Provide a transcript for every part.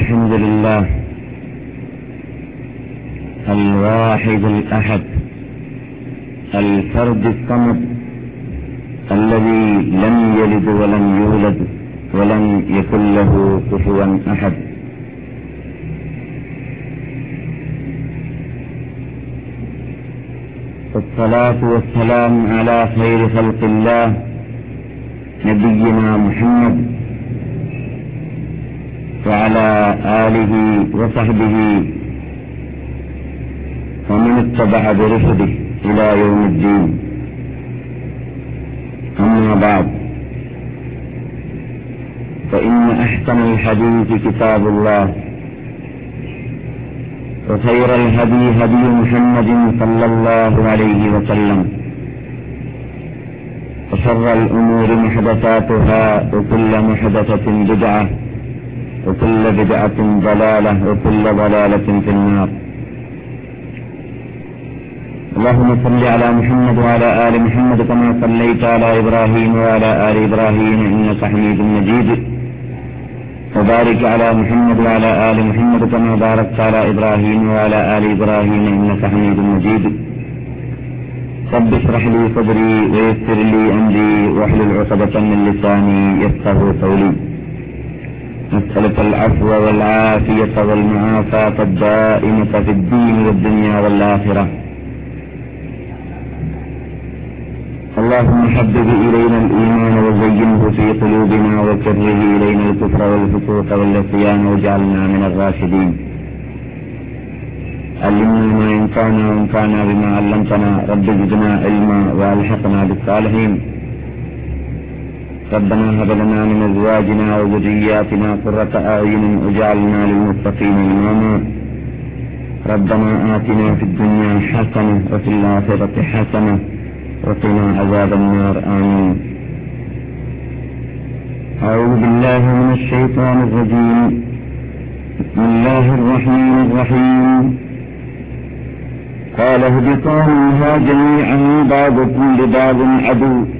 الحمد لله الواحد الأحد الفرد الصمد الذي لم يلد ولم يولد ولم يكن له كفوا أحد. والصلاة والسلام على خير خلق الله نبينا محمد وعلى آله وصحبه ومن اتبع برشده إلى يوم الدين. أما بعد فإن أحسن الحديث كتاب الله وخير الهدي هدي محمد صلى الله عليه وسلم وشر الأمور محدثاتها وكل محدثة بدعة وكل بدعة ضلالة وكل ضلالة في النار. اللهم صل على محمد وعلى آل محمد كما صليت على إبراهيم وعلى آل إبراهيم إنك حميد مجيد. وبارك على محمد وعلى آل محمد كما باركت على إبراهيم وعلى آل إبراهيم إنك حميد مجيد. رب اشرح لي صدري ويسر لي أمري واحلل عقدة من لساني يفقه قولي. نسألك العفو والعافية والمعافاة الدائمة في الدين والدنيا والآخرة. اللهم حبب إلينا الإيمان وزينه في قلوبنا وكره إلينا الكفر والفسوق والعصيان واجعلنا من الراشدين. علمنا ما ينفعنا وانفعنا بما علمتنا. رب زدنا علما وألحقنا بالصالحين. ربنا هب لنا من أزواجنا وذرياتنا قرة أعين واجعلنا للمتقين إماما. ربنا آتنا في الدنيا حسنة وفي الآخرة حسنة وقنا عذاب النار آمين. أعوذ بالله من الشيطان الرجيم. بسم الله الرحمن الرحيم. قال اهبطوا منها جميعا بعضكم لبعض عدو.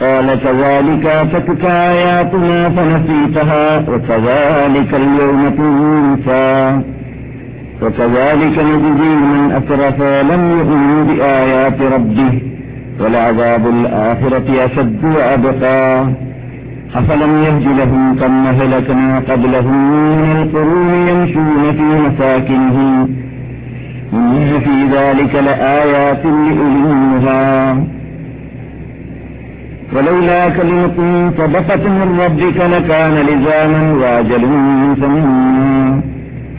قال كذلك أتتك آياتنا فنسيتها وكذلك اليوم تنسى. وكذلك نجزي من أسرف ولم يؤمن بآيات ربه ولعذاب الآخرة أشد وأبقى. أفلم يهد لهم كم أهلكنا قبلهم من القرون يمشون في مساكنهم إن في ذلك لآيات لأولي النهى. ولولا كلمة سبقت من ربك لكان لزاما وأجل مسمى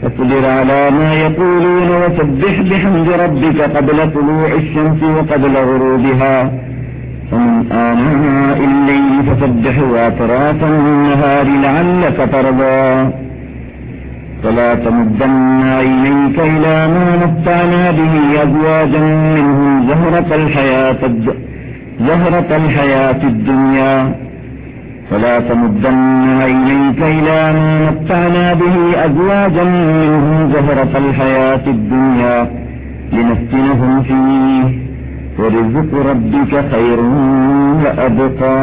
فاصبر على ما يقولون وسبح بحمد ربك قبل طلوع الشمس وقبل غروبها. ومن آناء الليل فسبح وأطراف النهار لعلك ترضى. فلا تمدن عينيك إلى ما متعنا به أزواجا منهم زهرة الحياة الدنيا زهرة الحياة الدنيا فلا تمدن عينيك إلى ما متعنا به أزواجا منهم زهرة الحياة الدنيا لنفتنهم فيه ورزق ربك خير وأبقى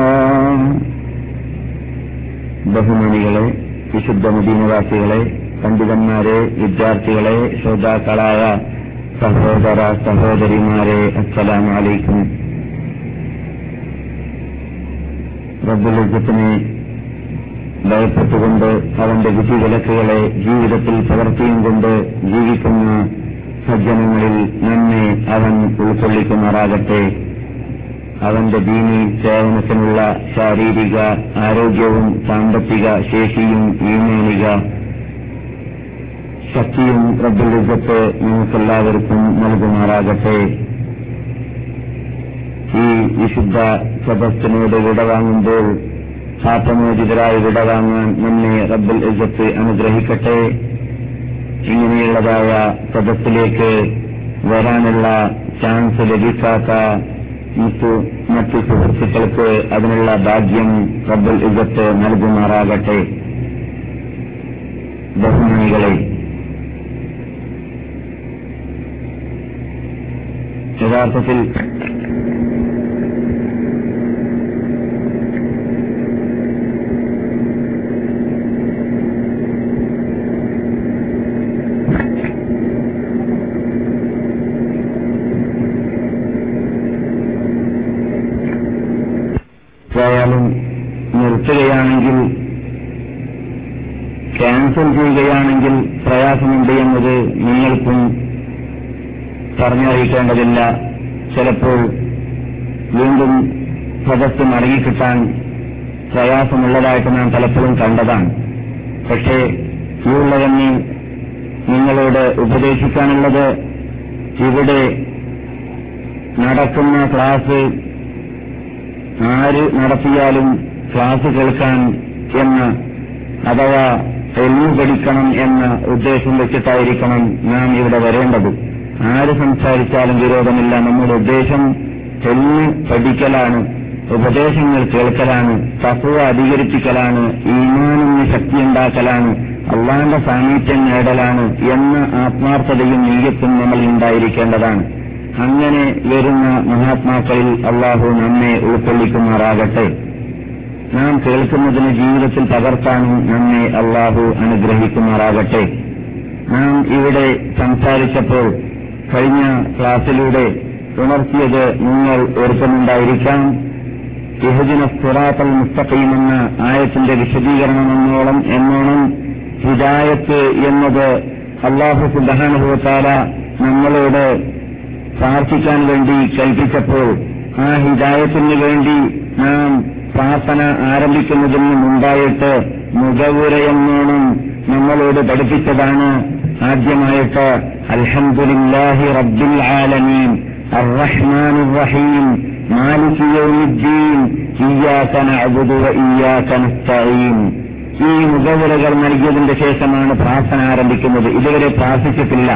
ബഹുമാനികളെ വിശുദ്ധ മദീനവാസികളെ പണ്ഡിതന്മാരെ വിദ്യാർത്ഥികളെ ശ്രോതാക്കളായ സഹോദര സഹോദരിമാരെ അസ്സലാമു അലൈക്കും റബ്ബുലിസത്തിനെ ഭയപ്പെട്ടുകൊണ്ട് അവന്റെ വിധിവിലക്കുകളെ ജീവിതത്തിൽ പകർത്തിയും കൊണ്ട് ജീവിക്കുന്ന സജ്ജനങ്ങളിൽ നന്നെ അവൻ ഉൾക്കൊള്ളിക്കുമാറാകട്ടെ. അവന്റെ ദീനി സേവനത്തിനുള്ള ശാരീരിക ആരോഗ്യവും സാമ്പത്തിക ശേഷിയും ഈമാനിക ശക്തിയും റബ്ബുലിസത്ത് നമുക്കെല്ലാവർക്കും നൽകുമാറാകട്ടെ. ഈ വിശുദ്ധ സദസ്സിനോട് വിടവാങ്ങുമ്പോൾ പാപമോചിതരായി വിടവാങ്ങാൻ നമ്മെ റബ്ബൽ ഇസത്ത് അനുഗ്രഹിക്കട്ടെ. ഇങ്ങനെയുള്ളതായ സദസ്സിലേക്ക് വരാനുള്ള ചാൻസ് ലഭിക്കാത്ത മറ്റു സുഹൃത്തുക്കൾക്ക് അതിനുള്ള ഭാഗ്യം റബ്ബൽ എജത്ത് നൽകുമാറാകട്ടെ. ബഹുമാനികളെ യഥാർത്ഥത്തിൽ പറഞ്ഞറിയിക്കേണ്ടതില്ല ചിലപ്പോൾ വീണ്ടും സദസ് മടങ്ങിക്കിട്ടാൻ പ്രയാസമുള്ളതായിട്ട് നാം പലപ്പോഴും കണ്ടതാണ്. പക്ഷേ ഈ ഉള്ളതന്നെ നിങ്ങളോട് ഉപദേശിക്കാനുള്ളത് ഇവിടെ നടക്കുന്ന ക്ലാസ് ആര് നടത്തിയാലും ക്ലാസ് കേൾക്കാൻ എന്ന അഥവാ എല്ലു പഠിക്കണം എന്ന ഉദ്ദേശം വെച്ചിട്ടായിരിക്കണം നാം ഇവിടെ വരേണ്ടത്. ആര് സംസാരിച്ചാലും വിരോധമില്ല. നമ്മുടെ ഉദ്ദേശം ചെന്ന് പഠിക്കലാണ് ഉപദേശങ്ങൾ കേൾക്കലാണ് തത്വ അധികരിപ്പിക്കലാണ് ഈമാനിന് ശക്തിയുണ്ടാക്കലാണ് അള്ളാന്റെ സാമീപ്യം നേടലാണ് എന്ന ആത്മാർത്ഥതയും നീയത്തും നമ്മൾ ഉണ്ടായിരിക്കേണ്ടതാണ്. അങ്ങനെ വരുന്ന മഹാത്മാക്കളിൽ അള്ളാഹു നമ്മെ ഉൾക്കൊള്ളിക്കുമാറാകട്ടെ. നാം കേൾക്കുന്നതിന് ജീവിതത്തിൽ പകർത്താനും നമ്മെ അള്ളാഹു അനുഗ്രഹിക്കുമാറാകട്ടെ. നാം ഇവിടെ സംസാരിച്ചപ്പോൾ കഴിഞ്ഞ ക്ലാസ്സിലൂടെ ഉണർത്തിയത് നിങ്ങൾ ഓർക്കുന്നുണ്ടായിരിക്കാം ഇഹജിന സുറാത്തൽ മുസ്തഖീം എന്ന ആയത്തിന്റെ വിശദീകരണം എന്നോളം എന്നോണം ഹിദായത്ത് എന്നത് അള്ളാഹു സുബാനുഭവത്താല നമ്മളോട് പ്രാർത്ഥിക്കാൻ വേണ്ടി കൽപ്പിച്ചപ്പോൾ ആ ഹിദായത്തിന് വേണ്ടി നാം പ്രാർത്ഥന ആരംഭിക്കുന്നതിന് മുമ്പായിട്ട് മുഖവുരയെന്നോണം നമ്മളോട് പഠിപ്പിച്ചതാണ് ആദ്യമായിട്ട് അൽഹംദുലില്ലാഹി റബ്ബിൽ ആലമീൻ الرحمن الرحيم مالك يوم الدين إياك نعبد وإياك نستعين ഈ മുഖവിലകൾ നൽകിയതിന്റെ ശേഷമാണ് പ്രാർത്ഥന ആരംഭിക്കുന്നത് ഇതുവരെ പ്രാർത്ഥിച്ചിട്ടില്ല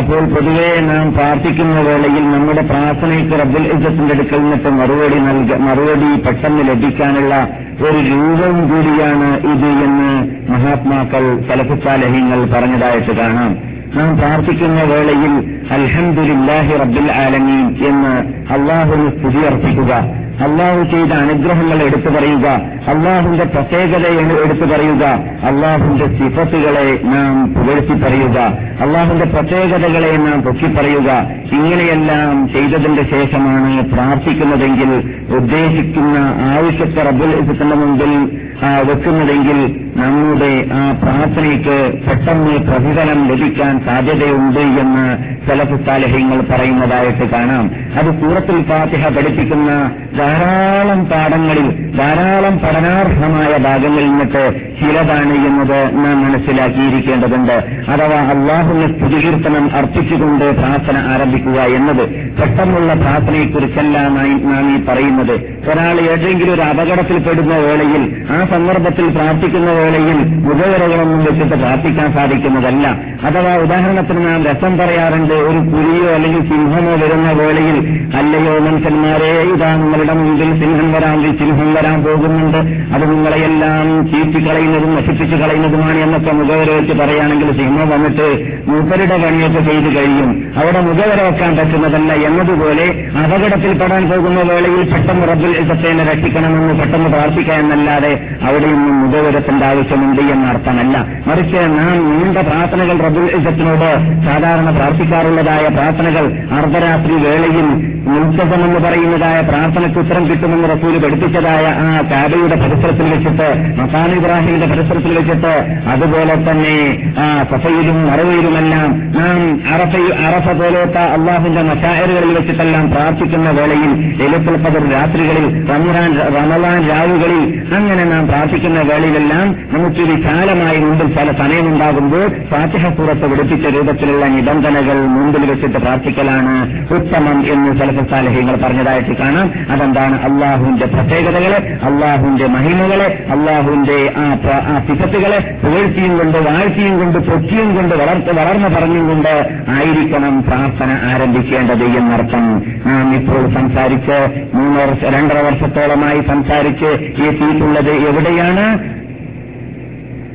അപ്പോൾ പൊതുവെ നാം പ്രാർത്ഥിക്കുന്ന വേളയിൽ നമ്മുടെ പ്രാർത്ഥനയ്ക്ക് റബ്ബുൽ ഇജ്ജത്തിന്റെ അടുക്കൽ നിന്നിട്ട് മറുപടി നൽക മറുപടി പെട്ടെന്ന് ലഭിക്കാനുള്ള ഒരു രൂപം കൂടിയാണ് ഇത് എന്ന് മഹാത്മാക്കൾ സലഫുസാലഹ്യങ്ങൾ പറഞ്ഞതായിട്ട് കാണാം. നാം പ്രാർത്ഥിക്കുന്ന വേളയിൽ അൽഹംദുലില്ലാഹി റബ്ബിൽ ആലമീൻ എന്ന് അള്ളാഹുവിന് സ്തുതി അർപ്പിക്കുക. അള്ളാഹു ചെയ്ത അനുഗ്രഹങ്ങൾ എടുത്തു പറയുക. അള്ളാഹുവിന്റെ പ്രത്യേകതയെ എടുത്തു പറയുക. അള്ളാഹുവിന്റെ സിഫത്തുകളെ നാം പുകഴ്ത്തി പറയുക. അള്ളാഹുവിന്റെ പ്രത്യേകതകളെ നാം പൊക്കി പറയുക. ഇങ്ങനെയെല്ലാം ചെയ്തതിന്റെ ശേഷമാണ് പ്രാർത്ഥിക്കുന്നതെങ്കിൽ ഉദ്ദേശിക്കുന്ന ആവശ്യത്തെ റബ്ബുൽ ഇസത്തിന്റെ മുമ്പിൽ വെക്കുന്നതെങ്കിൽ നമ്മുടെ ആ പ്രാർത്ഥനയ്ക്ക് പെട്ടെന്ന് പ്രതിഫലം ലഭിക്കാൻ സാധ്യതയുണ്ട് എന്ന് സലഫുസാലഹ്യങ്ങൾ പറയുന്നതായിട്ട് കാണാം. അത് സൂറത്തുൽ ഫാത്തിഹ പഠിപ്പിക്കുന്ന ധാരാളം പാഠങ്ങളിൽ ധാരാളം പഠനാർഹമായ ഭാഗങ്ങളിൽ നിന്നിട്ട് ചിലതാണ് എന്നത് നാം മനസ്സിലാക്കിയിരിക്കേണ്ടതുണ്ട്. അഥവാ അള്ളാഹുവിന് സ്തുതികീർത്തനം അർപ്പിച്ചുകൊണ്ട് പ്രാർത്ഥന ആരംഭിക്കുക എന്നത് പെട്ടെന്നുള്ള പ്രാർത്ഥനയെക്കുറിച്ചല്ല നാം ഈ പറയുന്നത്. ഒരാൾ ഏതെങ്കിലും ഒരു അപകടത്തിൽപ്പെടുന്ന വേളയിൽ ആ സന്ദർഭത്തിൽ പ്രാർത്ഥിക്കുന്ന വേളയിൽ മുഖവരകളൊന്നും വെച്ചിട്ട് പ്രാർത്ഥിക്കാൻ സാധിക്കുന്നതല്ല. അഥവാ ഉദാഹരണത്തിന് നാം രസം പറയാറുണ്ട് ഒരു പുലിയോ അല്ലെങ്കിൽ സിംഹമോ വരുന്ന വേളയിൽ അല്ലയോ മനുഷ്യന്മാരെ ഇതാ നിങ്ങളുടെ മുമ്പിൽ സിംഹം വരാൻ സിംഹം വരാൻ പോകുന്നുണ്ട്. അത് നിങ്ങളെയെല്ലാം ചീറ്റിക്കളയുന്നതും നശിപ്പിച്ചു കളയുന്നതുമാണ് എന്നൊക്കെ മുഖവര വെച്ച് പറയുകയാണെങ്കിൽ സിംഹം വന്നിട്ട് മൂപ്പരുടെ പണിയൊക്കെ ചെയ്തു കഴിയും. അവിടെ മുഖവര വെക്കാൻ പറ്റുന്നതല്ല. എന്നതുപോലെ അപകടത്തിൽപ്പെടാൻ പോകുന്ന വേളയിൽ പെട്ടെന്ന് റബ്ബിൽ ഇസത്തേനെ രക്ഷിക്കണമെന്ന് പെട്ടെന്ന് പ്രാർത്ഥിക്കുക എന്നല്ലാതെ അവിടെയൊന്നും മുഖവരത്തിന്റെ ആവശ്യമുണ്ട് എന്ന അർത്ഥമല്ല മറിച്ച് നാം നീണ്ട പ്രാർത്ഥനകൾ ഇസത്തിനോട് സാധാരണ പ്രാർത്ഥിക്കാറുള്ളതായ പ്രാർത്ഥനകൾ അർദ്ധരാത്രി വേളയിൽ മുൽസസം പറയുന്നതായ പ്രാർത്ഥനയ്ക്ക് ഉത്തരം കിട്ടുമെന്ന് റസൂൽ പഠിപ്പിച്ചതായ ആ കാബയുടെ പരിസരത്തിൽ വെച്ചിട്ട് മസാൻ ഇബ്രാഹിമിന്റെ പരിസരത്തിൽ വെച്ചിട്ട് അതുപോലെ തന്നെ ആ സഫയിലും മറവയിലുമെല്ലാം നാം അറഫ അറഫ പോലത്തെ അള്ളാഹുവിന്റെ മഷായറുകളിൽ വെച്ചിട്ടെല്ലാം പ്രാർത്ഥിക്കുന്ന വേളയിൽ എലുപ്പൽ രാത്രികളിൽ റമദാൻ റമദാൻ രാവുകളിൽ അങ്ങനെ നാം പ്രാർത്ഥിക്കുന്ന വേളയിലെല്ലാം നമുക്ക് കാലമായി മുമ്പിൽ പല സമയമുണ്ടാകുമ്പോൾ ഫാത്തിഹ വിളിപ്പിച്ച രൂപത്തിലുള്ള നിബന്ധനകൾ മുമ്പിൽ വെച്ചിട്ട് പ്രാർത്ഥിക്കലാണ് ഉത്തമം എന്ന് സലഫസാലഹ്യങ്ങൾ പറഞ്ഞതായിട്ട് കാണാം. അതെന്താണ്? അള്ളാഹുവിന്റെ പ്രത്യേകതകളെ അള്ളാഹുവിന്റെ മഹിമകളെ അള്ളാഹുവിന്റെ ആ പിസത്തുകളെ പുകഴ്ത്തിയും കൊണ്ട് വാഴ്ത്തിയും കൊണ്ട് പൊക്കിയും കൊണ്ട് വളർത്ത് വളർന്നു പറഞ്ഞും കൊണ്ട് ആയിരിക്കണം പ്രാർത്ഥന ആരംഭിക്കേണ്ടത് എന്നർത്ഥം. നാം ഇപ്പോൾ സംസാരിച്ച് മൂന്ന് വർഷ രണ്ടര വർഷത്തോളമായി സംസാരിച്ച് എത്തിയിട്ടുള്ളത് എവിടെയാണ്?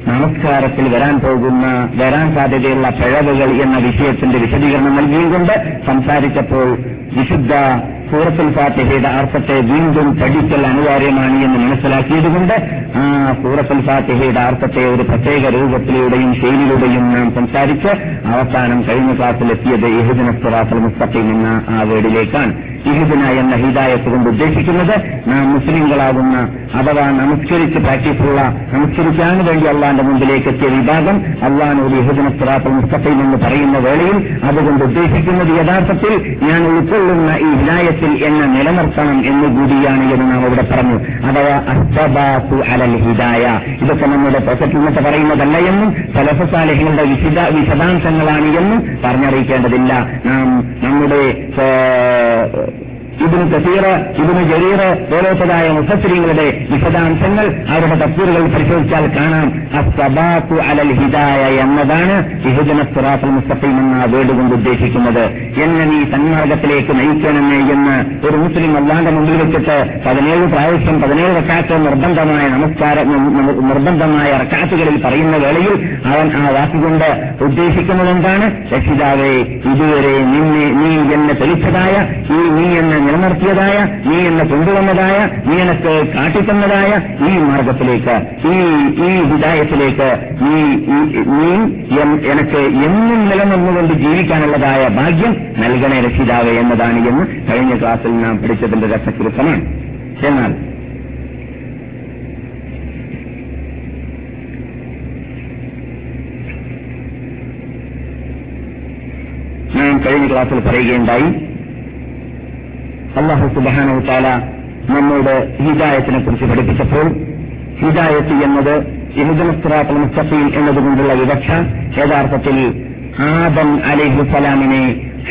നമസ്കാരത്തിൽ വരാൻ പോകുന്ന വരാൻ സാധ്യതയുള്ള പിഴവുകൾ എന്ന വിഷയത്തിന്റെ വിശദീകരണം നൽകിയും സംസാരിച്ചപ്പോൾ വിശുദ്ധ സൂറത്തുൽ ഫാത്തിഹയുടെ അർത്ഥത്തെ വീണ്ടും പഠിക്കൽ അനിവാര്യമാണ് എന്ന് മനസ്സിലാക്കിയതുകൊണ്ട് ആ സൂറത്തുൽ ഫാത്തിഹയുടെ അർത്ഥത്തെ ഒരു പ്രത്യേക രൂപത്തിലൂടെയും ശൈലിയിലൂടെയും നാം സംസാരിച്ച് അവസാനം കഴിഞ്ഞ ക്ലാസ്സിലെത്തിയത് ഇഹുദിന സുറാത്തുൽ മുസ്തഖീം എന്ന ആ വേർഡിലേക്കാണ്. ഇഹുദിന എന്ന ഹിദായത്ത് കൊണ്ട് ഉദ്ദേശിക്കുന്നത് നാം മുസ്ലിങ്ങളാകുന്ന അഥവാ നമസ്കരിച്ച് പ്രാക്ടീസുള്ള നമസ്കരിക്കാൻ വേണ്ടി അള്ളാന്റെ മുമ്പിലേക്ക് എത്തിയ വിഭാഗം അള്ളാൻ ഒരു ഇഹുദിന സുറാത്തുൽ മുസ്തഖീം എന്ന് പറയുന്ന വേളയിൽ അതുകൊണ്ട് ഉദ്ദേശിക്കുന്നത് യഥാർത്ഥത്തിൽ ഞാൻ ഉൾക്കൊള്ളുന്ന ഈ ഹിദായത്തിൽ എന്നെ നിലനിർത്തണം എന്ന് കൂടിയാണ് എന്ന് നാം ഇവിടെ പറഞ്ഞു. അഥവാ അസ്തബാസു അലൽ ഹിദായ. ഇതൊക്കെ നമ്മുടെ പ്രസക്തിന്നത്തെ പറയുന്നതല്ല എന്നും സലഫസാലഹികളുടെ വിശദ വിശദാംശങ്ങളാണ് എന്നും പറഞ്ഞറിയിക്കേണ്ടതില്ല. നാം നമ്മുടെ ഇതിന് കസീർ ഇതിന് ജരീർ ഓരോത്തരായ മുഫസ്സിരിങ്ങളുടെ വിശദാംശങ്ങൾ അവരുടെ തഫ്സീറുകൾ പരിശോധിച്ചാൽ കാണാം. അസ്തബാത്തു അലൽ ഹിദായ എന്നതാണ് ഇഹുദന സുറാഫൽ മുസ്തഖീം എന്ന വേർഡ് കൊണ്ട് ഉദ്ദേശിക്കുന്നത്. എന്നെ നീ സന്മാർഗത്തിലേക്ക് നയിക്കണമേ എന്ന് ഒരു മുസ്ലിം അള്ളാന്റെ മുമ്പിൽ വെച്ചിട്ട് പതിനേഴ് പ്രാവശ്യം പതിനേഴ് റക്കാറ്റ് നിർബന്ധമായ നമസ്കാര നിർബന്ധമായ റക്കാറ്റുകളിൽ പറയുന്ന വേളയിൽ അവൻ ആ വാക്കുകൊണ്ട് ഉദ്ദേശിക്കുന്നതെന്താണ് രക്ഷിതാവേ ഇതുവരെ നിന്നെ നീ എന്നെ തെളിച്ചതായ ഈ നീ എന്നെ നിലനിർത്തിയതായ നീ എന്നെ കൊണ്ടുവന്നതായ നീ എനക്ക് കാട്ടിത്തന്നതായ ഈ മാർഗത്തിലേക്ക് ഈ ഈ ഹിദായത്തിലേക്ക് നീ നീ എനക്ക് എന്നും നിലനിന്നുകൊണ്ട് ജീവിക്കാനുള്ളതായ ഭാഗ്യം നൽകണേ രക്ഷിതാവ് എന്നതാണ് എന്ന് കഴിഞ്ഞ ക്ലാസ്സിൽ നാം പഠിച്ചതിന്റെ രസകൃത്തമാണ് എന്നാൽ നാം കഴിഞ്ഞ ക്ലാസ്സിൽ പറയുകയുണ്ടായി അള്ളാഹു സുബാനു താല നമ്മോട് ഹിദായത്തിനെ കുറിച്ച് പഠിപ്പിച്ചപ്പോൾ ഹിദായത്ത് എന്നത് ഇഹുദനസ്ത്രാത്തുൽ മുസ്തഫീൻ എന്നതുകൊണ്ടുള്ള വിവക്ഷ. യഥാർത്ഥത്തിൽ ആദം അലിഹുസലാമിനെ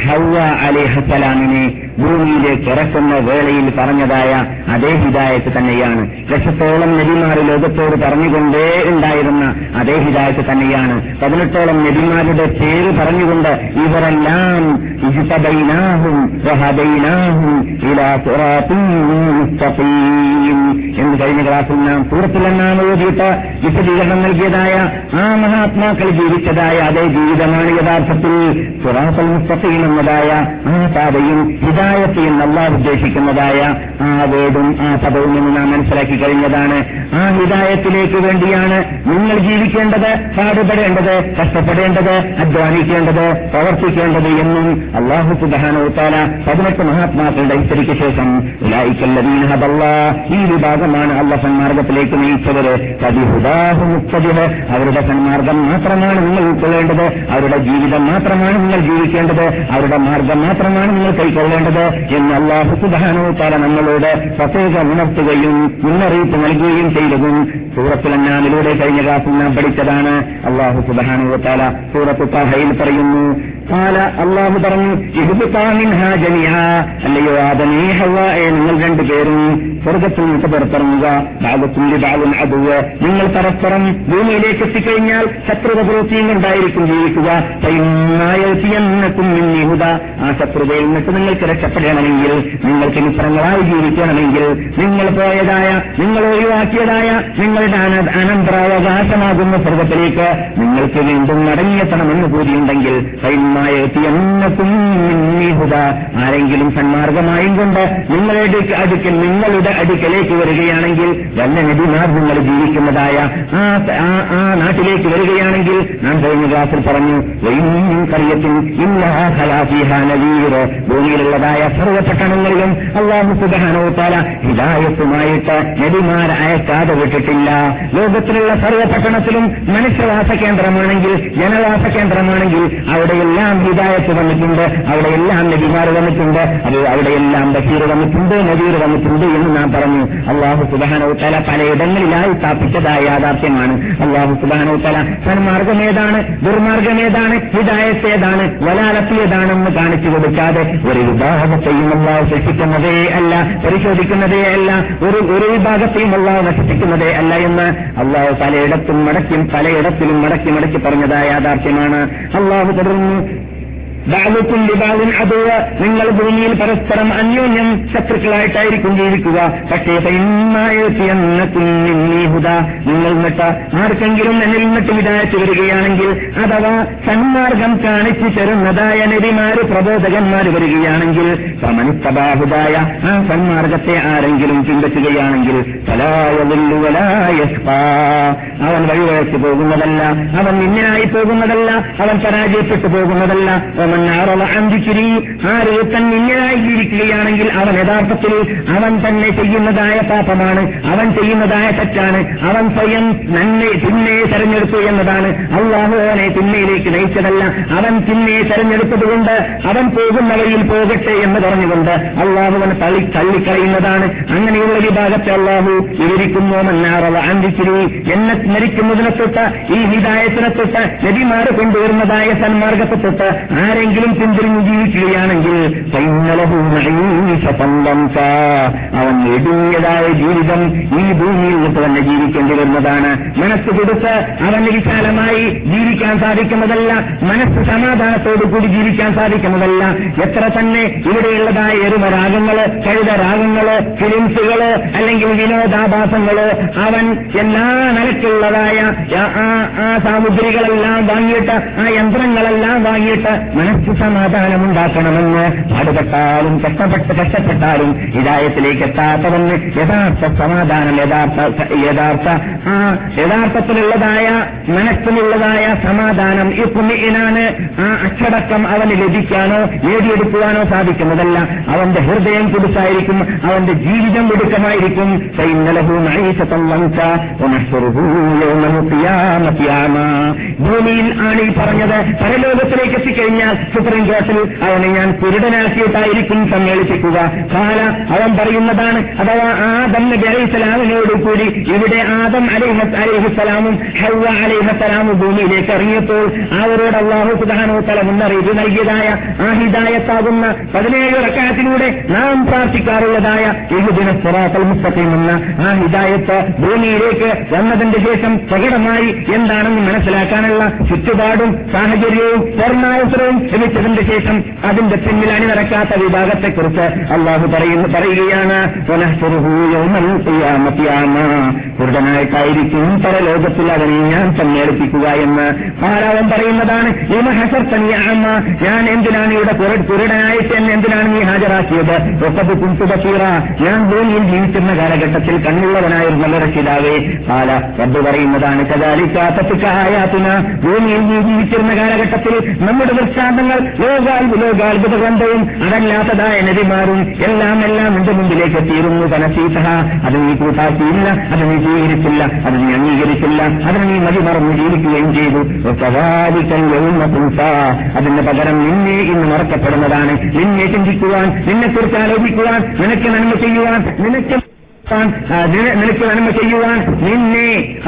ഹൗവ അലിഹസലാമിനെ ഭൂമിയിലേക്ക് ഇറക്കുന്ന വേളയിൽ പറഞ്ഞതായ അതേ ഹിദായത്ത് തന്നെയാണ്. ലക്ഷത്തോളം നബിമാർ ലോകത്തോട് പറഞ്ഞുകൊണ്ടേ ഉണ്ടായിരുന്ന അതേ ഹിദായത്ത് തന്നെയാണ്. പതിനെട്ടോളം നബിമാരുടെ പേര് പറഞ്ഞുകൊണ്ട് ഇവരെല്ലാം ഇജ്തബൈനാഹും എന്ന് കഴിഞ്ഞ ക്ലാസ്സിൽ നാം സൂറത്തിലെന്നാണ് ഓതിയിട്ട് വിശദീകരണം നൽകിയതായ ആ മഹാത്മാക്കൾ ജീവിച്ചതായ അതേ ജീവിതമാണ് യഥാർത്ഥത്തിൽ മുസ്തഖീം എന്നതായ ആ പാതയും ഹിദായത്ത് അള്ളാഹ് ഉദ്ദേശിക്കുന്നതായ ആ വേടും ആ പദവും എന്ന് നാം മനസ്സിലാക്കി കഴിഞ്ഞതാണ്. ആ ഹിദായത്തിലേക്ക് വേണ്ടിയാണ് നിങ്ങൾ ജീവിക്കേണ്ടത് പാടുപെടേണ്ടത് കഷ്ടപ്പെടേണ്ടത് അധ്വാനിക്കേണ്ടത് പ്രവർത്തിക്കേണ്ടത് എന്നും അള്ളാഹു സുബാനോത്താല പതിനെട്ട് മഹാത്മാക്കളുടെ ഇത്തിരിക്ക് ശേഷം ഈ വിഭാഗമാണ് അള്ള സന്മാർഗത്തിലേക്ക് നയിച്ചവര്. കതിഹുദാഹു മുക്തതിഹ് അവരുടെ സന്മാർഗം മാത്രമാണ് നിങ്ങൾ ഉൾക്കൊള്ളേണ്ടത്. അവരുടെ ജീവിതം മാത്രമാണ് നിങ്ങൾ ജീവിക്കേണ്ടത്. അവരുടെ മാർഗം മാത്രമാണ് നിങ്ങൾ കൈക്കൊള്ളേണ്ടത്. എന്ന് അള്ളാഹു സുബാനോത്താല നമ്മളോട് പ്രത്യേക ഉണർത്തുകയും മുന്നറിയിപ്പ് നൽകുകയും ചെയ്തതും സൂറത്തുലന്നാമിലൂടെ കഴിഞ്ഞ ക്ലാസ്സിൽ നാം പഠിച്ചതാണ്. അള്ളാഹു സുബാനുവത്താല സൂറത്തു സൂറത്ത് പറയുന്നു കാല അള്ളാഹു പറഞ്ഞു അല്ലയോ ആദമേ ഹവ്വായെ നിങ്ങൾ രണ്ടുപേരും സ്വർഗത്തിൽ നിന്ന് പുറത്തിറങ്ങുക. ഭാഗത്തുള്ളി ഭാഗം അതുവ് നിങ്ങൾ പരസ്പരം ഭൂമിയിലേക്ക് എത്തിക്കഴിഞ്ഞാൽ ശത്രുത പ്രവൃത്തിയും കൊണ്ടായിരിക്കും ജീവിക്കുക. യഹുദ ആ ശത്രുതയിൽ നിന്നിട്ട് നിങ്ങൾക്ക് രക്ഷപ്പെടണമെങ്കിൽ നിങ്ങൾക്ക് മിത്രങ്ങളായി ജീവിക്കണമെങ്കിൽ നിങ്ങൾ പോയതായ നിങ്ങൾ ഒഴിവാക്കിയതായ നിങ്ങളുടെ അന- അനന്തരാവകാശമാകുന്ന സ്വർഗത്തിലേക്ക് നിങ്ങൾക്ക് വീണ്ടും മടങ്ങിയെത്തണമെന്ന് കൂടിയുണ്ടെങ്കിൽ സൈന്യമായെത്തിയെന്നക്കും ആരെങ്കിലും സന്മാർഗമായും കൊണ്ട് നിങ്ങളുടെ അടുക്കൽ നിങ്ങളുടെ അടുക്കലേക്ക് വരികയാണെങ്കിൽ വല്ല നദിമാർ നിങ്ങൾ ജീവിക്കുന്നതായ ആ നാട്ടിലേക്ക് വരികയാണെങ്കിൽ നാം കഴിഞ്ഞ ക്ലാസ്സിൽ പറഞ്ഞു ഭൂമിയിലുള്ളതായ സർവപട്ടണങ്ങളിലും അള്ളാഹു സുബാനോത്താല ഹിദായത്തുമായിട്ട് നദിമാർ അയക്കാതെ വിട്ടിട്ടില്ല. ലോകത്തിലുള്ള സർവപട്ടണത്തിലും മനുഷ്യവാസ കേന്ദ്രമാണെങ്കിൽ ജനവാസ കേന്ദ്രമാണെങ്കിൽ അവിടെയെല്ലാം ഹിദായത്ത് വന്നിട്ടുണ്ട് അവിടെ എല്ലാം നബിമാർ വന്നിട്ടുണ്ട് അത് അവിടെ എല്ലാം ബഷീർ വന്നിട്ടുണ്ട് നബീർ വന്നിട്ടുണ്ട് എന്ന് നാം പറഞ്ഞു. അള്ളാഹു സുബാനോത്തല പലയിടങ്ങളിലായി സ്ഥാപിച്ചതായ യാഥാർത്ഥ്യമാണ്. അള്ളാഹു സുബാനോത്തല സന്മാർഗം ഏതാണ്? ദുർമാർഗം ഏതാണ്? ഹിദായത്ത് ഏതാണ്? വലാലത്ത് കാണിച്ചു കൊടുക്കാതെ ഒരു വിഭാഗത്തെയും അള്ളാഹു ശിക്ഷിക്കുന്നതേ അല്ല പരിശോധിക്കുന്നതേ അല്ല ഒരു ഒരു വിഭാഗത്തെയും അള്ളാഹു നശിപ്പിക്കുന്നതേ അല്ല എന്ന് അള്ളാഹു പലയിടത്തും മടക്കും പലയിടത്തിലും മടക്കി മടക്കി പറഞ്ഞതായ യാഥാർത്ഥ്യമാണ്. അള്ളാഹു തുടർന്നു ബാലുക്കും ലിബാലിൻ അതുവ നിങ്ങൾ ഭൂമിയിൽ പരസ്പരം അന്യോന്യം ശത്രുക്കളായിട്ടായിരിക്കും ജീവിക്കുക. പക്ഷേ ഹുദ നിങ്ങൾ നിന്നിട്ട് ആർക്കെങ്കിലും എന്നിൽ നിന്നിട്ട് വിചാരിച്ചു വരികയാണെങ്കിൽ അഥവാ സന്മാർഗം കാണിച്ചു തരുന്നതായ നബിമാര് പ്രബോധകന്മാർ വരികയാണെങ്കിൽ സമനിസ്തബാഹുദായ ആ സന്മാർഗത്തെ ആരെങ്കിലും ചിന്തിക്കുകയാണെങ്കിൽ അവൻ വഴിവഴച്ചു പോകുന്നതല്ല അവൻ നിന്നിനായി പോകുന്നതല്ല അവൻ പരാജയപ്പെട്ടു പോകുന്നതല്ല ആര് ജീവിക്കുകയാണെങ്കിൽ അവൻ യഥാർത്ഥത്തിൽ അവൻ തന്നെ ചെയ്യുന്നതായ പാപമാണ് അവൻ ചെയ്യുന്നതായ തെറ്റാണ് അവൻ സ്വയം നന്നെ തിന്മയെ തെരഞ്ഞെടുത്തു എന്നതാണ്. അള്ളാഹു അവനെ തിന്മയിലേക്ക് നയിച്ചതല്ല അവൻ തിന്മയെ തെരഞ്ഞെടുത്തതുകൊണ്ട് അവൻ പോകുന്ന വഴിയിൽ പോകട്ടെ എന്ന് പറഞ്ഞുകൊണ്ട് അള്ളാഹു അവൻ തള്ളി തള്ളിക്കളയുന്നതാണ്. അങ്ങനെയുള്ള വിഭാഗത്തെ അള്ളാഹു വിവരിക്കുന്നു മന്നാറവ അന്തിച്ചിരി എന്നെ സ്മരിക്കുന്നതിനെ തൊട്ട് ഈ ഹിദായത്തിനെ തൊട്ട് നബിമാര് കൊണ്ടുവരുന്നതായ സന്മാർഗത്തെ തൊട്ട് ആരെങ്കിലും പിന്തിരിഞ്ഞ് ജീവിക്കുകയാണെങ്കിൽ അവൻ എടുങ്ങിയതായ ജീവിതം ഈ ഭൂമിയിൽ നിന്ന് തന്നെ ജീവിക്കേണ്ടി വരുന്നതാണ് മനസ്സ് കൊടുത്ത് അവന് വിശാലമായി ജീവിക്കാൻ സാധിക്കുന്നതല്ല. മനസ്സ് സമാധാനത്തോടു കൂടി ജീവിക്കാൻ സാധിക്കുന്നതല്ല. എത്ര തന്നെ ഇവിടെയുള്ളതായ എരുമരാഗങ്ങൾ കഴുതരാഗങ്ങൾ ഫിലിംസുകൾ അല്ലെങ്കിൽ വിനോദാഭാസങ്ങൾ അവൻ എല്ലാ നിലക്കുള്ളതായ ആ സാമഗ്രികളെല്ലാം വാങ്ങിയിട്ട് ആ യന്ത്രങ്ങളെല്ലാം വാങ്ങിയിട്ട് മനസ്സ് സമാധാനമുണ്ടാക്കണമെന്ന് പാടുപെട്ടാലും കഷ്ടപ്പെട്ട് കഷ്ടപ്പെട്ടാലും ഹിതായത്തിലേക്ക് എത്താത്തവന് യഥാർത്ഥ സമാധാനം യഥാർത്ഥ യഥാർത്ഥ ആ യഥാർത്ഥത്തിലുള്ളതായ മനസ്സിലുള്ളതായ സമാധാനം ഈ കുമിനാണ് ആ അച്ചടക്കം അവന് ലഭിക്കാനോ നേടിയെടുക്കുവാനോ സാധിക്കുന്നതല്ല. അവന്റെ ഹൃദയം കുടുസായിരിക്കും അവന്റെ ജീവിതം കുടുക്കമായിരിക്കും ഭൂമിയിൽ ആണ് ഈ പറഞ്ഞത്. പരലോകത്തിലേക്ക് എത്തിക്കഴിഞ്ഞാൽ സുപ്രീം കോർട്ടിൽ അവനെ ഞാൻ കുരുടനാക്കിയിട്ടായിരിക്കും സമ്മേളിപ്പിക്കുക. കാല അവൻ പറയുന്നതാണ് അഥവാ ആദം നബി അലൈഹിസ്സലാമിനോട് കൂടി ഇവിടെ ആദം അലൈഹ അലൈഹിസ്സലാമും ഹൗവ അലൈഹസ്സലാമും ഭൂമിയിലേക്ക് ഇറങ്ങിയപ്പോൾ അവരോട് അള്ളാഹു സുധാനോ തല മുന്നറിയിപ്പ് നൽകിയതായ ആ ഹിദായത്താകുന്ന പതിനേഴ് റക്കാത്തിലൂടെ നാം പ്രാർത്ഥിക്കാറുള്ളതായ ഇഹുദിന സ്വറാത്തൽ മുസ്തഖീം എന്ന ആ ഹിദായത്ത് ഭൂമിയിലേക്ക് വന്നതിന്റെ ശേഷം പ്രകടമായി എന്താണെന്ന് മനസ്സിലാക്കാനുള്ള ചുറ്റുപാടും സാഹചര്യവും പൂർണാവസരവും ലഭിച്ചതിന്റെ ശേഷം അതിന്റെ പിന്നിൽ അണിനിറക്കാത്ത വിഭാഗത്തെക്കുറിച്ച് അള്ളാഹു പറയുന്നു പറയുകയാണ് കുരുടനായിട്ടായിരിക്കും പരലോകത്തിൽ അവനെ ഞാൻ സമ്മേളിപ്പിക്കുക എന്ന് ധാരാളം പറയുന്നതാണ്. ഞാൻ എന്തിനാണ് ഇവിടെ കുരുടനായിട്ട് എന്നെ എന്തിനാണ് നീ ഹാജരാക്കിയത്? ഒക്കത് ഞാൻ ഭൂമിയിൽ ജീവിക്കുന്ന കാലഘട്ടത്തിൽ കണ്ണുള്ളവനായിരുന്നല്ലോ രക്ഷിതാവേ. പാല റബ്ബ് പറയുന്നതാണ് കഥാലിക്കാത്ത ഭൂമിയിൽ നീ ജീവിച്ചിരുന്ന കാലഘട്ടത്തിൽ നമ്മുടെ ദൃഷ്ടാന്തങ്ങൾ ലോകാൽ ലോകാത്ഭുത ഗ്രന്ഥവും അതല്ലാത്തതായ നദിമാരും എല്ലാം എല്ലാം എന്റെ മുമ്പിലേക്ക് എത്തിയിരുന്നു പനസീസഹ. അത് നീ കൂട്ടാക്കിയില്ല അത് നീ സ്വീകരിച്ചില്ല അത് നീ അംഗീകരിച്ചില്ല അതിന് നീ മതി മറന്നു ജീവിക്കുകയും ചെയ്തു. അതിന്റെ പകരം നിന്നെ ഇന്ന് മറക്കപ്പെടുന്നതാണ്. നിന്നെ ചിന്തിക്കുവാൻ നിന്നെക്കുറിച്ച് ആലോചിക്കുവാൻ നിനക്ക് നന്മ ചെയ്യുവാൻ നിനക്ക് നിനക്ക് നന്മ ചെയ്യുവാൻ നിന്നെ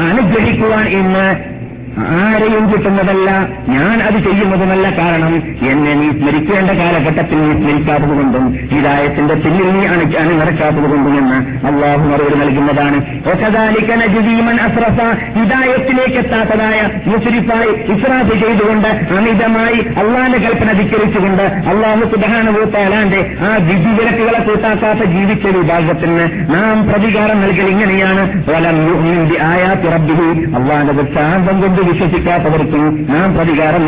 അനുഗ്രഹിക്കുവാൻ ഇന്ന് ആരെയും കിട്ടുന്നതല്ല. ഞാൻ അത് ചെയ്യുന്നതുമല്ല കാരണം എന്നെ നീ സ്മരിക്കേണ്ട കാലഘട്ടത്തിൽ നീ സ്മരിക്കാത്തതുകൊണ്ടും ഹിതായത്തിന്റെ പിന്നിൽ നീ അണി അണിനിറക്കാത്തതുകൊണ്ടും എന്ന് അള്ളാഹു മറുപടി നൽകുന്നതാണ്. ഹിതായത്തിലേക്ക് എത്താത്തതായ മുസ്ലിഫായി ഇസ്രാഫ് ചെയ്തുകൊണ്ട് അമിതമായി അള്ളാന്റെ കൽപ്പന ധിക്കരിച്ചുകൊണ്ട് അള്ളാഹു സുബാനുഭൂത്താലാന്റെ ആ വിധിവിലക്കുകളെ കൂട്ടാക്കാത്ത ജീവിച്ച വിഭാഗത്തിന് നാം പ്രതികാരം നൽകൽ ഇങ്ങനെയാണ്. ആയാ തുറബിഹി അള്ളാന്റെ ദൃഷ്ടാന്തം കൊണ്ട് വിശ്വസിക്കാത്തവർക്കും നാം പ്രതികാരം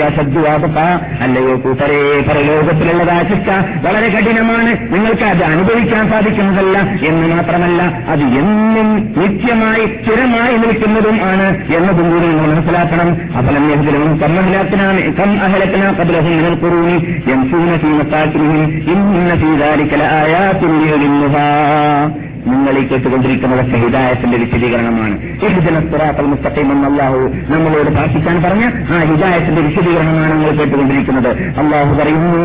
അസദ്വാദത്ത അല്ലയോ കൂട്ടരേ പരലോകത്തിലുള്ളതാ ശിക്ഷ വളരെ കഠിനമാണ്. നിങ്ങൾക്ക് അത് അനുഭവിക്കാൻ സാധിക്കുന്നതല്ല എന്ന് മാത്രമല്ല അത് എന്നും നിത്യമായി സ്ഥിരമായി നിൽക്കുന്നതും ആണ് എന്നതും കൂടി നിങ്ങൾ മനസ്സിലാക്കണം. അഫലം യഹ്ദിലും കമ്മഹലത്തിനാണ് കം അഹലത്തിനാ കബലഹും ഖുറൂനി എം സൂനസീമത്താക്കിനും ഇന്ന ഫീ ദാലിക തുല്യ നിങ്ങൾ ഈ കേട്ടുകൊണ്ടിരിക്കുന്നത് ഹിദായത്തിന്റെ വിശദീകരണമാണ്. അള്ളാഹു നമ്മളോട് പ്രാർത്ഥിക്കാൻ പറഞ്ഞ ആ ഹിദായത്തിന്റെ വിശദീകരണമാണ് നിങ്ങൾ കേട്ടുകൊണ്ടിരിക്കുന്നത്. അള്ളാഹു പറയുന്നു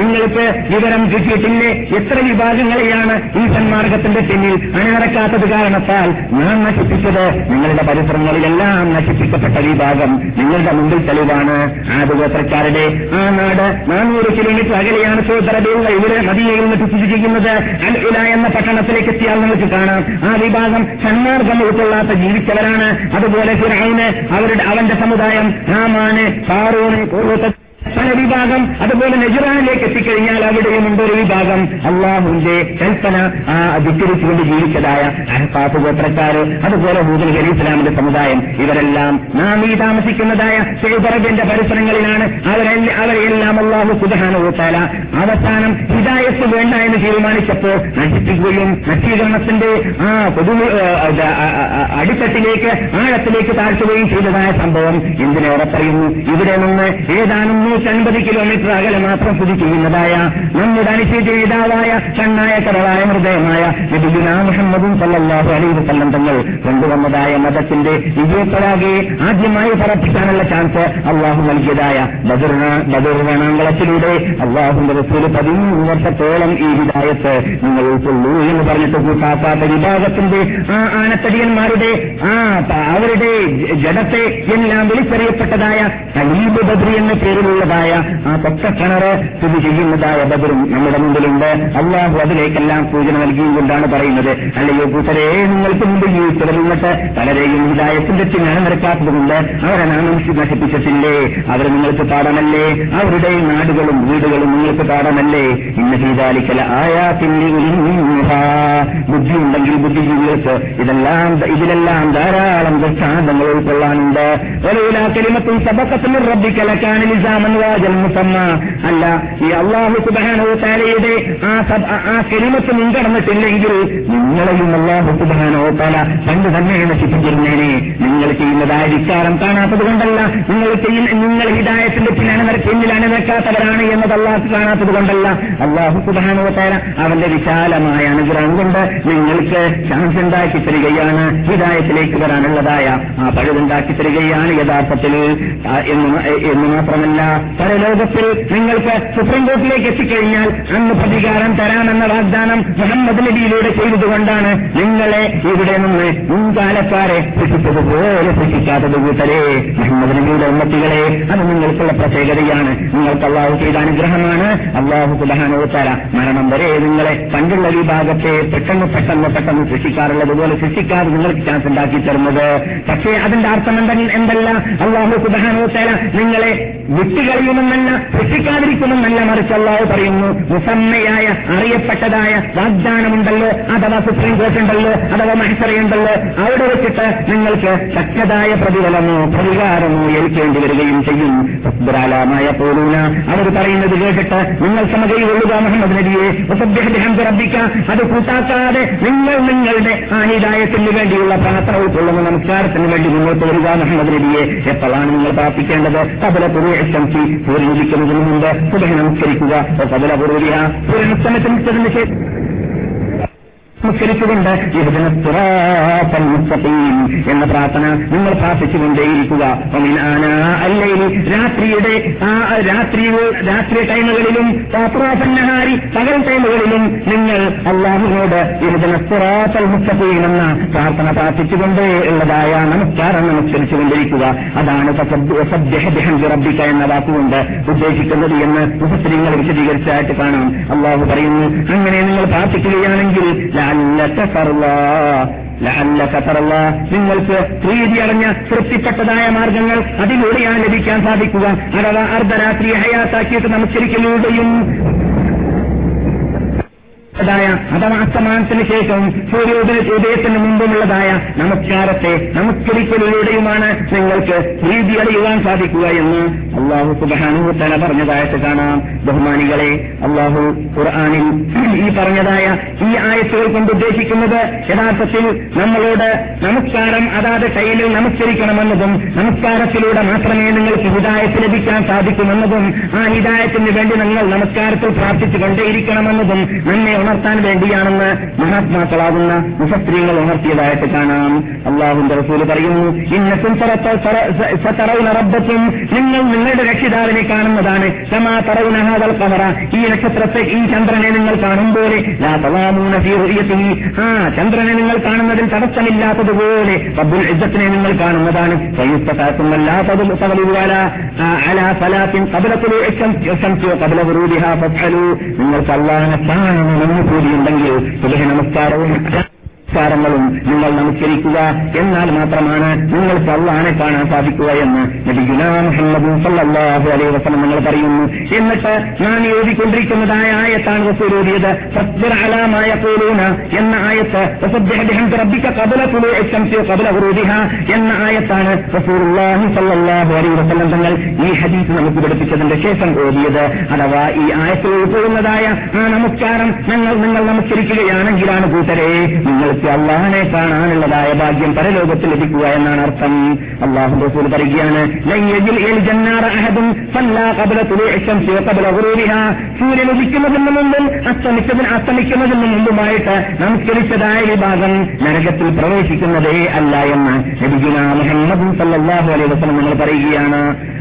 നിങ്ങൾക്ക് വിവരം കിട്ടിയിട്ടില്ലേ? എത്ര വിഭാഗങ്ങളെയാണ് ഈ സന്മാർഗത്തിന്റെ പിന്നിൽ അണിനടക്കാത്തത് കാരണത്താൽ നാം നശിപ്പിച്ചത് നിങ്ങളുടെ പരിസരങ്ങളിലെല്ലാം നശിപ്പിക്കപ്പെട്ട വിഭാഗം നിങ്ങളുടെ മുമ്പിൽ തെളിവാണ്. ആ ഗോത്രക്കാരുടെ ആ നാട് നാനൂറ് കിലോമീറ്റർ അകലെയാണ് സോദരബിയുള്ള ഇവിടെ നദിയെ നിന്ന് അൽ ഇല എന്ന പട്ടണത്തിലേക്ക് എത്തിയാൽ നിങ്ങൾക്ക് കാണാം. ആ വിഭാഗം സന്മാർഗം ഉൾക്കൊള്ളാത്ത ജീവിച്ചവരാണ്. അതുപോലെ ഫിറൈന് അവരുടെ അവന്റെ സമുദായം ഹാമാണ് ഫാറൂണ് വിഭാഗം അതുപോലെ നജുറാനിലേക്ക് എത്തിക്കഴിഞ്ഞാൽ അവിടെയുമുണ്ട് ഒരു വിഭാഗം. അള്ളാഹുന്റെ കൽപ്പന ആ ധിക്കരിച്ചുകൊണ്ട് ജീവിച്ചതായ അഹ്പാത്ത് ഗോത്രക്കാര് അതുപോലെ ഹൂദൽ അലി ഇസ്ലാമിന്റെ സമുദായം. ഇവരെല്ലാം നാം ഈ താമസിക്കുന്നതായ ഷെയ്ബറബിന്റെ പരിസരങ്ങളിലാണ്. അവരെല്ലാം അവരെല്ലാം അള്ളാഹു സുധാനുത്താല അവസാനം ഹിദായത്ത് വേണ്ട എന്ന് തീരുമാനിച്ചപ്പോൾ നശിപ്പിക്കുകയും നശീകരണത്തിന്റെ ആ പൊതു അടിത്തട്ടിലേക്ക് ആഴത്തിലേക്ക് താഴ്ത്തുകയും ചെയ്തതായ സംഭവം എന്തിനേറെ പറയുന്നു? ഇവിടെ നിന്ന് ഏതാനും നൂറ്റൻപത് കിലോമീറ്റർ അകലെ മാത്രം സ്ഥിതി ചെയ്യുന്നതായ നമ്മുടെ അനുസരിച്ച് നേതാവായ കണ്ണായ കരളായ ഹൃദയമായ മുഹമ്മദും സല്ലാഹു അലൈഹി വസല്ലം തങ്ങൾ കൊണ്ടുവന്നതായ മതത്തിന്റെ വിജയപ്പെടാകെ ആദ്യമായി പറപ്പിക്കാനുള്ള ചാൻസ് അള്ളാഹു നൽകിയതായ ബദുർവണാങ്കളത്തിലൂടെ അള്ളാഹുന്റെ റസൂൽ പതിമൂന്ന് വർഷത്തോളം ഈ വിദായത്ത് നിങ്ങൾ ഉൾക്കൊള്ളൂ എന്ന് പറഞ്ഞിട്ട് കൂട്ടാത്ത വിഭാഗത്തിന്റെ ആ ആനത്തടിയന്മാരുടെ ആ അവരുടെ ജഡത്തെ എല്ലാം വിളിച്ചറിയപ്പെട്ടതായ കലീബ് ബദ്രി എന്ന പേരിലുള്ളതായ ആ പൊട്ടക്കിണറ് സ്ഥിതി ചെയ്യുന്നതായ ബദറും നമ്മുടെ മുമ്പിലുണ്ട്. അള്ളാഹു അതിലേക്കെല്ലാം സൂചന നൽകിയും കൊണ്ടാണ് പറയുന്നത്. അല്ലയോ കൂട്ടരെ നിങ്ങൾക്ക് മുമ്പിൽ ഈ നിന്നിട്ട് പലരെയും ഹിതായത്തിന്റെ ചിഹ്നം നിരക്കാത്തതുകൊണ്ട് അവരെ നാം നശിപ്പിച്ചിട്ടില്ലേ? അവർ നിങ്ങൾക്ക് പാടമല്ലേ അവരുടെ നാടുകളും വീടുകളും നിങ്ങൾക്ക് പാടമല്ലേ ഇന്ന് ചെയ്താലിക്കല ആയാ പിന്നെ ബുദ്ധിയുണ്ടെങ്കിൽ ബുദ്ധിജീവികൾക്ക് ഇതെല്ലാം ഇതിലെല്ലാം ധാരാളം ദൃഷ്ടാന്തങ്ങൾ ഉൾക്കൊള്ളാനുണ്ട്. കലിമത്തും സബക്കത്തിൽ റബ്ബിക്കലക്കാണ് നിസാമൻ വാജൽ മുസമ്മ അല്ല ഈ അള്ളാഹു സുബാനോത്താലയുടെ ആ കെലിമത്ത് മുൻകടന്നിട്ടില്ലെങ്കിൽ നിങ്ങളെയും അള്ളാഹു സുബാനോ താല പണ്ട് തന്നെ നശിപ്പിച്ചിരുന്നേനെ നിങ്ങൾ ചെയ്യുന്നതായ വിചാരം കാണാത്തത് കൊണ്ടല്ല നിങ്ങൾ ചെയ്യുന്ന നിങ്ങൾ ഹിതായത്തിന്റെ പിന്നാണ് പിന്നിലാണ് നിൽക്കാത്തവരാണ് എന്നത് അള്ളാഹു കാണാത്തത് കൊണ്ടല്ല. അള്ളാഹു സുബാനോ താല അവന്റെ വിശാലമായ അനുഗ്രഹം കൊണ്ട് നിങ്ങൾക്ക് ചാൻസ് ഉണ്ടാക്കി തരികയാണ് ഹിതായത്തിലേക്ക് വരാനുള്ളതായ ആ പഴുതുണ്ടാക്കി തരികയാണ് യഥാർത്ഥത്തിൽ എന്ന് മാത്രമല്ല പരലോകത്തിൽ നിങ്ങൾക്ക് സുപ്രീം കോർട്ടിലേക്ക് എത്തിക്കഴിഞ്ഞാൽ അന്ന് പ്രതികാരം തരാമെന്ന വാഗ്ദാനം മുഹമ്മദ് നബിയിലൂടെ ചെയ്തതുകൊണ്ടാണ് നിങ്ങളെ ഇവിടെ നിന്ന് മുൻകാലക്കാരെ ശിക്ഷിച്ചതുപോലെ ശിക്ഷിക്കാത്തത് കൂട്ടരെ. മുഹമ്മദ് നബിയുടെ ഉമ്മത്തികളെ അത് നിങ്ങൾക്കുള്ള പ്രത്യേകതയാണ്. നിങ്ങൾക്ക് അള്ളാഹു ചെയ്ത അനുഗ്രഹമാണ്. അള്ളാഹു സുലഹാനോത്തര മരണം വരെ നിങ്ങളെ പണ്ടുള്ള വിഭാഗത്തെ പെട്ടെന്ന് പെട്ടെന്ന് പെട്ടെന്ന് സൃഷ്ടിക്കാറുള്ളത് പോലെ സൃഷ്ടിക്കാതെ നിങ്ങൾക്ക് ചാൻസ് ഉണ്ടാക്കി തരുന്നത്. പക്ഷേ അതിന്റെ അർത്ഥം എന്തല്ല? അള്ളാഹു സുബാനോത്തര നിങ്ങളെ വിട്ടുകളയുമെന്നല്ല രക്ഷിക്കാതിരിക്കുമെന്നല്ല മറിച്ച് അള്ളാഹു പറയുന്നു. മുസമ്മയായ അറിയപ്പെട്ടതായ വാഗ്ദാനമുണ്ടല്ലോ അഥവാ സുപ്രീം കോർട്ട് ഉണ്ടല്ലോ അഥവാ മഹിസറയുണ്ടല്ലോ അവിടെ വെച്ചിട്ട് നിങ്ങൾക്ക് ശക്തതായ പ്രതിഫലമോ പ്രതികാരമോ ഏൽക്കേണ്ടി വരികയും ചെയ്യും. സബ്രാലാമായ പോലൂന അവർ പറയുന്നത് കേട്ടിട്ട് നിങ്ങൾ സമതയിൽ കൊള്ളുക മുഹമ്മദ് നബിയെ. റബ്ബിക്ക അത് കൂട്ടാക്കാതെ നിങ്ങൾ നിങ്ങളുടെ ആഹിദായത്തിന് വേണ്ടിയുള്ള പ്രാർത്ഥന ഉൾക്കൊള്ളുന്ന നമസ്കാരത്തിന് വേണ്ടി മുന്നോട്ട് വരിക മുഹമ്മദ് നബിയെ. എപ്പോഴാണ് നിങ്ങൾ പ്രാർത്ഥിക്കേണ്ടത്? പുറശംസി സൂര്യനുദിക്കുന്നതിന് മുമ്പ് സുബഹ നമസ്കരിക്കുക ശേഷം നമസ്കരിച്ചുകൊണ്ട് എന്ന പ്രാർത്ഥന നിങ്ങൾ പ്രാർത്ഥിച്ചുകൊണ്ടേയിരിക്കുക. അല്ലെങ്കിൽ രാത്രിയുടെ രാത്രി രാത്രി ടൈമുകളിലും പാത്രാസന്നഹാരി പകൽ ടൈമുകളിലും നിങ്ങൾ അള്ളാഹുവിനോട് യുവജനസ്തുറാത്തൽ മുസ്തഫീൻ പ്രാർത്ഥന പ്രാർത്ഥിച്ചുകൊണ്ടേ ഉള്ളതായ നമസ്കാരം നമസ്കരിച്ചുകൊണ്ടിരിക്കുക. അതാണ് റബ്ബിക്ക എന്ന വാക്കുകൊണ്ട് ഉദ്ദേശിക്കുന്നത് എന്ന് മുസ്ലിങ്ങൾ വിശദീകരിച്ചായിട്ട് കാണാം. അള്ളാഹു പറയുന്നു അങ്ങനെ നിങ്ങൾ പ്രാർത്ഥിക്കുകയാണെങ്കിൽ നിങ്ങൾക്ക് പ്രീതി അറിഞ്ഞ തൃപ്തിപ്പെട്ടതായ മാർഗങ്ങൾ അതിലൂടെയാണ് ലഭിക്കാൻ സാധിക്കുക. അഥവാ അർദ്ധരാത്രി ഹയാത്താക്കിയിട്ട് നമസ്കരിക്കലൂടെയും ായ അഥവാ അസ്തമാനത്തിന് ശേഷവും സൂര്യോദയ ഉദയത്തിന് മുമ്പുമുള്ളതായ നമസ്കാരത്തെ നമസ്കരിക്കലിലൂടെയുമാണ് നിങ്ങൾക്ക് പ്രീതി അറിയുവാൻ സാധിക്കുക എന്ന് അള്ളാഹു സുബാനുത്തല പറഞ്ഞതായിട്ട് കാണാം. ബഹുമാനികളെ അള്ളാഹു ഖുർആാനിൽ ഈ പറഞ്ഞതായ ഈ ആയത്തുകൾ കൊണ്ട് ഉദ്ദേശിക്കുന്നത് യഥാർത്ഥത്തിൽ നമ്മളോട് നമസ്കാരം അതാത് കയ്യിൽ നമസ്കരിക്കണമെന്നതും നമസ്കാരത്തിലൂടെ മാത്രമേ നിങ്ങൾക്ക് ഹിദായത്ത് ലഭിക്കാൻ സാധിക്കുമെന്നതും ആ ഹിദായത്തിന് വേണ്ടി നിങ്ങൾ നമസ്കാരത്തിൽ പ്രാർത്ഥിച്ചുകൊണ്ടേയിരിക്കണമെന്നതും നമ്മെ ഉണർത്താൻ വേണ്ടിയാണെന്ന് മഹാത്മാക്കളാകുന്ന മുഖസ്ത്രീകൾ ഉണർത്തിയതായിട്ട് കാണാം. അള്ളാഹുന്റെ റസൂൽ പറയുന്നു റബ്ബത്തും നിങ്ങൾ നിങ്ങളുടെ രക്ഷിതാവിനെ കാണുന്നതാണ്. ക്ഷമാ തറവുനഹാദൽ ഈ നക്ഷത്രത്തെ ഈ ചന്ദ്രനെ നിങ്ങൾ കാണുമ്പോൾ ആ ചന്ദ്രനെ നിങ്ങൾ കാണുന്നതിൽ തടസ്സമില്ലാത്തതുപോലെ റബ്ബുൽ ഇജ്ജത്തിനെ നിങ്ങൾ കാണുന്നതാണ്. നിങ്ങൾക്ക് അള്ളാഹനെ കാണണമെന്ന് കൂടിയുണ്ടെങ്കിൽ സുബഹ നമസ്കാരവും. നമസ്കാരങ്ങളും നിങ്ങൾ നമസ്കരിക്കുക എന്നാൽ മാത്രമാണ് നിങ്ങൾക്ക് അള്ളാനെ കാണാൻ സാധിക്കുക എന്ന് നബിഗുലാ നിങ്ങൾ പറയുന്നു. എന്നിട്ട് ഞാൻ എഴുതിക്കൊണ്ടിരിക്കുന്നതായ ആയത്താണ് റസൂൽ ഓതിയത് പോലൂന എന്ന ആയത്ത്. ശംസി ഖബല എന്ന ആയത്താണ് വസല്ലം തങ്ങൾ ഈ ഹദീസ് നമുക്ക് പഠിപ്പിച്ചതിന്റെ ശേഷം ഓതിയത്. അഥവാ ഈ ആയത്തിൽ ഉൾക്കൊള്ളുന്നതായ ആ നമസ്കാരം ഞങ്ങൾ നിങ്ങൾ നമസ്കരിക്കുകയാണെങ്കിലാണ് കൂട്ടരെ നിങ്ങൾക്ക് അള്ളാഹനെ കാണാനുള്ളതായ ഭാഗ്യം പരലോകത്തിൽ ലഭിക്കുക എന്നാണ് അർത്ഥം. അള്ളാഹു റസൂൽ പറയുകയാണ് സൂര്യൻ ഉദിക്കുന്നതിന് മുമ്പും അസ്തമിച്ചതിന് അസ്തമിക്കുന്നതിന് മുമ്പുമായിട്ട് നമസ്കരിച്ചതായ വിഭാഗം നരകത്തിൽ പ്രവേശിക്കുന്നതേ അല്ല എന്ന് ലഭിക്കുന്ന മുഹമ്മദ് സല്ലല്ലാഹു അലൈഹി വസല്ലം നിങ്ങൾ പറയുകയാണ്.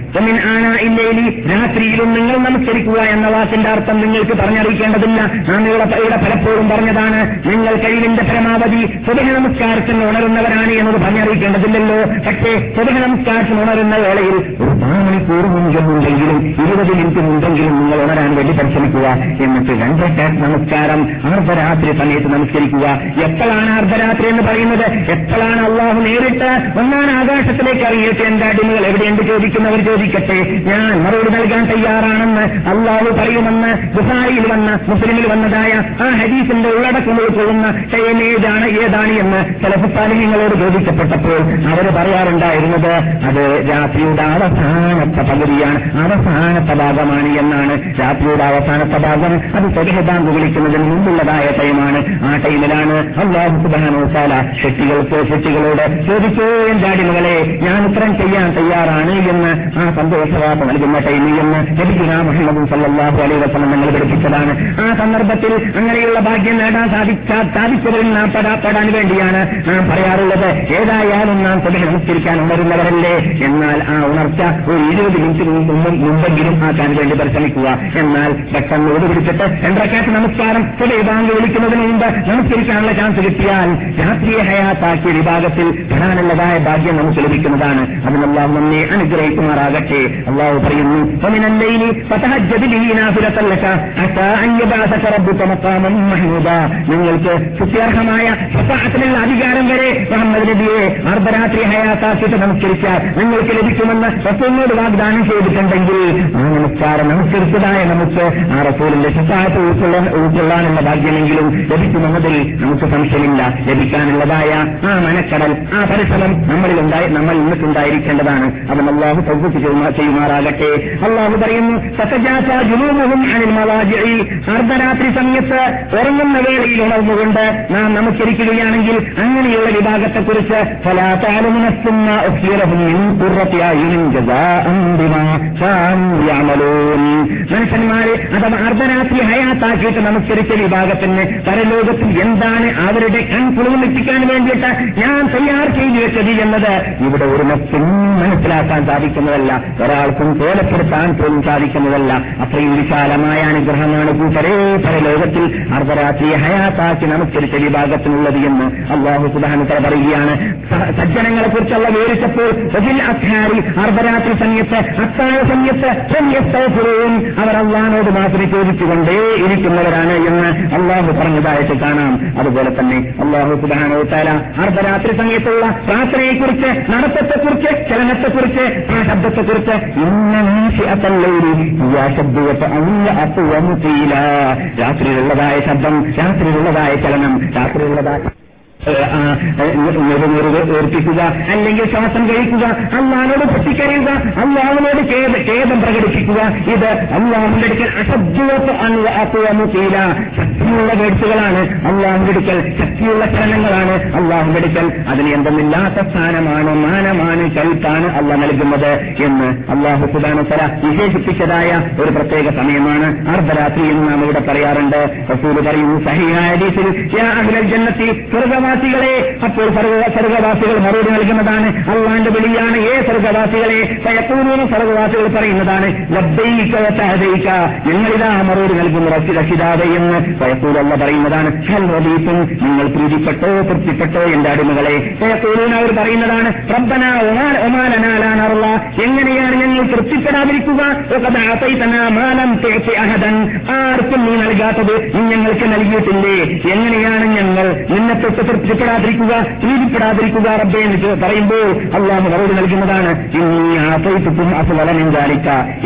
രാത്രിയിലും നിങ്ങൾ നമസ്കരിക്കുക എന്ന വാക്കിന്റെ അർത്ഥം നിങ്ങൾക്ക് പറഞ്ഞറിയിക്കേണ്ടതില്ല. നാം ഇവിടെ പലപ്പോഴും പറഞ്ഞതാണ് നിങ്ങൾ കഴിവിന്റെ പരമാവധി സുബഹ നമസ്കാരത്തിന് ഉണരുന്നവരാണ് എന്നത് പറഞ്ഞറിയിക്കേണ്ടതില്ലല്ലോ. പക്ഷേ സുബഹ നമസ്കാരത്തിന് ഉണരുന്ന വേളയിൽ ഒരു മണിക്കൂർ മുൻപുണ്ടെങ്കിലും ഇരുപത് മിനിറ്റ് മുൻപെങ്കിലും നിങ്ങൾ ഉണരാൻ വേണ്ടി പരിശ്രമിക്കുക. എന്നിട്ട് രണ്ടര നമസ്കാരം അർദ്ധരാത്രി സമയത്ത് നമസ്കരിക്കുക. എപ്പോഴാണ് അർദ്ധരാത്രി എന്ന് പറയുന്നത്? എപ്പോഴാണ് അള്ളാഹു നേരിട്ട് ഒന്നാണ് ആകാശത്തിലേക്ക് അറിയിട്ട് എന്റെ അടിമകൾ എവിടെയുണ്ട് ചോദിക്കുന്നവർ ചോദിക്കട്ടെ ഞാൻ മറുപടി നൽകാൻ തയ്യാറാണെന്ന് അള്ളാഹു പറയുമെന്ന് ബുഹാരിയിൽ വന്ന മുസ്ലിമിൽ വന്നതായ ആ ഹദീസിന്റെ ഉള്ളടക്കം ഉൾക്കൊള്ളുന്ന ടൈം ഏതാണ് ഏതാണ് എന്ന് ചില സാലിഹ്യങ്ങളോട് ചോദിക്കപ്പെട്ടപ്പോൾ അവർ പറയാറുണ്ടായിരുന്നത് അത് രാത്രിയുടെ അവസാനത്തെ പകുതിയാണ് അവസാനത്തെ ഭാഗമാണ് എന്നാണ്. രാത്രിയുടെ അവസാനത്തെ ഭാഗം അത് സ്വരഹബാങ്ക് വിളിക്കുന്നതിന് മുമ്പുള്ളതായ ടൈമാണ്. ആ ടൈമിലാണ് അള്ളാഹു സുബാനോസാല ഷെട്ടികൾക്ക് ഷെട്ടികളോട് ചോദിച്ചോ അടിമകളെ ഞാൻ ഇത്രയും ചെയ്യാൻ തയ്യാറാണ് എന്ന് ആ സന്തോഷവാർത്ത നൽകുന്ന ടൈമിൽ എന്ന് ലഭിക്കുന്ന മുഹമ്മദും സല്ലാഹു അലൈഹി വസ്ലം നിങ്ങൾ പഠിപ്പിച്ചതാണ്. ആ സന്ദർഭത്തിൽ അങ്ങനെയുള്ള ഭാഗ്യം നേടാൻ സാധിച്ച സാധിച്ചവരിൽ നാം പെടാപ്പെടാൻ വേണ്ടിയാണ് നാം പറയാറുള്ളത്. ഏതായാലും നാം തുടങ്ങി ഉണർത്തിരിക്കാൻ ഉണരുന്നവരല്ലേ? എന്നാൽ ആ ഉണർച്ച ഒരു ഇരുപത് മിനിറ്റ് മുമ്പും മുമ്പെങ്കിലും ആക്കാൻ വേണ്ടി പരിശ്രമിക്കുക. എന്നാൽ പെട്ടെന്ന് ഓടി പിടിച്ചിട്ട് രണ്ടരക്കാറ്റ് നമസ്കാരം തുടരെ ബാങ്ക് വിളിക്കുന്നതിന് മുമ്പ് നമസ്കരിക്കാനുള്ള ചാൻസ് കിട്ടിയാൽ രാത്രിയെ ഹയാത്താക്കിയ വിഭാഗത്തിൽ പെടാനുള്ളതായ ഭാഗ്യം നമുക്ക് ലഭിക്കുന്നതാണ്. അതിനെല്ലാം നമ്മെ അനുഗ്രഹിക്കുമാറാകട്ടെ. അള്ളാഹു പറയുന്നു നിങ്ങൾക്ക് സുത്യർഹമായ അധികാരം വരെ മുഹമ്മദ് നബിയെ അർദ്ധരാത്രി ഹയാത്താക്കിയിട്ട് നമസ്കരിച്ചാൽ നിങ്ങൾക്ക് ലഭിക്കുമെന്ന് സത്യങ്ങളോട് വാഗ്ദാനം ചെയ്തിട്ടുണ്ടെങ്കിൽ ആ നമസ്കാരം നമസ്കരിച്ചതായ നമുക്ക് ആ റസൂലിന്റെ സഫാത്ത് ഉൾക്കൊള്ളാൻ ഉൾക്കൊള്ളാനുള്ള ഭാഗ്യമെങ്കിലും ലഭിക്കുമെന്നതിൽ നമുക്ക് സംശയമില്ല. ലഭിക്കാനുള്ളതായ ആ മനക്കടൽ ആ പരിസരം നമ്മളിൽ ഉണ്ടായി നമ്മൾ ഇന്നിട്ടുണ്ടായിരിക്കേണ്ടതാണ് അത് അള്ളാഹു സൗകര്യ ചെയ്യുമാറാകട്ടെ അള്ളാഹു പറയുന്നു അർദ്ധരാത്രി സമയത്ത് ഉറങ്ങുന്ന വേളയിൽ ഉണർന്നുകൊണ്ട് നാം നമസ്കരിക്കുകയാണെങ്കിൽ അങ്ങനെയുള്ള വിഭാഗത്തെക്കുറിച്ച് മനുഷ്യന്മാരെ അഥവാ അർദ്ധരാത്രി ഹയാത്താക്കിയിട്ട് നമസ്കരിച്ച വിഭാഗത്തിന് പരലോകത്തിൽ എന്താണ് അവരുടെ കൺകുളിർമിപ്പിക്കാൻ വേണ്ടിയിട്ട് ഞാൻ തയ്യാർ ചെയ്തു വെച്ചത് എന്നത് ഇവിടെ ഒരു മനസ്സിലാക്കാൻ സാധിക്കുന്നതല്ല. ഒരാൾക്കും കോലപ്പെടുത്താൻ പോലും സാധിക്കുന്നതല്ല. അത്രയും വിശാലമായ അനുഗ്രഹമാണ് കൂട്ടരേ പരലോകത്തിൽ അർദ്ധരാത്രി ഹയാത്താക്കി നമുക്കൊരു വിഭാഗത്തിനുള്ളത് എന്ന് അള്ളാഹു സുധാനത്തര പറയുകയാണ്. സജ്ജനങ്ങളെ കുറിച്ചുള്ള വിവരിച്ചപ്പോൾ അർദ്ധരാത്രി സമയത്ത് അത്താഴ സമയത്ത്. അവർ അള്ളഹാനോട് മാത്രം ചോദിച്ചുകൊണ്ടേ ഇരിക്കുന്നവരാണ് എന്ന് അള്ളാഹു പറഞ്ഞതായിട്ട് കാണാം. അതുപോലെ തന്നെ അള്ളാഹു സുബാനോ താല അർദ്ധരാത്രി സമയത്തുള്ള പ്രാർത്ഥനയെക്കുറിച്ച് നടത്തത്തെക്കുറിച്ച് ചലനത്തെക്കുറിച്ച് ആ ശബ്ദത്തെക്കുറിച്ച് രാത്രിയിലുള്ളതായ ശബ്ദം രാത്രിയിലുള്ളതായ ചലനം രാത്രിയിലുള്ളതായ ഏർപ്പിക്കുക അല്ലെങ്കിൽ ശ്വാസം കഴിക്കുക. അള്ളാഹിനോട് പൊട്ടിക്കരയുക. അള്ളാഹിനോട് ഖേദം പ്രകടിപ്പിക്കുക. ഇത് അള്ളാഹുന്റെ അടുക്കൽ അത്തുവമുത്തിയില്ല ശക്തിയുള്ള വേഴ്സുകളാണ് അള്ളാഹുന്റെ അടുക്കൽ ശക്തിയുള്ള ചലനങ്ങളാണ് അള്ളാഹുന്റെ അടുക്കൽ. അതിന് എന്തെന്നില്ലാത്ത സ്ഥാനമാണ് മാനമാണ് കൽപ്പാണ് അല്ല നൽകുന്നത് എന്ന് അള്ളാഹു സുബാന തല വിശേഷിപ്പിച്ചതായ ഒരു പ്രത്യേക സമയമാണ്. അർദ്ധരാത്രി എന്ന് നാം ഇവിടെ പറയാറുണ്ട്. റസൂൽ പറയുന്നു സഹിയായ ഹദീസിൽ ജന്നത്തി സ്വർഗവാസികളെ അപ്പോൾ സർവ സ്വർഗവാസികൾ മറുപടി നൽകുന്നതാണ് അള്ളാന്റെ വിളിയാണ് ഏ സ്വർഗവാസികളെ പയക്കൂറിന് സ്വർഗവാസികൾ പറയുന്നതാണ് ലബ്ബൈക വതഹദൈക ഞങ്ങളിതാ മറുപടി നൽകുന്നു രക്ഷിതാവേ എന്ന് പയക്കൂറല്ല പറയുന്നതാണ്. ഹൽ റബീത്തും നിങ്ങൾ പ്രീതിപ്പെട്ടോ തൃപ്തിപ്പെട്ടോ എന്റെ അടിമകളെ? പയക്കൂറിന് അവർ പറയുന്നതാണ് റബ്ബന ഒമാലനാലാണറുള്ള എങ്ങനെയാണ് ഞങ്ങൾ തൃപ്തിപ്പെടാതിരിക്കുക? ആർക്കും നീ നൽകാത്തത് നീ ഞങ്ങൾക്ക് നൽകിയിട്ടില്ലേ? എങ്ങനെയാണ് ഞങ്ങൾ നിന്നെ തൊട്ട് തൃപ്തിപ്പെടാതിരിക്കുക പ്രീതിപ്പെടാതിരിക്കുക റബ്ബെ എന്ന് പറയുമ്പോൾ അള്ളാഹ് മറുപടി നൽകുന്നതാണ്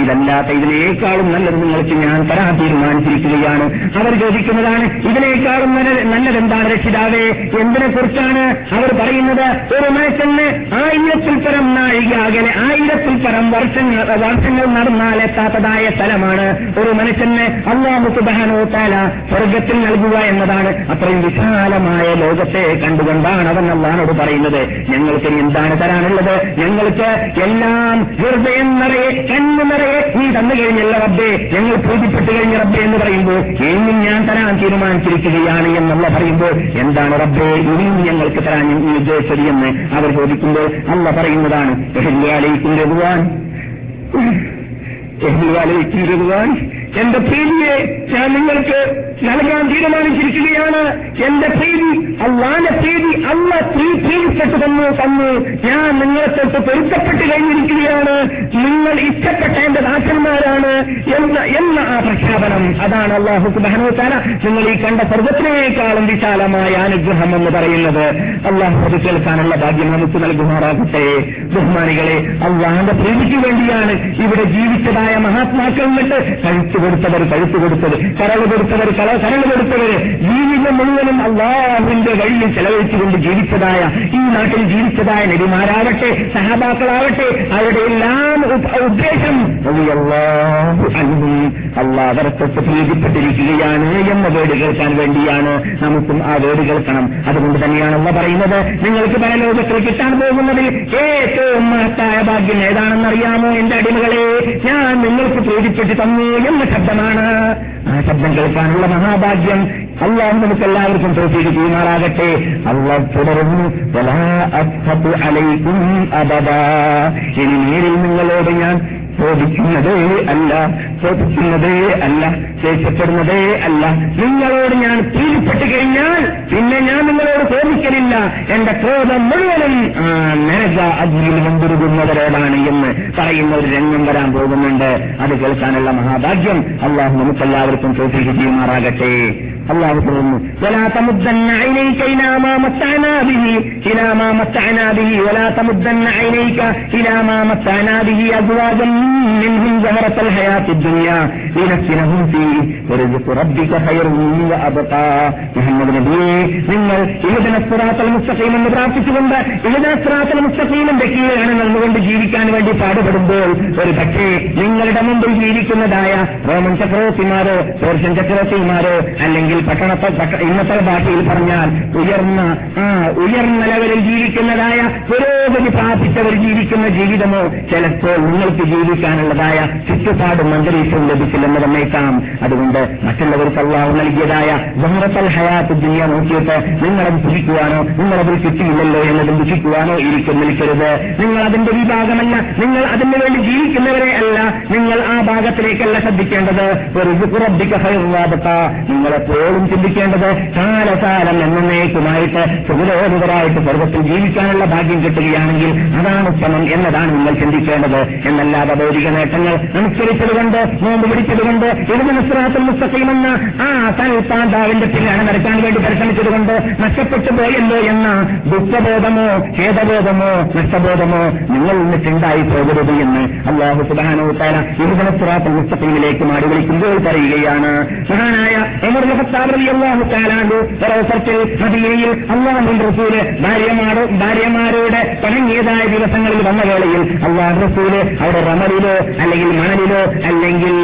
ഇതല്ലാത്ത ഇതിനേക്കാളും നല്ലത് നിങ്ങൾക്ക് ഞാൻ തരാൻ തീരുമാനിച്ചിരിക്കുകയാണ്. അവർ ചോദിക്കുന്നതാണ് ഇതിനേക്കാളും നല്ല- നല്ലതെന്താണ് രക്ഷിതാവേ? എന്തിനെ കുറിച്ചാണ് അവർ പറയുന്നത്? ഒരു മനുഷ്യന് ആയിരത്തിൽ പരം നാഴിക അകലെ ആയിരത്തിൽ പരം വർഷങ്ങൾ വർഷങ്ങൾ നടന്നാലെത്താത്തതായ സ്ഥലമാണ്. ഒരു മനുഷ്യന് അള്ളാഹു സുബാനോ താല സ്വർഗത്തിൽ നൽകുക എന്നതാണ് അത്രയും വിശാലമായ ലോകത്തെ കണ്ടുകൊണ്ടാണ് അവൻ അള്ളഹാനോട് പറയുന്നത്. ഞങ്ങൾക്ക് എന്താണ് തരാനുള്ളത്? ഞങ്ങൾക്ക് എല്ലാം ഹൃദയം നിറയെ കണ്ണു നിറയെ നീ തന്നു കഴിഞ്ഞല്ല റബ്ബേ. ഞങ്ങൾ പൂജിപ്പെട്ട് കഴിഞ്ഞ റബ്ബേ എന്ന് പറയുമ്പോൾ ഇനിയും ഞാൻ തരാൻ തീരുമാനിച്ചിരിക്കുകയാണ് എന്നുള്ള പറയുമ്പോൾ എന്താണ് റബ്ബേ? ഇനിയും ഞങ്ങൾക്ക് തരാൻ നീ ഉദ്ദേശിച്ചത് എന്ന് അവർ ചോദിക്കുമ്പോൾ അല്ല പറയുന്നതാണ്. എഹ്ലിയാലേക്കും രഘുവാൻ എഹ്ലിയാലേക്കും രഘുവാൻ എന്റെ പ്രീതിയെ ഞാൻ നിങ്ങൾക്ക് നൽകാൻ തീരുമാനിച്ചിരിക്കുകയാണ്. എന്റെ പ്രീതി അല്ലാന്റെ പ്രീതി അല്ല പ്രീ പ്രീതിപ്പെട്ട് തന്നു തന്നു. ഞാൻ നിങ്ങളെ തൊട്ട് പൊരുത്തപ്പെട്ട് കഴിഞ്ഞിരിക്കുകയാണ്. നിങ്ങൾ ഇഷ്ടപ്പെട്ട എന്റെ ദാസന്മാരാണ് എന്ന എന്ന ആ പ്രഖ്യാപനം. അതാണ് അള്ളാഹു ബഹനോത്താന നിങ്ങൾ ഈ കണ്ട സർവത്തിനേക്കാളും വിശാലമായ അനുഗ്രഹം എന്ന് പറയുന്നത്. അള്ളാഹു അത് കേൾക്കാനുള്ള ഭാഗ്യം നമുക്ക് നൽകുമാറാകട്ടെ. ബഹുമാനികളെ അള്ളാഹിന്റെ പ്രീതിക്ക് വേണ്ടിയാണ് ഇവിടെ ജീവിച്ചതായ മഹാത്മാക്കൾ എന്നിട്ട് കഴുത്തു കൊടുത്തവർ കഴുത്ത് കൊടുത്തത് കരൾ കൊടുത്തവർ കരൾ കൊടുത്തവർ. ജീവിതം മുഴുവനും അള്ളാഹുവിന്റെ വഴിയിൽ ചെലവഴിച്ചുകൊണ്ട് ജീവിച്ചതായ ഈ നാട്ടിൽ ജീവിച്ചതായ നബിമാരാവട്ടെ സഹബാക്കളാവട്ടെ അവരുടെ എല്ലാം ഉദ്ദേശം അള്ളാഹ് തൊട്ട് പ്രീതിപ്പെട്ടിരിക്കുകയാണ് എന്ന വേട് കേൾക്കാൻ വേണ്ടിയാണ് നമുക്കും ആ വേട് കേൾക്കണം. അതുകൊണ്ട് തന്നെയാണ് അള്ള പറയുന്നത് നിങ്ങൾക്ക് പരലോകത്തിൽ കിട്ടാൻ പോകുന്നതിൽ ഏറ്റവും മഹത്തായ ഭാഗ്യം ഏതാണെന്നറിയാമോ എന്റെ അടിമകളെ? ഞാൻ നിങ്ങൾക്ക് പ്രീതിപ്പെട്ട് തന്നു എന്ന ശബ്ദമാണ് ആ ശബ്ദം കേൾക്കാനുള്ള മഹാഭാഗ്യം അള്ളാഹു നമുക്ക് എല്ലാവർക്കും തോഫീക്ക് ചെയ്യുമാറാകട്ടെ. അള്ളാഹ് അസ്ഹബു അലൈക്കും അബദ ഇനി നേരിൽ നിങ്ങളോട് ഞാൻ ചോദിക്കുന്നതേ അല്ല ചോദിക്കുന്നതേ അല്ല ദേഷ്യപ്പെടുന്നതേ അല്ല. നിങ്ങളോട് ഞാൻ പ്രീതിപ്പെട്ട് കഴിഞ്ഞാൽ പിന്നെ ഞാൻ നിങ്ങളോട് ചോദിക്കലില്ല. എന്റെ ക്രോധം മുഴുവനും നരക അഗ്നിയിൽ കൊണ്ടുവരുന്നവരോടാണ് എന്ന് പറയുന്ന ഒരു രംഗം വരാൻ പോകുന്നുണ്ട്. അത് കേൾക്കാനുള്ള മഹാഭാഗ്യം അള്ളാഹു നമുക്കെല്ലാവർക്കും ചോദിക്കുക ചെയ്യുമാറാകട്ടെ. അള്ളാഹു പറയുന്നു നിങ്ങൾ എന്ന് പ്രാർത്ഥിച്ചുകൊണ്ട് ഇഹദനസ്രാത്തൽ മുസ്തഖീമിന്റെ കീഴാണ് നിന്നുകൊണ്ട് ജീവിക്കാൻ വേണ്ടി പാടുപെടുമ്പോൾ ഒരു പക്ഷേ നിങ്ങളുടെ മുമ്പിൽ ജീവിക്കുന്നതായ റോമൻ ചക്രവർത്തിമാരോ പേർഷ്യൻ ചക്രവർത്തിമാരോ അല്ലെങ്കിൽ പട്ടണത്തെ പട്ട- ഇന്നത്തെ ഭാഷയിൽ പറഞ്ഞാൽ ഉയർന്ന ആ ഉയർന്ന ലെവലിൽ ജീവിക്കുന്നതായ പുരോഗതി പ്രാപിച്ചവർ ജീവിക്കുന്ന ജീവിതമോ ചിലപ്പോൾ നിങ്ങൾക്ക് ജീവിക്കാനുള്ളതായ ചുറ്റുപാടും അന്തരീക്ഷവും ലഭിച്ചില്ലെന്ന് തന്നേക്കാം. അതുകൊണ്ട് മറ്റുള്ളവർക്ക് അള്ളാഹു നൽകിയതായ ബഹ്റത്തൽ ഹയാത്ത് ദുനിയ നോക്കിയിട്ട് നിങ്ങളത് ഭുജിക്കുവാനോ നിങ്ങളതിൽ ചുറ്റിയില്ലല്ലോ എന്നത് ഭുജിക്കുവാനോ ഇരിക്കും നിൽക്കരുത്. നിങ്ങൾ അതിന്റെ വിഭാഗമല്ല നിങ്ങൾ അതിനു വേണ്ടി ജീവിക്കുന്നവരെ അല്ല നിങ്ങൾ ആ ഭാഗത്തിലേക്കല്ല ശ്രദ്ധിക്കേണ്ടത്. ഒരു നിങ്ങളെപ്പോ എപ്പോഴും ചിന്തിക്കേണ്ടത് കാലകാലം എന്നേക്കുമായിട്ട് സുഗരോധിതരായിട്ട് സ്വർഗത്തിൽ ജീവിക്കാനുള്ള ഭാഗ്യം കിട്ടുകയാണെങ്കിൽ അതാണ് ഉത്തമം എന്നതാണ് നിങ്ങൾ ചിന്തിക്കേണ്ടത്. എന്നല്ലാതെ ഭൗതിക നേട്ടങ്ങൾ അനുസരിച്ചതുകൊണ്ട് നോമ്പ് പിടിച്ചതുകൊണ്ട് ഇതിന് നിസ്രാത്തിൽ മുസ്തഖീമെന്ന ആ തൽപാന്താവിന്റെ പിന്നാണ് നടക്കാൻ വേണ്ടി പരിശ്രമിച്ചതുകൊണ്ട് നഷ്ടപ്പെട്ടു പോയല്ലോ എന്ന ദുഃഖബോധമോ ഖേദബോധമോ നഷ്ടബോധമോ നിങ്ങൾ നിന്നിട്ടുണ്ടായി പോകരുത് എന്ന് അള്ളാഹു സുബാനോ താര ഇതിന് നിസ്രാത്തിൽ മുസ്തഖീമിലേക്ക് മാറി വിളിക്കുമ്പോൾ പറയുകയാണ്. മഹാനായ എമർ ഭാര്യമാരോ ഭാര്യമാരോട് പണങ്ങിയതായ ദിവസങ്ങളിൽ വന്ന വേളയിൽ അള്ളാഹു റസൂൽ അവിടെ റമലിലോ അല്ലെങ്കിൽ മണലിലോ അല്ലെങ്കിൽ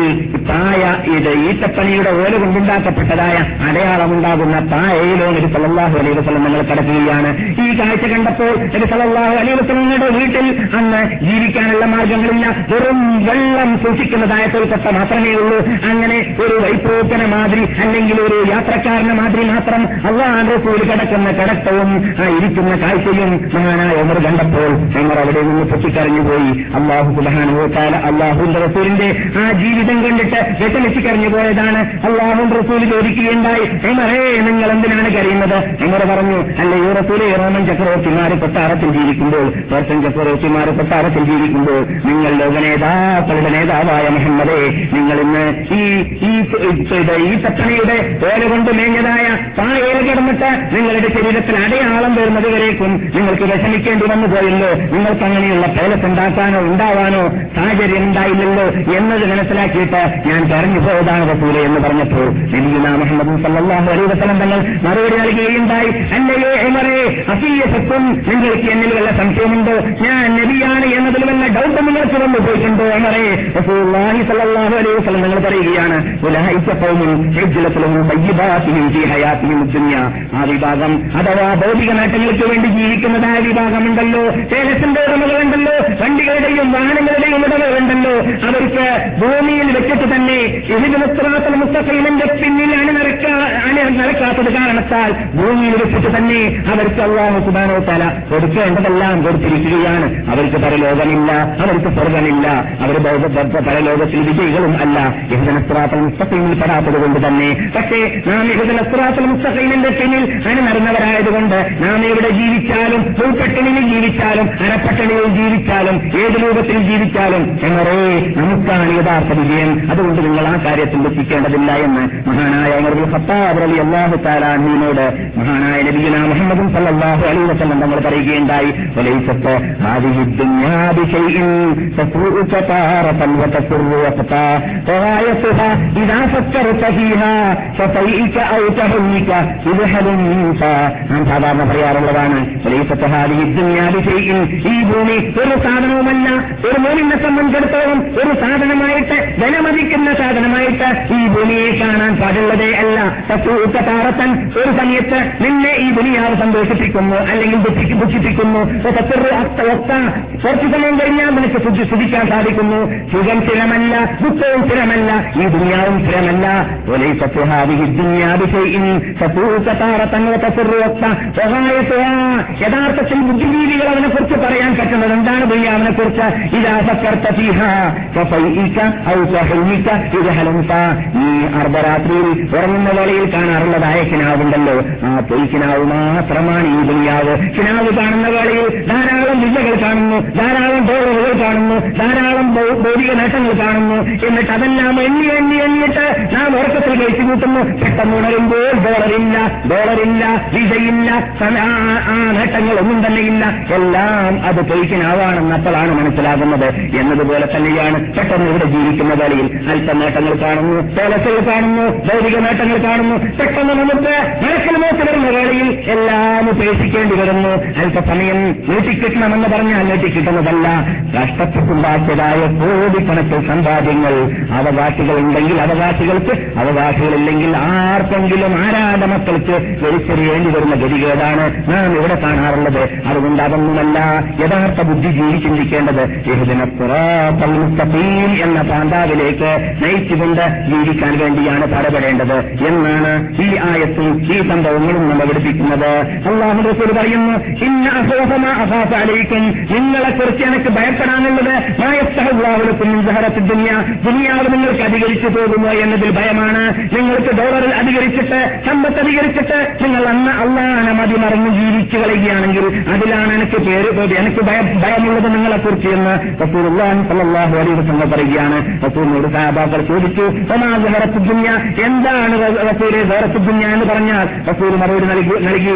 പായ ഇത് ഈട്ടപ്പണിയുടെ ഓല കൊണ്ടുണ്ടാക്കപ്പെട്ടതായ അടയാളമുണ്ടാകുന്ന പായയിലോ നബി സല്ലല്ലാഹു അലൈഹി വസ്ലം നിങ്ങൾ കടക്കുകയാണ്. ഈ കാഴ്ച കണ്ടപ്പോൾ നബി സല്ലല്ലാഹു അലൈഹി വസ്ലങ്ങളുടെ വീട്ടിൽ അന്ന് ജീവിക്കാനുള്ള മാർഗങ്ങളില്ല വെറും വെള്ളം സൂക്ഷിക്കുന്നതായ തൊഴിൽ മാത്രമേ ഉള്ളൂ. അങ്ങനെ ഒരു വൈപ്രോത്തന മാതിരി അല്ലെങ്കിൽ ഒരു യാത്രക്കാരനെ മാതിരി മാത്രം അള്ളാഹാന്റെ റസൂൽ കിടക്കുന്ന കിടത്തവും ആ ഇരിക്കുന്ന കാഴ്ചയും മഹാനായ ഉമർ കണ്ടപ്പോൾ ഉമർ അവിടെ നിന്ന് പൊട്ടിക്കറിഞ്ഞുപോയി അള്ളാഹു സുബാനുഭവത്താല അള്ളാഹുന്റെ റസൂലിന്റെ ആ ജീവിതം കണ്ടിട്ട് വിഷമിച്ച് കറിഞ്ഞു പോയതാണ് അള്ളാഹു റസൂൽ ചോദിക്കുകയുണ്ടായി ഉമറേ നിങ്ങൾ എന്തിനാണ് കരയുന്നത് ഉമർ പറഞ്ഞു അല്ല ഈ റസൂലെ റോമൻ ചക്രവർത്തിമാര് കൊട്ടാരത്തിൽ ജീവിക്കുമ്പോൾ പേർഷ്യൻ ചക്രവർത്തിമാര് കൊട്ടാരത്തിൽ ജീവിക്കുമ്പോൾ നിങ്ങൾ ലോകനേതാക്കളുടെ നേതാവായ മുഹമ്മദേ നിങ്ങൾ ഇന്ന് ഈ ഈ ഈ ഓല കൊണ്ട് മേഞ്ഞതായ പായയിൽ കിടന്നിട്ട് നിങ്ങളുടെ ശരീരത്തിൽ അടയാളം വരുന്നത് വരേക്കും നിങ്ങൾക്ക് വിഷമിക്കേണ്ടി വന്നു പോയല്ലോ. നിങ്ങൾക്ക് അങ്ങനെയുള്ള പേലസ് ഉണ്ടാക്കാനോ ഉണ്ടാവാനോ സാഹചര്യം ഉണ്ടായില്ലല്ലോ എന്നത് മനസ്സിലാക്കിയിട്ട് ഞാൻ പറഞ്ഞു പോയതാണ് റസൂലെ എന്ന് പറഞ്ഞപ്പോൾ വസല്ലം തങ്ങൾ മറുപടി നൽകുകയുണ്ടായി. അല്ലയോ എമറേ അസീയസത്വം നിങ്ങൾക്ക് എന്നിൽ വല്ല സംശയമുണ്ടോ? ഞാൻ നബിയാണ് എന്നതിൽ വല്ല ഡൗട്ട് നിങ്ങൾക്ക് വന്നു പോയിട്ടുണ്ടോ എമറേ റസൂലുള്ളാഹി സല്ലല്ലാഹു അലൈഹി വസല്ലം നിങ്ങൾ പറയുകയാണ് ഉലഹൈക ആ വിഭാഗം അഥവാ ഭൗതിക നേട്ടങ്ങൾക്ക് വേണ്ടി ജീവിക്കുന്നതായ വിഭാഗമുണ്ടല്ലോ. പേലസിന്റെ ഉടമകളുണ്ടല്ലോ വണ്ടികളുടെയും വാഹനങ്ങളുടെയും ഉടമകളുണ്ടല്ലോ അവർക്ക് ഭൂമിയിൽ വെച്ചിട്ട് തന്നെ ഇതിനുസ്ത്രാത്തൽ മുസ്തഫീമിന്റെ പിന്നിൽ അണിനിറക്ക അണിനിറക്കാത്തത് കാരണത്താൽ ഭൂമിയിൽ വെച്ചിട്ട് തന്നെ അവർക്ക് അള്ളാഹു സുബാനോ തല കൊടുക്കേണ്ടതെല്ലാം കൊടുത്തിരിക്കുകയാണ്. അവർക്ക് പരലോകമില്ല അവർക്ക് സ്വർഗമില്ല അവർ പരലോകത്തിൽ വിജയികളും അല്ല. യഹുദനസ്ത്രാത്തൽ മുസ്തഫീമിൽ പെടാത്തത് കൊണ്ട് തന്നെ. പക്ഷേ നാം യഹുദനസ്ത്രാത്തൽ മുസ്തഖീമിന്റെ പിന്നിൽ അണിനിറങ്ങവരായതുകൊണ്ട് നാം ഇവിടെ ജീവിച്ചാലും ഉൾപ്പെട്ടിണിയിൽ ജീവിച്ചാലും അരപ്പട്ടണിയിൽ ജീവിച്ചാലും ഏത് രൂപത്തിൽ ജീവിച്ചാലും എന്നറേ നമുക്കാണ് യഥാർത്ഥ വിജയം. അതുകൊണ്ട് നിങ്ങൾ ആ കാര്യത്തിൽ ദുഃഖിക്കേണ്ടതില്ല എന്ന് മഹാനായ ഖത്താബ് അലി അള്ളാഹു താലാഹിനോട് മഹാനായ നബി മുഹമ്മദും സല്ലാഹു അലൈഹി വസ്ലം നമ്മൾ പറയുകയുണ്ടായി ഒലൈസത്ത് ഹാദിഹി നാം സാധാരണ പറയാറുള്ളതാണ് ഈ ഭൂമി ഒരു സാധനവുമല്ല. ഒരു മൂന്നിനെ സംബന്ധിച്ചിടത്തോളം ഒരു സാധനമായിട്ട് വിലമതിക്കുന്ന സാധനമായിട്ട് ഈ ഭൂമിയെ കാണാൻ പാടുള്ളതേ അല്ല. താറത്തൻ ഒരു സമയത്ത് നിന്നെ ഈ ദുനിയാവ് സന്തോഷിപ്പിക്കുന്നു അല്ലെങ്കിൽ ദുഃഖിപ്പിക്കുന്നു. കുറച്ചു സമയം കഴിഞ്ഞാൽ നിനക്ക് ശുദ്ധി ശുദ്ധിക്കാൻ സാധിക്കുന്നു. സുഖം സ്ഥിരമല്ല ദുഃഖവും സ്ഥിരമല്ല ഈ ദുനിയാവും സ്ഥിരമല്ല. യഥാർത്ഥത്തിൽ ബുദ്ധിജീവികൾ അവനെ കുറിച്ച് പറയാൻ പറ്റുന്നത് എന്താണ് ദുനിയാവിനെ കുറിച്ച് ഈ അർദ്ധരാത്രിയിൽ ഉറങ്ങുന്ന വേളയിൽ കാണാറുള്ളതായ കിനാവുണ്ടല്ലോ. ആ പൊയ് കിനാവ് മാത്രമാണ് ഈ ബയ്യാവ് കിനാവ് കാണുന്ന വേളയിൽ ധാരാളം വില്ലകൾ കാണുന്നു ധാരാളം ഡോളറുകൾ കാണുന്നു ധാരാളം ഭൗതിക നേട്ടങ്ങൾ കാണുന്നു. എന്നിട്ട് അതെല്ലാം എണ്ണി എണ്ണി എണ്ണിയിട്ട് നാം ഉറക്കത്തിൽ കഴിച്ചു കൂട്ടുന്നു പെട്ടെന്ന് ഉണരുമ്പോൾ ഡോളറില്ല ഡോളറില്ല വിസയില്ല ആ നേട്ടങ്ങളൊന്നും തന്നെയില്ല. എല്ലാം അത് പൊയ്ക്കിനാവാണെന്ന് അപ്പോഴാണ് മനസ്സിലാകുന്നത്. എന്നതുപോലെ തന്നെയാണ് പെട്ടെന്ന് ഇവിടെ ജീവിക്കുന്ന വേളയിൽ. അല്പ നേട്ടങ്ങൾ കാണുന്നു തോലസുകൾ കാണുന്നു ഭൗതിക നേട്ടങ്ങൾ കാണുന്നു. പെട്ടെന്ന് നമുക്ക് മനസ്സിൽ നോക്കി വരുന്ന വേളയിൽ എല്ലാം ഉപേക്ഷിക്കേണ്ടി വരുന്നു. അല്പസമയം നീട്ടിക്കിട്ടണമെന്ന് പറഞ്ഞാൽ നീട്ടിക്കിട്ടുന്നതല്ല. കഷ്ടപ്പെട്ടുണ്ടാക്കിയതായ കോടിക്കണക്കിൽ സമ്പാദ്യങ്ങൾ അവകാശികൾ ഉണ്ടെങ്കിൽ അവകാശികൾക്ക് അവകാശികളില്ലെങ്കിൽ ആർക്കെങ്കിലും ആരാധ മക്കൾക്ക് വലിച്ചെറിയേണ്ടി വരുന്ന ഗതികേടാണ് നാം ഇവിടെ കാണാറുള്ളത്. അതുകൊണ്ട് അതൊന്നുമല്ല യഥാർത്ഥ ബുദ്ധിജീവി ചിന്തിക്കേണ്ടത് എന്ന പാന്താവിലേക്ക് നയിച്ചുകൊണ്ട് ജീവിക്കാൻ വേണ്ടിയാണ് പാടുപെടേണ്ടത്. എന്നാണ് ഈ ആയത്തും ഈ സംഭവങ്ങളും നമ്മൾ പഠിപ്പിക്കുന്നത്. അള്ളാഹു റസൂൽ പറയുന്നു ഇന്ന അഹോഹമ അഹാസ അലയിക്കും നിങ്ങളെ കുറിച്ച് എനിക്ക് ഭയപ്പെടാനുള്ളത് ദുനിയാവ് നിങ്ങൾക്ക് അധികരിച്ചു പോകുമോ എന്നതിൽ ഭയമാണ്. നിങ്ങൾക്ക് ഡോളറിൽ അധികരിച്ചിട്ട് സമ്പത്ത് അധികരിച്ചിട്ട് നിങ്ങൾ അന്ന് അള്ളാഹനെ മതി മറന്ന് ജീവിച്ചു കളയുകയാണെങ്കിൽ അതിലാണ് എനിക്ക് പേര് എനിക്ക് ഭയമുള്ളത് നിങ്ങളെ കുറിച്ച് എന്ന് അലൈഹി വസല്ലം പറയുകയാണ്. റസൂറിനോട് സഹാബാക്കൾ ചോദിച്ചു ദുന്യ? എന്താണ് ദുന്യ എന്ന് പറഞ്ഞാൽ? റസൂൽ മറുപടി നൽകി നൽകി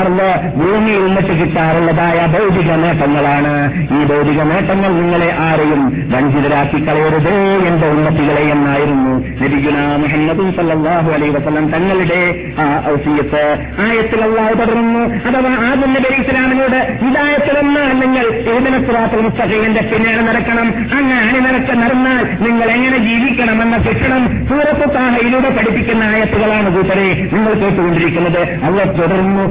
അറിവ് ഭൂമിയിൽ നിന്നിട്ട് കിട്ടാറുള്ളതായ ഭൗതിക നേട്ടങ്ങളാണ്. ഈ ഭൗതിക നേട്ടങ്ങൾ നിങ്ങളെ ആരെയും വഞ്ചിതരാക്കി കളയരുതേ എന്റെ ഉന്നതികളെ എന്നായിരുന്നു. നബിഗുന മുഹമ്മദ് സല്ലാഹു അലൈ വസ്ലം തങ്ങളുടെ ആ ഔസിയത്ത് ആയത്തിൽ അള്ളാഹു തുടർന്നു അഥവാ ആദ്യം നബി ഇസ്ലാമിനോട് ഹിദായത്തിലൊന്നാൽ നിങ്ങൾ ഏതിനസ്രാത്തിൽ മുസ്തഖീന്റെ പിന്നാലെ നടക്കണം. അങ്ങനെ നിനക്ക് നടന്നാൽ നിങ്ങൾ എങ്ങനെ ജീവിക്കണമെന്ന ശിക്ഷണം സൂറത്ത് താഹയിലൂടെ പഠിപ്പിക്കുന്ന ആയത്തുകളാണ് കൂട്ടരെ നിങ്ങൾ കേട്ടുകൊണ്ടിരിക്കുന്നത്. അവർ തുടർന്നു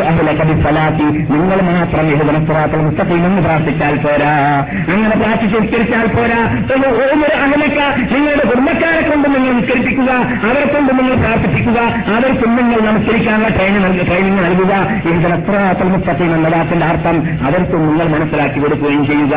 അഹ്ലി നിങ്ങൾ മാത്രം യഹുദനസ്രാത്തിൽ മുസ്തഖീം എന്ന് പ്രാർത്ഥിച്ചാൽ പോരാ. അങ്ങനെ പ്രാർത്ഥിച്ച് നിസ്കരിച്ചാൽ പോരാ. അഹലക്ക. നിങ്ങളുടെ കുടുംബക്കാരെ കൊണ്ട് നിങ്ങൾ നിസ്കരിപ്പിക്കുക അവരെ കൊണ്ട് നിങ്ങൾ പ്രാർത്ഥിപ്പിക്കുക അവർക്കും നിങ്ങൾ നമസ്കരിക്കാനുള്ള ട്രെയിനിങ് ട്രെയിനിങ് നൽകുക. യഹുദനസ്രാത്തിൽ എത്ര എന്ന വാക്കിന്റെ അർത്ഥം അവർക്കും നിങ്ങൾ മനസ്സിലാക്കി കൊടുക്കുകയും ചെയ്യുക.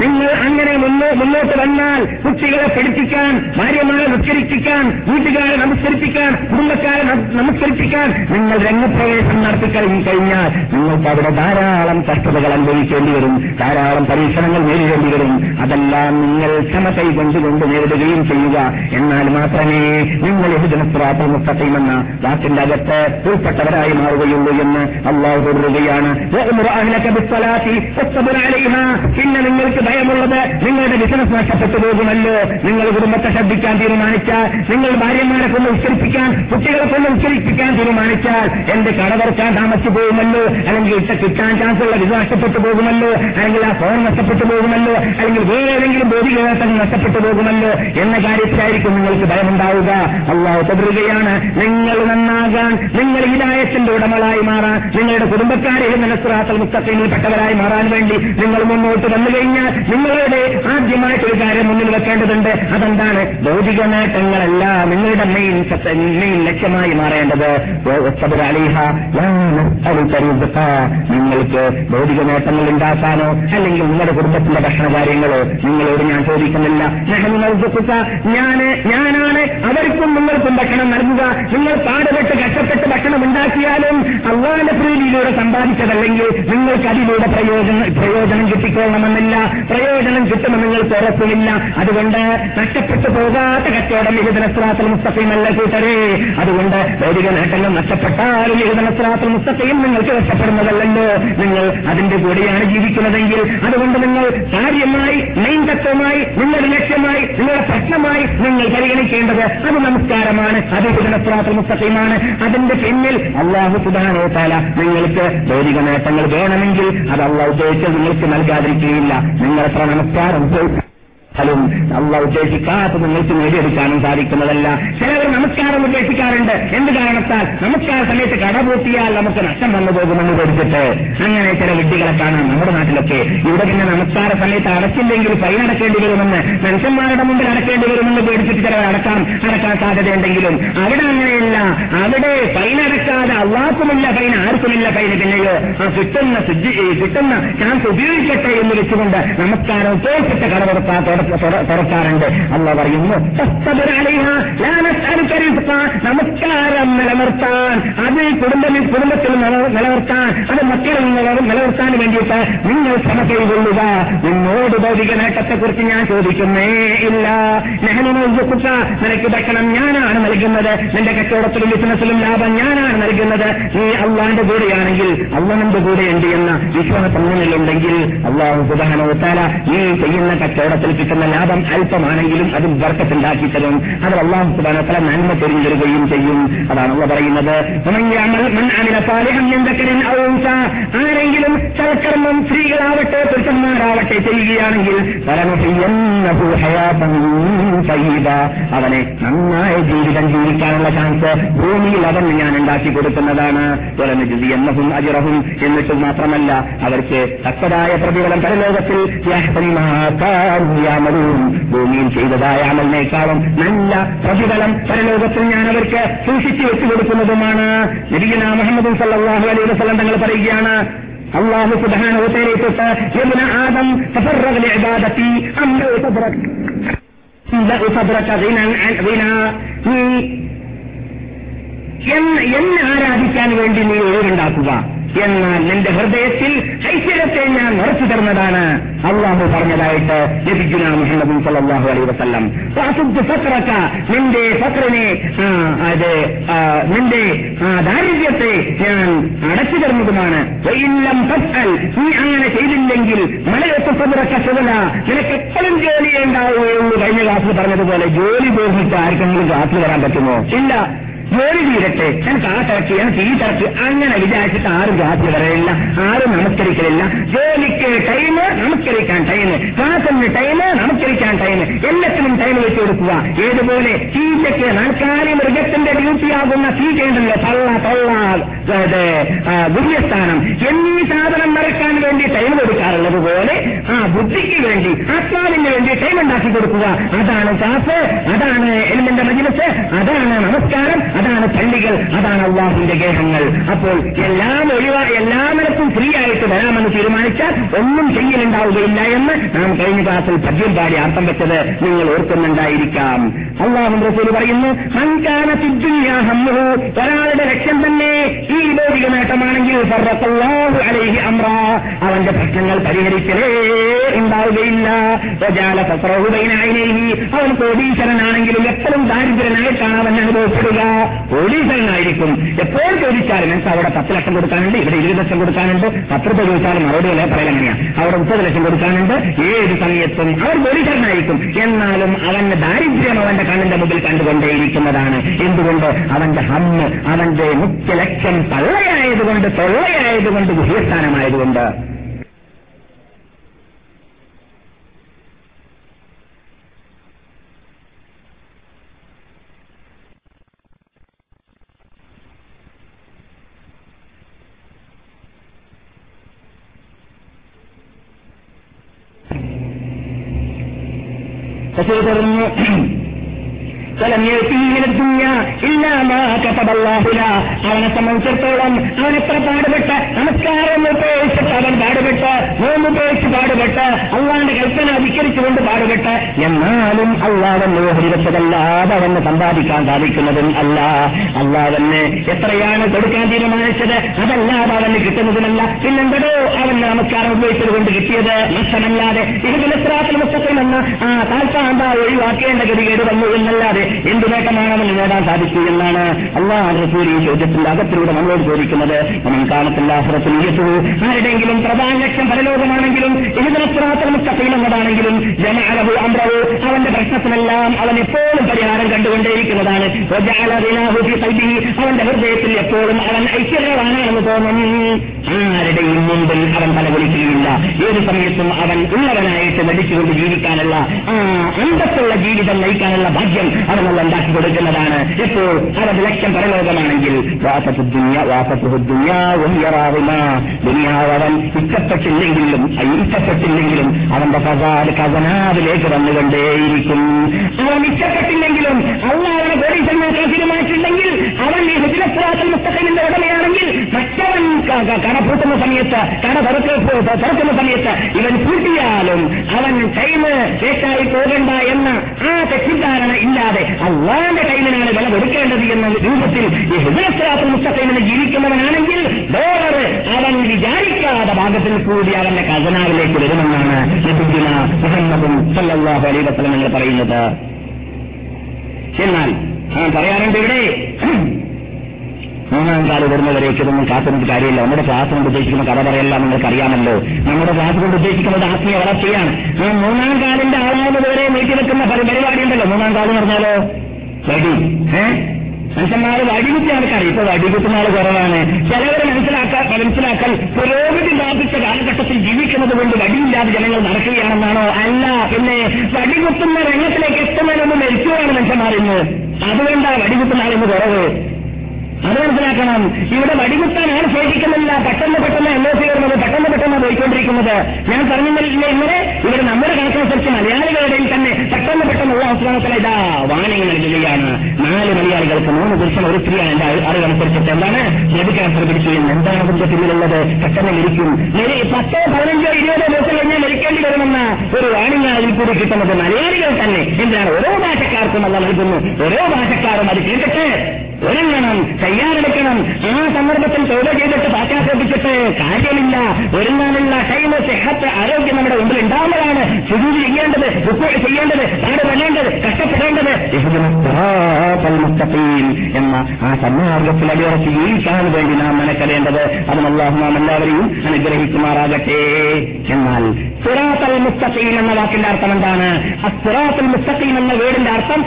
നിങ്ങൾ അങ്ങനെ മുന്നോട്ട് വന്നാൽ കുട്ടികളെ പഠിപ്പിക്കാൻ ഭാര്യമാരെ നിസ്കരിപ്പിക്കാൻ വീട്ടുകാരെ നമസ്കരിപ്പിക്കാൻ കുടുംബക്കാരെ നമസ്കരിപ്പിക്കാൻ നിങ്ങൾ രംഗപ്രവേശം നടത്തി കഴിഞ്ഞു കഴിഞ്ഞാൽ നിങ്ങൾക്ക് അവിടെ ധാരാളം കഷ്ടതകൾ അനുഭവിക്കേണ്ടി വരും. ധാരാളം പരീക്ഷണങ്ങൾ നേരിടേണ്ടി വരും. അതെല്ലാം നിങ്ങൾ ക്ഷമ കൈകൊണ്ടുകൊണ്ട് നേരിടുകയും ചെയ്യുക. എന്നാൽ മാത്രമേ നിങ്ങൾ യഹുദനസ്രാത്തിൽ മുത്തീമെന്ന വാക്കിന്റെ അകത്ത് ഉൾപ്പെട്ടവരായി മാറുകയുള്ളൂ എന്ന് അള്ളാഹു തുടരുകയാണ് പിന്നെ നിങ്ങൾക്ക് ഭയമുള്ളത് നിങ്ങളുടെ ബിസിനസ് നഷ്ടപ്പെട്ടു പോകുമല്ലോ. നിങ്ങൾ കുടുംബത്തെ ശ്രദ്ധിക്കാൻ തീരുമാനിച്ചാൽ നിങ്ങൾ ഭാര്യമാരെ കൊണ്ട് ഉച്ചരിപ്പിക്കാൻ കുട്ടികളെ കൊണ്ട് ഉച്ചരിപ്പിക്കാൻ തീരുമാനിച്ചാൽ എന്റെ കടവർക്കാൻ താമസിച്ചു പോകുമല്ലോ. അല്ലെങ്കിൽ ഇട്ട കിട്ടാൻ ചാൻസ് ഉള്ള വിധ നഷ്ടപ്പെട്ടു പോകുമല്ലോ. അല്ലെങ്കിൽ ആ ഫോൺ നഷ്ടപ്പെട്ടു പോകുമല്ലോ. അല്ലെങ്കിൽ വേറെ ഏതെങ്കിലും ബോധികേട്ടം നഷ്ടപ്പെട്ടു പോകുമല്ലോ. എന്ന കാര്യത്തിലായിരിക്കും നിങ്ങൾക്ക് ഭയമുണ്ടാവുക. അള്ളാഹു തുടരുകയാണ്. നിങ്ങൾ നന്നാകാൻ നിങ്ങൾ ഹിതായത്തിന്റെ ഉടമകളായി മാറാൻ നിങ്ങളുടെ കുടുംബക്കാരെ മനസ്സിലാക്കൽ മുസ്തഖീമിൽ പെട്ടവരായി മാറാൻ വേണ്ടി നിങ്ങൾ മുന്നോട്ട് വന്നു കഴിഞ്ഞാൽ നിങ്ങളുടെ ആദ്യമായിട്ടൊരു കാര്യം മുന്നിൽ വെക്കേണ്ടതുണ്ട്. അതെന്താണ്? ഭൗതിക നേട്ടങ്ങളല്ല നിങ്ങളുടെ മെയിൻ മെയിൻ ലക്ഷ്യമായി മാറേണ്ടത്. നിങ്ങൾക്ക് ഭൗതിക നേട്ടങ്ങൾ ഉണ്ടാക്കാനോ അല്ലെങ്കിൽ നിങ്ങളുടെ കുടുംബത്തിന്റെ ഭക്ഷണ കാര്യങ്ങളോ നിങ്ങളോട് ഞാൻ ചോദിക്കുന്നില്ല. ഞാൻ ഞാനാണ് അവർക്കും നിങ്ങൾക്കും ഭക്ഷണം നൽകുക. നിങ്ങൾ പാടുപെട്ട് കഷ്ടപ്പെട്ട് ഭക്ഷണം ഉണ്ടാക്കിയാലും അള്ളാന്റെ പ്രീതിയിലൂടെ സമ്പാദിച്ചതല്ലെങ്കിൽ നിങ്ങൾക്ക് അതിലൂടെ പ്രയോജനം പ്രയോജനം കിട്ടിക്കൊള്ളണമെന്നില്ല പ്രയോജനം കിട്ടുമെന്ന് നിങ്ങൾക്ക് ഉറപ്പില്ല അതുകൊണ്ട് നഷ്ടപ്പെട്ടു പോകാത്ത കച്ചവടം ഇഹുദനസ്രാത്ത മുസ്തഫയും അല്ല കൂട്ടരേ. അതുകൊണ്ട് ഭൗതിക നേട്ടങ്ങൾ നഷ്ടപ്പെട്ടാലും യഹുദനസ്രാത്തിൽ മുസ്തഫയും നിങ്ങൾക്ക് നഷ്ടപ്പെടുന്നതല്ലല്ലോ. നിങ്ങൾ അതിന്റെ കൂടെയാണ് ജീവിക്കുന്നതെങ്കിൽ അതുകൊണ്ട് നിങ്ങൾ കാര്യമായി നൈന്തത്വമായി തത്വമായി നിങ്ങളുടെ ലക്ഷ്യമായി നിങ്ങളുടെ പ്രശ്നമായി നിങ്ങൾ പരിഗണിക്കേണ്ടത് അത് നമസ്കാരമാണ് അത് യഹുദനസ്രാത്തിൽ മുസ്തഫയുമാണ് അതിന്റെ പിന്നിൽ അള്ളാഹു സുധാനോ താല നിങ്ങൾക്ക് ഭൗതിക നേട്ടങ്ങൾ വേണമെങ്കിൽ അത് അള്ളാഹ് ഉദ്ദേശിച്ച് നിങ്ങൾക്ക് നൽകാതിരിക്കുകയില്ല. നിങ്ങളെത്ര നമസ്കാരം ഫലവും അള്ള ഉദ്ദേശിക്കാത്ത നിങ്ങൾക്ക് നേടിയെടുക്കാനും സാധിക്കുന്നതല്ല. ചിലവർ നമസ്കാരം ഉദ്ദേശിക്കാറുണ്ട്. എന്ത് കാരണത്താൽ? നമസ്കാര സമയത്ത് കട പൂട്ടിയാൽ നമുക്ക് നഷ്ടം വന്നു പോകുമെന്ന് കൊടുത്തിട്ട് അങ്ങനെ ചില വിഡ്ഢികളെ കാണാം നമ്മുടെ നാട്ടിലൊക്കെ. ഇവിടെ പിന്നെ നമസ്കാര സമയത്ത് അടച്ചില്ലെങ്കിൽ ഫൈൻ അടക്കേണ്ടി വരുമെന്ന് മനുഷ്യന്മാരുടെ മുമ്പിൽ അടക്കേണ്ടി വരുമെന്ന് പേടിച്ചിട്ട് ചിലവർ അടക്കാം അടക്കാൻ സാധ്യതയുണ്ടെങ്കിലും അവിടെ അങ്ങനെയല്ല. അവിടെ ഫൈൻ അടക്കാതെ അള്ളാർക്കുമില്ല ഫൈൻ ആർക്കുമില്ല ഫൈന് പിന്നെയോ? ആ കിട്ടുന്ന കിട്ടുന്ന ചാൻസ് ഉപയോഗിക്കട്ടെ എന്ന് വെച്ചുകൊണ്ട് നമസ്കാരം തോൽപ്പിച്ച കട കൊടുക്കാത്തോടെ തുറക്കാറുണ്ട്. അല്ല പറയുന്നു നമസ്കാരം നിലനിർത്താൻ അത് കുടുംബ കുടുംബത്തിൽ നിലനിർത്താൻ അത് മക്കളിൽ നിലനിർത്താൻ വേണ്ടിയിട്ട് നിങ്ങൾ ശ്രമ കൈകൊള്ളുക നിന്നോട് ഭൗതിക നേട്ടത്തെക്കുറിച്ച് ഞാൻ ചോദിക്കുന്നേ ഇല്ല. നെഹനുക്കുട്ട നിനക്ക് ഭക്ഷണം ഞാനാണ് നൽകുന്നത്. നിന്റെ കച്ചവടത്തിലും ബിസിനസ്സിലും ലാഭം ഞാനാണ് നൽകുന്നത്. നീ അള്ളാന്റെ കൂടെയാണെങ്കിൽ അള്ളാന്റെ കൂടെയുണ്ട് എന്ന വിശ്വാസം ഉണ്ടെങ്കിൽ അള്ളാഹു സുധാനോത്താല നീ ചെയ്യുന്ന കച്ചവടത്തിൽ ലാഭം അല്പമാണെങ്കിലും അതിൽ വർക്കത്തുണ്ടാക്കി തരും. അത് അള്ളാഹു സുധാനത്തല നന്മ തിരിഞ്ഞിടുകയും ചെയ്യും. അതാണ് അവ പറയുന്നത്. ആരെങ്കിലും സൽക്കർമ്മം സ്ത്രീകളാവട്ടെ പുരുഷന്മാരാവട്ടെ ചെയ്യുകയാണെങ്കിൽ അവനെ നന്നായ ജീവിതം ജീവിക്കാനുള്ള ചാൻസ് ഭൂമിയിൽ അവൻ ഞാൻ ഉണ്ടാക്കി കൊടുക്കുന്നതാണ്. എന്നഹും അജിറഹും എന്നിട്ടും മാത്രമല്ല അവർക്ക് തക്കതായ പ്രതിഫലം പരലോകത്തിൽ. യാമലൂൻ ഭൂമിയിൽ ചെയ്തതായ അമലിനേക്കാളും നല്ല പ്രതിഫലം പരലോകത്തിൽ ഞാൻ അവർക്ക് സൂക്ഷിച്ചു വെച്ചു കൊടുക്കുന്നതുമാണ്. നബിയന മുഹമ്മദ് സല്ലാഹു അലൈഹി വസ്ലം തങ്ങൾ പറയുകയാണ് അള്ളാഹു സുധാന ആദം എന്നെ ആരാധിക്കാൻ വേണ്ടി നീ ഒഴിവുണ്ടാക്കുക എന്നാൽ നിന്റെ ഹൃദയത്തിൽ ഐശ്വര്യത്തെ ഞാൻ നിറച്ചു തരുന്നതാണ്. അള്ളാഹു പറഞ്ഞതായിട്ട് ലഭിക്കുന്ന മുഹമ്മദ് സല്ലാഹു അലൈ വസ്ലം ഫക്രക്ക നിന്റെ ഫക്രനെ ആ, അത് നിന്റെ ദാരിദ്ര്യത്തെ ഞാൻ അടച്ചു തരുന്നതുമാണ്. നീ അങ്ങനെ ചെയ്തില്ലെങ്കിൽ മലയത്ത് ഫക്രക്ക സുഗല നിനക്ക് എപ്പോഴും ജോലി ഉണ്ടാവുകയുള്ളൂ. കഴിഞ്ഞ ക്ലാസ്സിൽ പറഞ്ഞതുപോലെ ജോലി പോയിട്ട് ആർക്കെങ്കിലും ക്ലാസ്സിൽ വരാൻ പറ്റുമോ? ഇല്ല. ജോലി തീരട്ടെ എനിക്ക് ആ തിരക്ക് എനിക്ക് ഈ തിരക്ക് അങ്ങനെ വിചാരിച്ചിട്ട് ആരും ക്ലാസ്സിൽ വരലില്ല ആരും നമസ്കരിക്കലില്ല. ജോലിക്ക് ടൈം നമസ്കരിക്കാൻ ടൈം ക്ലാസ്സിന് ടൈം നമസ്കരിക്കാൻ ടൈം എല്ലാത്തിനും ടൈം വെച്ച് കൊടുക്കുക. ഏതുപോലെ തീറ്റയ്ക്ക് നാൽക്കാലി മൃഗത്തിന്റെ ഡ്യൂട്ടിയാകുന്ന തീറ്റയുണ്ടല്ലോ തള്ള തള്ള ഗുഹ്യസ്ഥാനം എന്നീ സാധനം മറക്കാൻ വേണ്ടി ടൈം കൊടുക്കാറുള്ളത് പോലെ ആ ബുദ്ധിക്ക് വേണ്ടി ആത്മാവിന് വേണ്ടി ടൈം ഉണ്ടാക്കി കൊടുക്കുക. അതാണ് ക്ലാസ് അതാണ് എലിമെന്റ് മജിലസ് അതാണ് നമസ്കാരം അതാണ് പള്ളികൾ അതാണ് അള്ളാഹുവിന്റെ ഗേഹങ്ങൾ. അപ്പോൾ എല്ലാം ഒഴിവാ എല്ലാവർക്കും ഫ്രീ ആയിട്ട് വരാമെന്ന് തീരുമാനിച്ചാൽ ഒന്നും ചെയ്യലുണ്ടാവുകയില്ല എന്ന് നാം കഴിഞ്ഞ ക്ലാസ്സിൽ പദ്യം പാടി അർത്ഥം വെച്ചത് നിങ്ങൾ ഓർക്കുന്നുണ്ടായിരിക്കാം. അള്ളാഹു റസൂൽ പറയുന്നു മൻകാന സിദ്ധുഹു ഒരാളുടെ ലക്ഷ്യം തന്നെ ഈ ഭൗതിക നേട്ടമാണെങ്കിൽ അലൈഹി അമ്ര അവന്റെ പ്രശ്നങ്ങൾ പരിഹരിക്കലേ ഉണ്ടാവുകയില്ല. അവൻ കോടീശ്വരനാണെങ്കിലും എപ്പോഴും ദാരിദ്ര്യനായിട്ടാണ് അവൻ അനുഭവപ്പെടുക. കോടീശ്വരനായിരിക്കും എപ്പോൾ ചോദിച്ചാലും ഞങ്ങൾക്ക് അവിടെ പത്ത് ലക്ഷം കൊടുക്കാനുണ്ട് ഇവിടെ ഇരുപത് ലക്ഷം കൊടുക്കാനുണ്ട് പത്ര ചോദിച്ചാലും മറുപടി അല്ലേ പറയലെങ്ങനെയാ അവിടെ മുപ്പത് ലക്ഷം കൊടുക്കാനുണ്ട് ഏത് സമയത്തും അവർ കോടീശ്വരനായിരിക്കും എന്നാലും അവന്റെ ദാരിദ്ര്യം അവന്റെ കണ്ണിന്റെ മുമ്പിൽ കണ്ടുകൊണ്ടേയിരിക്കുന്നതാണ്. എന്തുകൊണ്ട്? അവന്റെ ഹമ്മ് അവന്റെ മുഖ്യ ലക്ഷ്യം തള്ളയായതുകൊണ്ട് തൊള്ളയായതുകൊണ്ട് ഗുഹ്യസ്ഥാനമായതുകൊണ്ട്. പക്ഷേ തുടർന്ന് അവനെ സംബന്ധിച്ചിടത്തോളം അവൻ എത്ര പാടുപെട്ട് നമസ്കാരം ഉപയോഗിച്ചിട്ട് അവൻ പാടുപെട്ട് നോമ്പ് ഉപയോഗിച്ച് പാടുപെട്ട് അള്ളാന്റെ കൽപ്പന അധികരിച്ചുകൊണ്ട് പാടുപെട്ട്. എന്നാലും അള്ളാവൻ ലോഹരിവച്ചതല്ലാതെ അവന് സമ്പാദിക്കാൻ സാധിക്കുന്നതും അല്ല. അള്ളാഹന് എത്രയാണ് കൊടുക്കാൻ തീരുമാനിച്ചത് അതല്ലാതെ അവന് കിട്ടുന്നതുമല്ല. പിന്നെന്തോ അവന് നമസ്കാരം ഉപയോഗിച്ചത് കൊണ്ട് കിട്ടിയത് നഷ്ടമല്ലാതെ. ഇതിൽ നിന്ന് ആ താൽക്കാന്ത ഒഴിവാക്കേണ്ട ഗതികേട് വന്നു എന്നല്ലാതെ എന്ത് നേട്ടമാണ് അവന് നേടാൻ സാധിച്ചു എന്നാണ് അള്ളാഹ് ഈ ചോദ്യത്തിന്റെ അകത്തിലൂടെ നമ്മളോട് ചോദിക്കുന്നത്. നമ്മൾ കാണത്തില്ല ആരുടെയെങ്കിലും പ്രധാന ലക്ഷ്യം പരലോകമാണെങ്കിലും മുസ്തഖീം എന്നതാണെങ്കിലും ജനഅലഹു അമ്രവു അവന്റെ പ്രശ്നത്തിനെല്ലാം അവൻ എപ്പോഴും പരിഹാരം കണ്ടുകൊണ്ടേയിരിക്കുന്നതാണ്. അവന്റെ ഹൃദയത്തിൽ എപ്പോഴും അവൻ ഐശ്വര്യവാനാണെന്ന് തോന്നും. ആരുടെയും മുമ്പിൽ അവൻ തലകുലിക്കുകയില്ല. ഏത് സമയത്തും അവൻ ഉള്ളവനായിട്ട് നടിച്ചുകൊണ്ട് ജീവിക്കാനുള്ള ആ അന്തസ്സുള്ള ജീവിതം നയിക്കാനുള്ള ഭാഗ്യം അവനുള്ള ഉണ്ടാക്കി കൊടുക്കുന്നതാണ്. ഇപ്പോൾ അവരുടെ ലക്ഷ്യം പരലോകമാണെങ്കിൽ അവൻ ഇഷ്ടപ്പെട്ടില്ലെങ്കിലും ഇഷ്ടപ്പെട്ടില്ലെങ്കിലും അവന്റെ പകാൽ കഥനാവിലേക്ക് വന്നുകൊണ്ടേയിരിക്കും. അവൻ ഇഷ്ടപ്പെട്ടില്ലെങ്കിലും അള്ള അവനെ കോടീശ്വരനാക്കാൻ തീരുമാനിച്ചിട്ടുണ്ടെങ്കിൽ അവൻ ഈ ഹുദിലസ്രാത്തിൽ മുസ്തഖിന്റെ ഉടമയാണെങ്കിൽ മറ്റവൻ കട പൂട്ടുന്ന സമയത്ത് കട തുറക്ക- തുറക്കുന്ന സമയത്ത് ഇവൻ പൂട്ടിയാലും അവൻ ടൈം ലേറ്റായി പോകണ്ട എന്ന ആ തെറ്റിദ്ധാരണ ഇല്ലാതെ അള്ളാന്റെ ടൈമിനാണ് വില കൊടുക്കേണ്ടത് എന്ന രൂപത്തിൽ ഈ ഹുദലസ്രാത്തിൽ മുസ്തഖിമിന് ജീവിക്കുന്നവനാണെങ്കിൽ ഡോളർ അവൻ വിചാരിക്കാത്ത ഭാഗത്തിൽ കൂടി അവന്റെ ഖജനാവിലേക്ക് വരുമെന്നാണ് മുഹമ്മദും പറയുന്നത്. എന്നാൽ ഞാൻ പറയാറുണ്ട് ഇവിടെ മൂന്നാം കാലം വരുന്നവരേക്ക് ഇതൊന്നും കാത്തുനിന്നിട്ട് കാര്യമില്ല. നമ്മുടെ ക്ലാസ് കൊണ്ട് ഉദ്ദേശിക്കുന്ന കഥ പറയല്ല നിങ്ങൾക്ക് അറിയാമല്ലോ നമ്മുടെ ക്ലാസ് കൊണ്ട് ഉദ്ദേശിക്കുന്നത് ആത്മീയ വളർച്ചയാണ്. ആ മൂന്നാം കാലിന്റെ ആളാവുന്നതുവരെ നീട്ടിവെക്കുന്ന വെക്കുന്ന പരിപാടി ഉണ്ടല്ലോ. മൂന്നാം കാലം പറഞ്ഞാലോ? വടി. ഏ? മനുഷ്യന്മാർ വടികുത്തി ആൾക്കാർ ഇപ്പൊ വടികുത്തുന്ന ആൾ കുറവാണ്. ചിലവരെ മനസ്സിലാക്കാൻ മനസ്സിലാക്കൽ പുരോഗതി ബാധിച്ച കാലഘട്ടത്തിൽ ജീവിക്കുന്നത് കൊണ്ട് വടിയില്ലാതെ ജനങ്ങൾ നടക്കുകയാണെന്നാണോ? അല്ല. പിന്നെ വടികുത്തുന്ന രംഗത്തിലേക്ക് എത്തുന്നതിനൊന്നും മരിക്കുകയാണ് മനുഷ്യന്മാർ ഇന്ന് അതുകൊണ്ടാണ് വടികുത്തുന്ന ആളിന്ന് കുറവ്. അത് മനസ്സിലാക്കണം. ഇവിടെ വടികുത്താനാണ് ശേഷിക്കുന്നില്ല. പെട്ടെന്ന് പെട്ടെന്ന് ഒ വരുന്നത് പെട്ടെന്ന് പെട്ടെന്ന് പോയിക്കൊണ്ടിരിക്കുന്നത്. ഞാൻ പറഞ്ഞില്ല ഇന്നലെ? ഇവിടെ നമ്മുടെ കണക്കനുസരിച്ച് മലയാളികളുടെ തന്നെ പെട്ടെന്ന് പെട്ടെന്നുള്ള അവസരത്തിൽ ഇതാ വാണിംഗ് നൽകുകയാണ്. നാല് മലയാളികൾക്ക് മൂന്ന് പുരുഷൻ ഒരു സ്ത്രീയാണ് എന്റെ അറിവനുസരിച്ചിട്ട് എന്താണ്? ലഭിക്കാൻ ശ്രമിക്കുകയും എന്താണ് അതിന്റെ പിന്നിലുള്ളത്? പെട്ടെന്ന് ഇരിക്കും പത്തോ പതിനഞ്ചോ ഇരുപതോ ദിവസം കഴിഞ്ഞാൽ മരിക്കേണ്ടി വരുമെന്ന ഒരു വാണിംഗ് അതിൽ കൂടി കിട്ടുന്നത് മലയാളികൾ തന്നെ. എന്താണ് ഓരോ ഭാഷക്കാർക്കും അല്ല നൽകുന്നു. ഓരോ ഭാഷക്കാരും അത് കേട്ടിട്ട് ഒരുങ്ങണം തയ്യാറെടുക്കണം. ആ സന്ദർഭത്തിൽ ചോദ്യം ചെയ്തിട്ട് പാശ്ചാത്തപിച്ചിട്ട് കാര്യമില്ല. ഒരുങ്ങാനുള്ള ടൈം സെഹത്ത് ആരോഗ്യം നമ്മുടെ മുമ്പിൽ ഉണ്ടാവുന്നതാണ് സുജൂതി ചെയ്യേണ്ടത് റുക്കോൾ ചെയ്യേണ്ടത് നാട് വരേണ്ടത് കഷ്ടപ്പെടേണ്ടത്. എന്ന ആ സന്മാർഗത്തിൽ അടിയുറച്ച് ജീവിക്കാൻ വേണ്ടി നാം മനക്കരേണ്ടത് അതിനുള്ള അള്ളാഹു നാം എല്ലാവരെയും അനുഗ്രഹിക്കുമാറാകട്ടെ. എന്നാൽ സുറാത്തൽ മുസ്തഖീം എന്ന വാക്കിന്റെ അർത്ഥം എന്താണ്? അസ്തുറാത്തൽ മുസ്തഖീം എന്ന വീടിന്റെ അർത്ഥം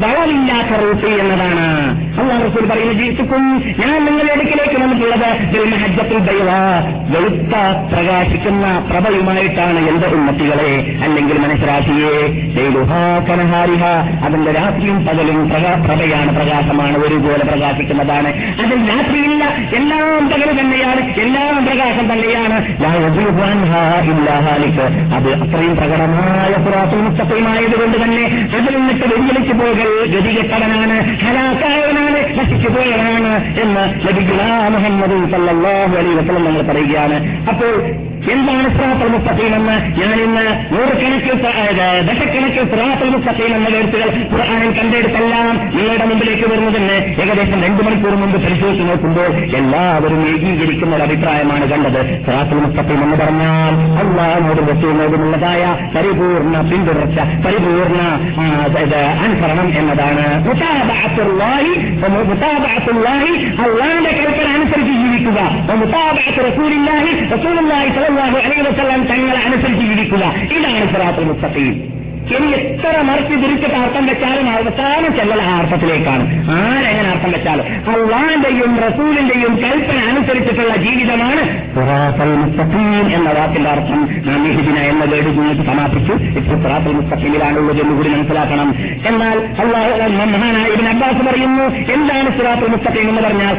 വളവില്ലാത്ത റൂട്ട് എന്നതാണ്. അള്ളാഹ് റസൂൽ പറയുന്നു ജീവിക്കും ഞാൻ നിങ്ങളുടെ അടുക്കിലേക്ക് വന്നിട്ടുള്ളത് ബിൽമഹജ്ജത്തുൽ ബൈളാ വെളുത്ത പ്രകാശിക്കുന്ന പ്രഭയുമായിട്ടാണ് എന്റെ ഉന്നത്തികളെ അല്ലെങ്കിൽ മനസ്സിലാക്കിയേ ലൈലുഹാ കനഹാരിഹ. അതിന്റെ രാത്രിയും പകലും പ്രഭയാണ് പ്രകാശമാണ്. ഒരുപോലെ പ്രകാശിക്കുന്നതാണ്. അതിൽ രാത്രിയില്ല. എല്ലാം പകൽ തന്നെയാണ്. എല്ലാം പ്രകാശം തന്നെയാണ്. അത് അത്രയും പ്രകടമായ പുറാത്തുൽ മുസ്തഫയുമായതുകൊണ്ട് തന്നെ അതിൽ നിന്നിട്ട് വ്യതിചലിച്ചു പോകൽ ഗതികെട്ടവനാണ് ഹലാക്കായവനാണ് നശിച്ചു പോയവനാണ് എന്ന് ലഭിക്കുന്ന മുഹമ്മദ് സല്ലാഹു വസല്ലം നമ്മൾ പറയുകയാണ് അപ്പോൾ എന്താണ് സ്രാത്തൽ മുസ്തഖീം എന്ന് ഞാൻ ഇന്ന് നൂറുകണക്കിൽ ദശക്കണക്കിൽ സ്രാത്തൽ മുസ്തഖീം എന്ന എഴുത്തുകൾ ഖുർആാനിൽ കണ്ടെടുത്തെല്ലാം നിങ്ങളുടെ മുമ്പിലേക്ക് വരുന്നതിന് ഏകദേശം രണ്ടു മണിക്കൂർ മുമ്പ് പരിശോധിച്ച് നോക്കുമ്പോൾ എല്ലാവരും ഏകീകരിക്കുന്ന ഒരു അഭിപ്രായമാണ് കണ്ടത്. സ്രാത്തൽ മുസ്തഖീം എന്ന് പറഞ്ഞാൽ അള്ളാഹിനോട് റസൂലിനോടുമുള്ളതായ പരിപൂർണ പിന്തുടർച്ച പരിപൂർണ അനുസരണം എന്നതാണ്. അള്ളാഹിന്റെ കൽപ്പന അനുസരിച്ച് ജീവിക്കുക. മുതാബഅത്തു റസൂലില്ലാഹി അലൈഹി വസല്ലം തങ്ങളെ അനുസരിച്ച് ജീവിക്കുക. ഇതാണ് സിറാത്തുൽ മുസ്തഖീം. ഇനി എത്ര മറിച്ച് തിരിച്ചിട്ട് അർത്ഥം വെച്ചാലും അവസാനം ചെല്ലൽ ആ അർത്ഥത്തിലേക്കാണ്. ആരെങ്ങനെ അർത്ഥം വെച്ചാലും അള്ളാന്റെയും റസൂലിന്റെയും കൽപ്പന അനുസരിച്ചിട്ടുള്ള ജീവിതമാണ് എന്ന വാക്കിന്റെ അർത്ഥം. നാം ഇഹ്ദിന എന്ന വേട് നിങ്ങൾക്ക് സമാപിച്ചു. ഇപ്പോൾ സിറാത്തുൽ മുസ്തഖീമിലാണുള്ളത് എന്ന് കൂടി മനസ്സിലാക്കണം. എന്നാൽ അള്ളാഹു മഹാനായ അബ്ബാസ് പറയുന്നു എന്താണ് സിറാത്തുൽ മുസ്തഖീം എന്ന് പറഞ്ഞാൽ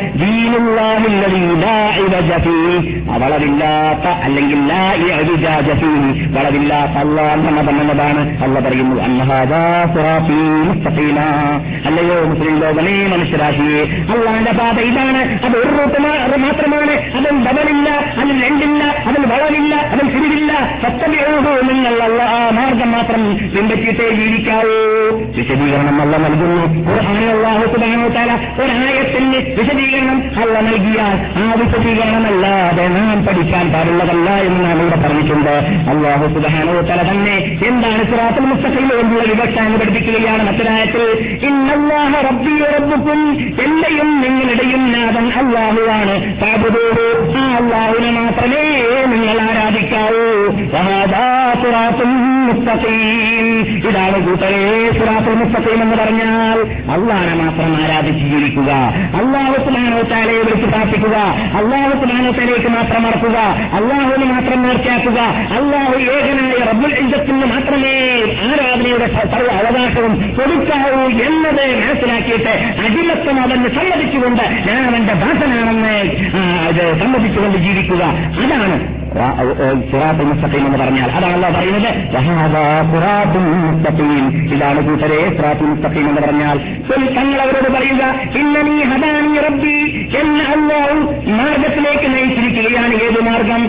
വളവില്ലാത്ത അല്ലെങ്കിൽ വളവില്ലാത്ത അള്ളാഹ് മതം എന്നതാണ്. അല്ല പറയുന്നു. അല്ലയോ മുസ്ലിം ലോകമേ മനുഷ്യരാശിയെ അള്ളാന്റെ പാത ഇതാണ്. അത് ഒരു റൂട്ട് മാത്രമാണ്. അതിൽ ഡബലില്ല അതിൽ രണ്ടില്ല അതിൽ വളവില്ല അതിൽ തിരിവില്ല സത്യബിഹു നിങ്ങൾ ആ മാർഗം മാത്രം പിൻപറ്റിയിട്ടേ ജീവിക്കാവൂ. വിശദീകരണം അല്ല നൽകുന്നു. ഒരു സുബ്ഹാനഹു വ തആല ഒരായത്തിന് വിശദീകരണം അല്ല നൽകിയാൽ ആ വിശദീകരണമല്ലാതെ നാം പഠിക്കാൻ പാടുള്ളതല്ല എന്ന് നാം ഇവിടെ പറഞ്ഞിട്ടുണ്ട്. അള്ളാഹു തആല തന്നെ എന്താണ് സിറാത്തുൽ മുസ്തഖീം കൊണ്ടുള്ള വിവക്ഷ എന്ന് പഠിപ്പിക്കുകയാണ് മറ്റൊരായത്തിൽ ഇന്നല്ലാഹ റബ്ബിയ റബ്ബുക്കും നിങ്ങളുടെയും നാഥൻ അള്ളാഹുവാണ്. ആ അള്ളാഹുവിനെ മാത്രമേ നിങ്ങൾ ആരാധിക്കാവൂ മുസ്തഖീം ഇതാണ് കൂട്ടരേ സുറാത്തുൽ മുസ്തഖീം എന്ന് പറഞ്ഞാൽ അള്ളാഹനെ മാത്രം ആരാധിച്ച് ജീവിക്കുക. അള്ളാഹു സുബാനോത്താലയെ വിളിച്ച് പ്രാർത്ഥിക്കുക. അള്ളാഹു സുബാനോത്താലേക്ക് മാത്രം മറക്കുക. അള്ളാഹുവിന് മാത്രം നേർച്ചയാക്കുക അള്ളാഹു ഏകനായ റബ്ബുൽ ഇജ്ജത്തിന് മാത്രമേ ആരാധനയുടെ സർവ അവകാശവും കൊടുക്കാവൂ എന്നത് മനസ്സിലാക്കിയിട്ട് അടിമത്വം അവന് സമ്മതിച്ചുകൊണ്ട് ഞാൻ അവന്റെ ദാസനാണെന്ന് സമ്മതിച്ചുകൊണ്ട് ജീവിക്കുക. അതാണ് സിറാത്തുൽ മുസ്തഖീം എന്ന് പറഞ്ഞാൽ അതാണല്ലോ പറയുന്നത്. മുസ്തഖീം. ഇതാണ് കൂട്ടരെ സിറാത്തുൽ മുസ്തഖീം എന്ന് പറഞ്ഞാൽ. തങ്ങൾ അവരോട് പറയുക ഇന്നനീ ഹദാനി റബ്ബി എന്ന അല്ലാഹു മാർഗത്തിലേക്ക് നയിച്ചിരിക്കുകയാണ് ഏത് മാർഗം?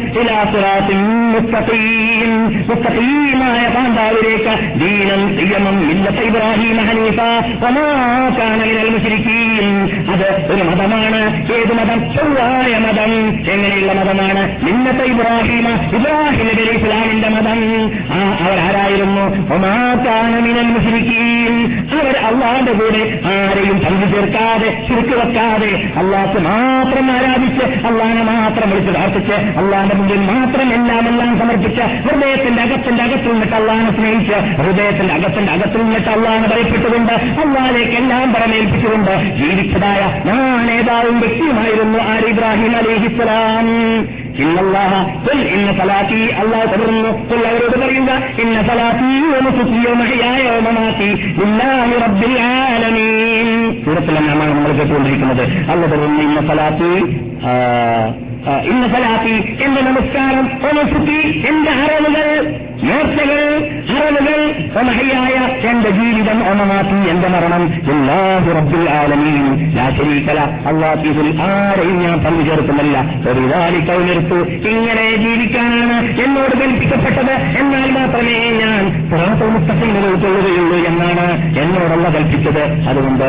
മുസ്തഖീമായ പാന്താവിലേക്ക് ദീനം സിയമം മില്ലത്ത് ഇബ്രാഹിം ഹനീഫ വമാ കാന മിനൽ മുശ്രിക്കീൻ. അത് ഒരു മതമാണ്. ഏത് മതം? ചൊവ്വായ മതം. എങ്ങനെയുള്ള മതമാണ്? മിന്നത്തെ ഇബ്രാഹിമ ഇബ്രാഹിം നബി അലി ഇസ്ലാമിന്റെ മതം. അവരാരായിരുന്നു ഒമാ കാന മിനൽ മുശ്രിക്കീൻ. അവർ അള്ളാന്റെ കൂടെ ആരെയും പങ്കു ചേർക്കാതെ ചുരുക്കി വെക്കാതെ അള്ളാഹ് മാത്രം ആരാധിച്ച് അള്ളാഹിനെ മാത്രം വിളിച്ച് പ്രാർത്ഥിച്ച് അള്ളാന്റെ മുമ്പിൽ മാത്രം എല്ലാം എല്ലാം സമർപ്പിച്ച് ഹൃദയത്തിന്റെ അകത്തിന്റെ അകത്തിൽ നിന്നിട്ട് അള്ളാഹിനെ സ്നേഹിച്ച് ഹൃദയത്തിന്റെ അകത്തിന്റെ അകത്തിൽ നിന്നിട്ട് അള്ളാഹിനെ ഭയപ്പെട്ടുകൊണ്ട് അള്ളാഹിലേക്ക് എല്ലാം പരമേൽപ്പിച്ചുകൊണ്ട് ജീവിച്ചതായ ഞാൻ ഏതാവും വ്യക്തിയുമായിരുന്നു ആര്? ഇബ്രാഹിം അലിഹിസ്ലാം ഇന്നല്ലാഹ ഖുൽ ഇന്ന സലാത്തി അല്ലാഹു തുടർന്നു ഖുൽ അവരോട് പറയുക ഇന്ന സലാത്തി വനുസുഖി വമഹയായ വമമാതി ലില്ലാഹി റബ്ബിൽ ആലമീൻ സൂറത്തിലാണ് നമ്മൾ കേട്ടുകൊണ്ടിരിക്കുന്നത് അല്ല തുടർന്ന് ഇന്ന സലാത്തി ആ, ആ, ഇന്ന സലാത്തി എന്റെ നമസ്കാരം വനുസുഖി എന്റെ ഹറമുകൾ നേർച്ചകൾ ഹറമുകൾ വമഹയായ എന്റെ ജീവിതം ഒമമാത്തി എന്റെ മരണം. ലില്ലാഹി റബ്ബിൽ ആലമീൻ. ലാ ശരീക ലഹ് അല്ലാഹുവിൽ ആരെയും ഞാൻ പങ്കു ചേർക്കുന്നില്ല. ഒരു നിർത്തൂ ഇങ്ങനെ ജീവിക്കാനാണ് എന്നോട് കൽപ്പിക്കപ്പെട്ടത്. എന്നാൽ മാത്രമേ ഞാൻ ഉൾക്കൊള്ളുകയുള്ളൂ എന്നാണ് എന്നോടുള്ള കൽപ്പിച്ചത്. അതുകൊണ്ട്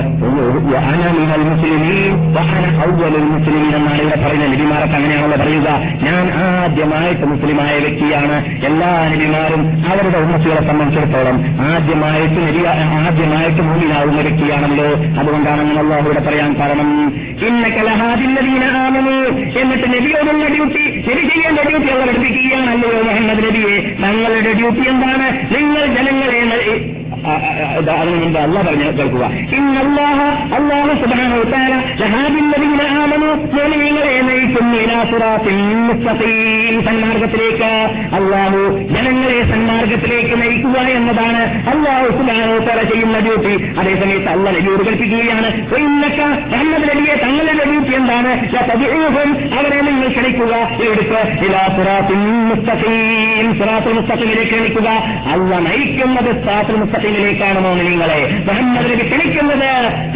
മുസ്ലിമീൻ വഹന അവ്വലുൽ മുസ്ലിമീൻ എന്നാണ് ഇവിടെ പറയുന്ന നബിമാരൊക്കെ അങ്ങനെയാണല്ലോ പറയുക ഞാൻ ആദ്യമായിട്ട് മുസ്ലിമായ വ്യക്തിയാണ്. എല്ലാ നബിമാരും അവരുടെ ഉമ്മത്തികളെ സംബന്ധിച്ചിടത്തോളം ആദ്യമായിട്ട് ആദ്യമായിട്ട് മൂലിനാവുന്ന വ്യക്തിയാണല്ലോ. അതുകൊണ്ടാണ് അങ്ങനെ അള്ളാഹു ഇവിടെ പറയാൻ കാരണം ഇന്ന കലഹാദില്ലതീന ആമനു എന്നിട്ട് നബിയോടുള്ള ഡ്യൂട്ടി ശരി ചെയ്യേണ്ട ഡ്യൂട്ടി അവർ എടുപ്പിക്കുകയാണല്ലോ മുഹമ്മദ് നബിയെ. തങ്ങളുടെ ഡ്യൂട്ടി എന്താണ്? നിങ്ങൾ ജനങ്ങളെ അതിന് മുമ്പ് അല്ല കേൾക്കുക. സന്മാർഗത്തിലേക്ക്. അല്ലാഹു ജനങ്ങളെ സന്മാർഗത്തിലേക്ക് നയിക്കുക എന്നതാണ് സുബ്ഹാനഹു വതആല ചെയ്യുന്ന ഡ്യൂട്ടി. അതേസമയത്ത് അല്ല നബിയോട് കൽപ്പിക്കുകയാണ്. തങ്ങളുടെ തങ്ങളുടെ ഡ്യൂട്ടി എന്താണ്? അവരെ നിങ്ങൾ ക്ഷണിക്കുക. സിറാത്തിൻ മുസ്തഖീം ക്ഷണിക്കുക. അല്ല നയിക്കുന്നത് സിറാത്തുൽ മുസ്തഖീമിലേക്കാണ് മോമിനിങ്ങളെ. മുഹമ്മദിനെ നബി ക്ഷണിക്കുന്നത്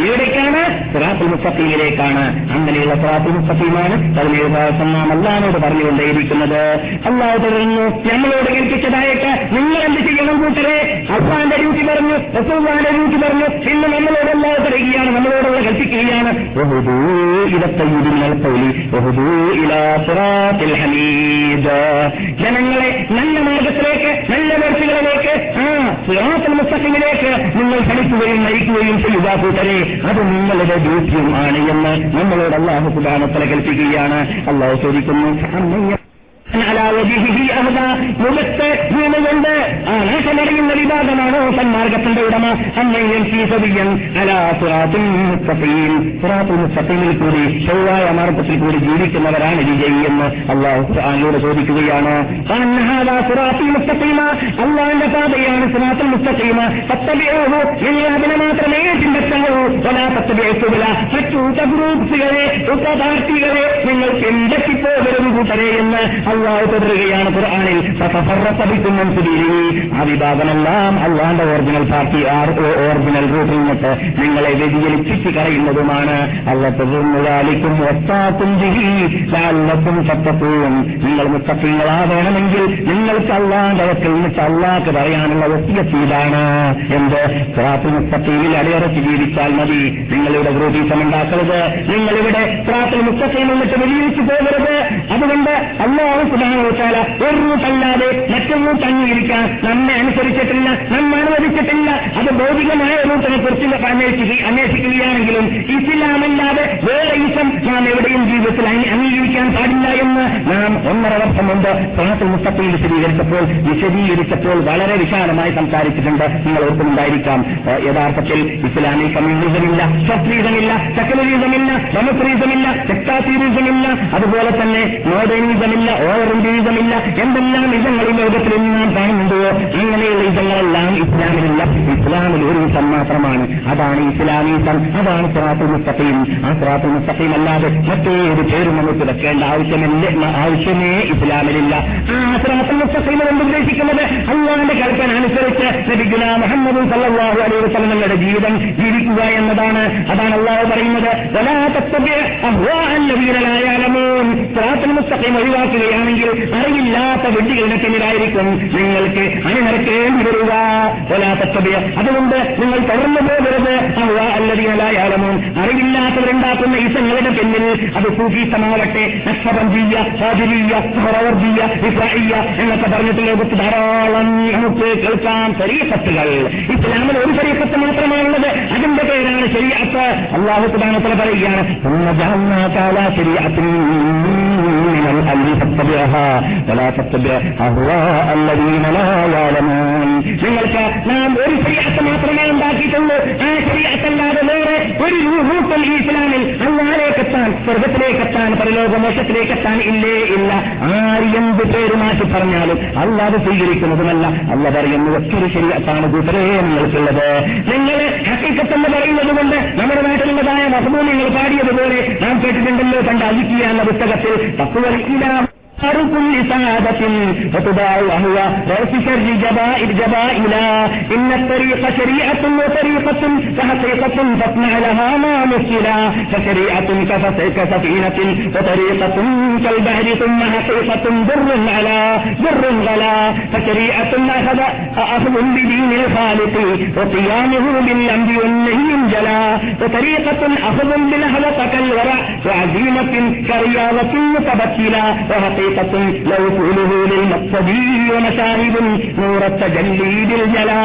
എവിടേക്കാണ് സിറാത്തുൽ മുസ്തഖീമിലേക്കാണ്. അങ്ങനെയുള്ള സിറാത്തുൽ മുസ്തഖീമാണ് പതിനേഴ് നാം അല്ലാനോട് പറഞ്ഞുകൊണ്ടേയിരിക്കുന്നത്. അല്ലാതെ തുടരുന്നു നമ്മളോട് കേൾപ്പിച്ചതായിട്ട് നിങ്ങൾ എന്ത് ചെയ്യണം കൂട്ടരെ? അള്ളാന്റെ ഡ്യൂട്ടി പറഞ്ഞു റസൂള്ളാന്റെ ഡ്യൂട്ടി പറഞ്ഞു. ഇന്ന് നമ്മളോട് അല്ലാതെ തുടരുകയാണ് നമ്മളോടുള്ള കൽപ്പിക്കുകയാണ്. ജനങ്ങളെ നല്ല മാർഗത്തിലേക്ക് നല്ല വർഷങ്ങളിലേക്ക് ആ സിറാത്തുൽ മുസ്തഖിമിലേക്ക് നിങ്ങൾ ക്ഷണിക്കുകയും നയിക്കുകയും ചെയ്യുക കൂട്ടരെ അത് നിങ്ങളുടെ ഡ്യൂട്ടിയും ആണ് എന്ന് നമ്മളോട് അള്ളാഹു സുബാനത്തല കൽപ്പിക്കുകയാണ്. അള്ളാഹു ചോദിക്കുന്നു മുഖത്ത് വീണുകൊണ്ട് ആ നാശമറിയുന്ന വിഭാഗമാണോ സന്മാർഗത്തിന്റെ ഉടമ. മുസ്തഫീമിൽ കൂടി ചൊവ്വായ മാർഗത്തിൽ കൂടി ജീവിക്കുന്നവരാണ് വിജയി എന്ന് അള്ളാഹു ഖുർആനിലൂടെ ചോദിക്കുകയാണ്. അള്ളാന്റെ പാതയാണ് സുറാത്തുൽ മുസ്തഫീമ പത്തബിയോഹു അതിനെ മാത്രമേ വലാ പത്തബിയത്തുവില മറ്റു ഗ്രൂപ്പ്സുകളെ പാർട്ടികളെ നിങ്ങൾ പിൻപറ്റിപ്പോകരുത് കൂട്ടരെ എന്ന് അള്ളാഹു തുടരുകയാണ് ഖുർആാനിൽ ആ വിഭാഗമെല്ലാം അള്ളാന്റെ ഒറിജിനൽ പാർട്ടി ഒറിജിനൽ റൂട്ടിൽ നിന്നിട്ട് നിങ്ങളെ വ്യതിചലിപ്പിച്ച് കളയുന്നതുമാണ്. അള്ള തുടർന്നുലാലിക്കും ഒത്താക്കും ലാലക്കും സത്തപ്പൂവും നിങ്ങൾ മുത്തപ്പിങ്ങളാവേണമെങ്കിൽ നിങ്ങൾക്ക് അള്ളാന്റെ വക്കിൽ നിന്നിട്ട് അള്ളാഹ് പറയാനുള്ള ഒത്തിയത്ത് ഇതാണ്. എന്ത്? പ്രാർത്ഥന മുത്തപ്പീവിൽ അടിയറച്ച് ജീവിച്ചാൽ മതി. നിങ്ങളിവിടെ ഗ്രൂപ്പീസം ഉണ്ടാക്കരുത്. നിങ്ങളിവിടെ പ്രാർത്ഥന മുത്തപ്പീം നിന്നിട്ട് വെളിയിലേക്ക് പോകരുത്. അതുകൊണ്ട് അള്ളാഹു സുധാനോച്ചാല ഒരു റൂട്ടല്ലാതെ മറ്റൊന്നും തങ്ങിയിരിക്കാൻ നമ്മെ അനുസരിച്ചിട്ടില്ല നമ്മെ അനുവദിച്ചിട്ടില്ല. അത് ഭൗതികമായ റൂട്ടിനെ കുറിച്ച് അന്വേഷിക്കുക അന്വേഷിക്കുകയാണെങ്കിലും ഇസ്ലാമല്ലാതെ വേറെ ഇസം നാം എവിടെയും ജീവിതത്തിൽ അംഗീ- അംഗീകരിക്കാൻ പാടില്ല എന്ന് നാം ഒന്നര വർഷം മുമ്പ് പ്രാർത്ഥന മുസ്തഫയിൽ വിശദീകരിച്ചപ്പോൾ വിശദീകരിച്ചപ്പോൾ വളരെ വിശാലമായി സംസാരിച്ചിട്ടുണ്ട്. നിങ്ങൾ ഓർക്കുന്നുണ്ടായിരിക്കാം യഥാർത്ഥത്തിൽ ഇസ്ലാമിൽ കമ്മ്യൂണിസമില്ല സത്രീസമില്ല സെക്കുലറിസമില്ല ഡെമോക്രറ്റിസമില്ല സെക്ടാറ്റീരിസമില്ല അതുപോലെ തന്നെ മോഡേണിസമില്ല ഓവർ ഇന്ത്യയിസമില്ല എന്തെല്ലാം ഇതങ്ങൾ ഈ ലോകത്തിൽ ഇന്ന് നാം കാണുന്നുണ്ടോ ഇങ്ങനെയുള്ള ഇതങ്ങളെല്ലാം ഇസ്ലാമിലില്ല ഇസ്ലാമിൽ ഒരു ഇസം മാത്രമാണ്. അതാണ് ഇസ്ലാമീസം. അതാണ് സിറാത്തുൽ മുസ്തഖീം. ആ സിറാത്തുൽ മുസ്തഖീം അല്ലാതെ മറ്റേത് പേരും നമുക്ക് വെക്കേണ്ട ആവശ്യമില്ല. ആവശ്യമേ ഇസ്ലാമിലില്ല. ആ സിറാത്തുൽ മുസ്തഖീം കൊണ്ട് ഉദ്ദേശിക്കുന്നത് അള്ളാഹിന്റെ കൽപ്പന അനുസരിച്ച് നബിഗുല മുഹമ്മദ് സല്ലല്ലാഹു അലൈഹി വസല്ലമയുടെ ജീവിതം ജീവിക്കുക എന്നതാണ്. അതാണ് അള്ളാഹു പറയുന്നത്. വലാ ഒഴിവാക്കുകയാണെങ്കിൽ അറിവില്ലാത്ത വെട്ടികളുടെ പിന്നിലായിരിക്കും നിങ്ങൾക്ക് അണിനിരക്കേണ്ടി വരിക. ഒലാത്തബിയ അതുകൊണ്ട് നിങ്ങൾ തുടർന്നു പോകരുത്. അവ അല്ലതീനലായാലമോൻ അറിവില്ലാത്തവരുണ്ടാക്കുന്ന ഈസങ്ങളുടെ പിന്നിൽ അത് സൂഫീസമാവട്ടെ നക്ഷപഞ്ചീയ സാധുരീയ സഹറവർജീയ ഇസ്രായിയ എന്നൊക്കെ പറഞ്ഞിട്ട് ലോകത്ത് ധാരാളം നമുക്ക് കേൾക്കാം ശരീരത്തുകൾ ഇസ്ലാമിൽ ഒരു ശരീരത്ത് മാത്രമാണുള്ളത്. അതിന്റെ പേരാണ് നിങ്ങൾക്ക് നാം ഒരു ശരിയാത്ത മാത്രമേ ഉണ്ടാക്കിയിട്ടുള്ളൂ. ആ ശരിയാത്തല്ലാതെ വേറെ ഒരു രൂപൂപ്പൽ ഈ ഇസ്ലാമിൽ അള്ളാലേക്കെത്താൻ സ്വർഗത്തിലേക്കെത്താൻ പരലോകമോക്ഷത്തിലേക്കെത്താൻ ഇല്ലേ ഇല്ല. ആര് എന്ത് പേര് മാറ്റി പറഞ്ഞാലും അല്ലാതെ സ്വീകരിക്കുന്നതുമല്ല. അല്ല പറയുന്നു ഒത്തിരി ശരിയാത്താണ് കൂട്ടരേ നിങ്ങൾക്കുള്ളത്. നിങ്ങൾ ഹക്കിക്കത്തെന്ന് പറയുന്നത് കൊണ്ട് നമ്മുടെ നാട്ടിലുള്ളതായ മഹബൂൽ നിങ്ങൾ പാടിയതുപോലെ നാം കേട്ടിട്ടുണ്ടല്ലോ കണ്ട അലിക്കുക എന്ന പുസ്തകത്തിൽ إلى كل سعادة فتباع وهو رأس شر جبائر جبائلا. إن الطريق شريعة وطريقة فحقيقة فاصنع لها ما مثلا. فشريعة كسفينة وطريقة كالبحر ثم حقيقة بر على بر غلا. فشريعة أخذ أخذ بدين الخالق وقيامه بالأمر والنهي جلا. وطريقة أخذ بالهلطة كالورع وعزيمة كرياضة متبتلا. وحقيقة لو فعله للمقصد ومشاهد نور التجلي بالجلا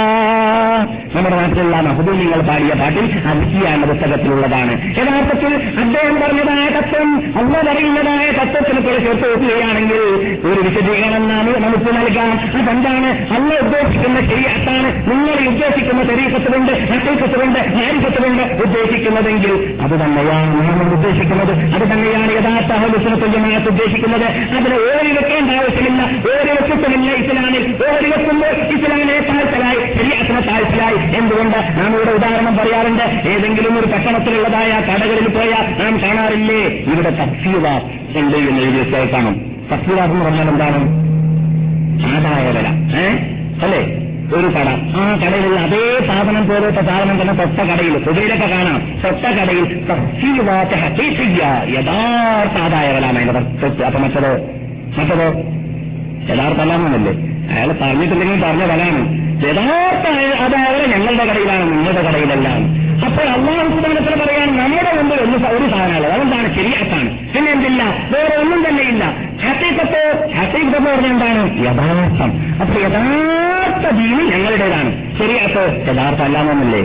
നമ്മുടെ നാട്ടിലുള്ള മഹബൂൽ നിങ്ങൾ പാടിയ പാട്ടിൽ അലിക്കിയ എന്ന പുസ്തകത്തിലുള്ളതാണ് യഥാർത്ഥത്തിൽ അദ്ദേഹം പറഞ്ഞതായ തത്വം അല്ല പറയുന്നതായ തത്വത്തിന് കൂടെ ചേർത്ത് വെക്കുകയാണെങ്കിൽ ഒരു വിശദീകരണം നാം നമുക്ക് നൽകാം അതെന്താണ് അല്ല ഉദ്ദേശിക്കുന്ന ശരിയാത്താണ് നിങ്ങൾ ഉദ്ദേശിക്കുന്ന ശരീരത്തുകൊണ്ട് ഹക്കീക്കത്തുകൊണ്ട് ജ്ഞാനിക്കത്തുകൊണ്ട് ഉദ്ദേശിക്കുന്നതെങ്കിൽ അത് തന്നെയാണ് നമ്മൾ ഉദ്ദേശിക്കുന്നത് അത് തന്നെയാണ് യഥാർത്ഥ ഹലുസിനത്തുല്യമായിട്ട് ഉദ്ദേശിക്കുന്നത് അതിന് ഓരി വെക്കേണ്ട ആവശ്യമില്ല ഓരി വെച്ചിട്ടുമില്ല ഇസ്ലാമിൽ ഓരി വെക്കുമ്പോൾ ഇസ്ലാമിനെ താഴ്ത്തലായി ശരിയാത്തിനെ താഴ്ത്തലായി എന്തുകൊണ്ട് നാം ഇവിടെ ഉദാഹരണം പറയാറുണ്ട്? ഏതെങ്കിലും ഒരു പട്ടണത്തിലുള്ളതായ കടകളിൽ പോയാൽ നാം കാണാറില്ലേ? ഇവിടെ തഫ്സീവ ഉണ്ട് എന്ന് എഴുതി കാണും. തഫ്സീവ എന്ന് പറഞ്ഞാൽ എന്താണ്? ആദായ വില. ഏഹ് അല്ലേ? ഒരു കട. ആ കടയിലുള്ള അതേ സാധനം പോലത്തെ സാധനം തന്നെ തൊട്ട കടയിൽ പുതിയിലൊക്കെ കാണാം. തൊട്ട കടയിൽ യഥാർത്ഥ ആദായ വില അപ്പൊ മറ്റതോ മറ്റതോ യഥാർത്ഥ അല്ലാന്നല്ലേ അയാൾ പറഞ്ഞിട്ടില്ലെങ്കിൽ പറഞ്ഞ വിലയാണ് യഥാർത്ഥ അതായത് ഞങ്ങളുടെ കടയിലാണ് നിങ്ങളുടെ കടയിലല്ല. അപ്പോൾ അള്ളാഹു സുബാനത്തിൽ പറയാൻ നമ്മുടെ മുമ്പിൽ ഒന്ന് ഒരു സാധനമാണ് അതെന്താണ്? ശരിയാത്താണ് പിന്നെ എന്തില്ല? വേറെ ഒന്നും തന്നെ ഇല്ല. ഹസീക്കത്ത് എന്ന് പറഞ്ഞാൽ എന്താണ്? യഥാർത്ഥം. അപ്പൊ യഥാർത്ഥ ജീവി ഞങ്ങളുടേതാണ്. ശരിയാത്ത് യഥാർത്ഥ അല്ലാമെന്നല്ലേ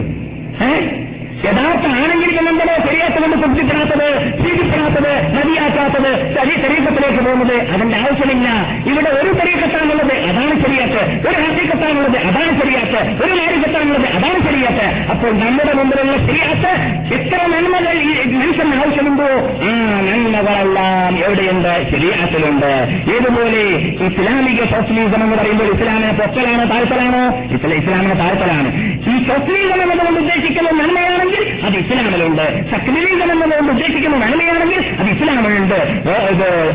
ഏഹ് യഥാർത്ഥ ആണെങ്കിൽ പിന്നെന്തോ ശരിയാത്ത കൊണ്ട് തൃപ്തിപ്പെടാത്തത് സ്വീകരിപ്പെടാത്തത് മതിയാക്കാത്തത് ശരീരത്തിലേക്ക് പോകുന്നത് അതിന്റെ ആവശ്യമില്ല. ഇവിടെ ഒരു ശരീരത്താണുള്ളത് അതാണ് ശരിയാത്ത് ഒരു ഹസീക്കത്താണുള്ളത് അതാണ് ശരിയാത്ത് ഒരു നാരികത്താണുള്ളത് അതാണ് ശരിയാത്ത് അപ്പോൾ നമ്മുടെ മുമ്പിലുള്ള ശരിയാത്ത് എത്ര നന്മകൾ മനുഷ്യന് ആവശ്യമുണ്ടോ? ആ നന്മകളെല്ലാം എവിടെയുണ്ട്? ശരിയാത്തിലുണ്ട് ഏതുപോലെ ഇസ്ലാമിക സോഷ്യലിസം എന്ന് പറയുമ്പോൾ ഇസ്ലാമിനെ പൊക്കലാണോ താഴ്ത്തലാണോ? ഇസ്ലാമിനെ താഴ്ത്തലാണ്. ഈ സോഷ്യലിസം എന്നതുകൊണ്ട് ഉദ്ദേശിക്കുന്ന നന്മയാണെങ്കിൽ അത് ഇസ്ലാമിലുണ്ട്. സക്രിലിസം എന്നതുകൊണ്ട് ഉദ്ദേശിക്കുന്ന നന്മയാണെങ്കിൽ അത് ഇസ്ലാമിലുണ്ട്.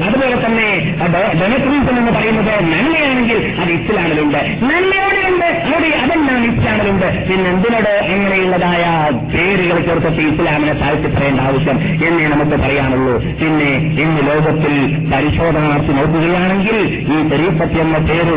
അതുപോലെ തന്നെ ഡെമോക്രീസം എന്ന് പറയുന്നത് നന്മയാണെങ്കിൽ അത് ഇസ്ലാമിലുണ്ട്. നന്മയോടെയുണ്ട് അവിടെ അതെല്ലാം ഇസ്ലാമിലുണ്ട്. പിന്നെ എന്തിനോട് അങ്ങനെയുള്ളതായ പേരുകൾ ചേർത്തിട്ട് ഇസ്ലാമിനെ താഴ്ത്തിപ്പറയേണ്ട ആവശ്യം എന്നേ നമുക്ക് പറയാനുള്ളൂ. പിന്നെ ഇന്ന് ലോകത്തിൽ പരിശോധന നടത്തി നോക്കുകയാണെങ്കിൽ ഈ തെരീപ്പത്തി എന്ന പേര്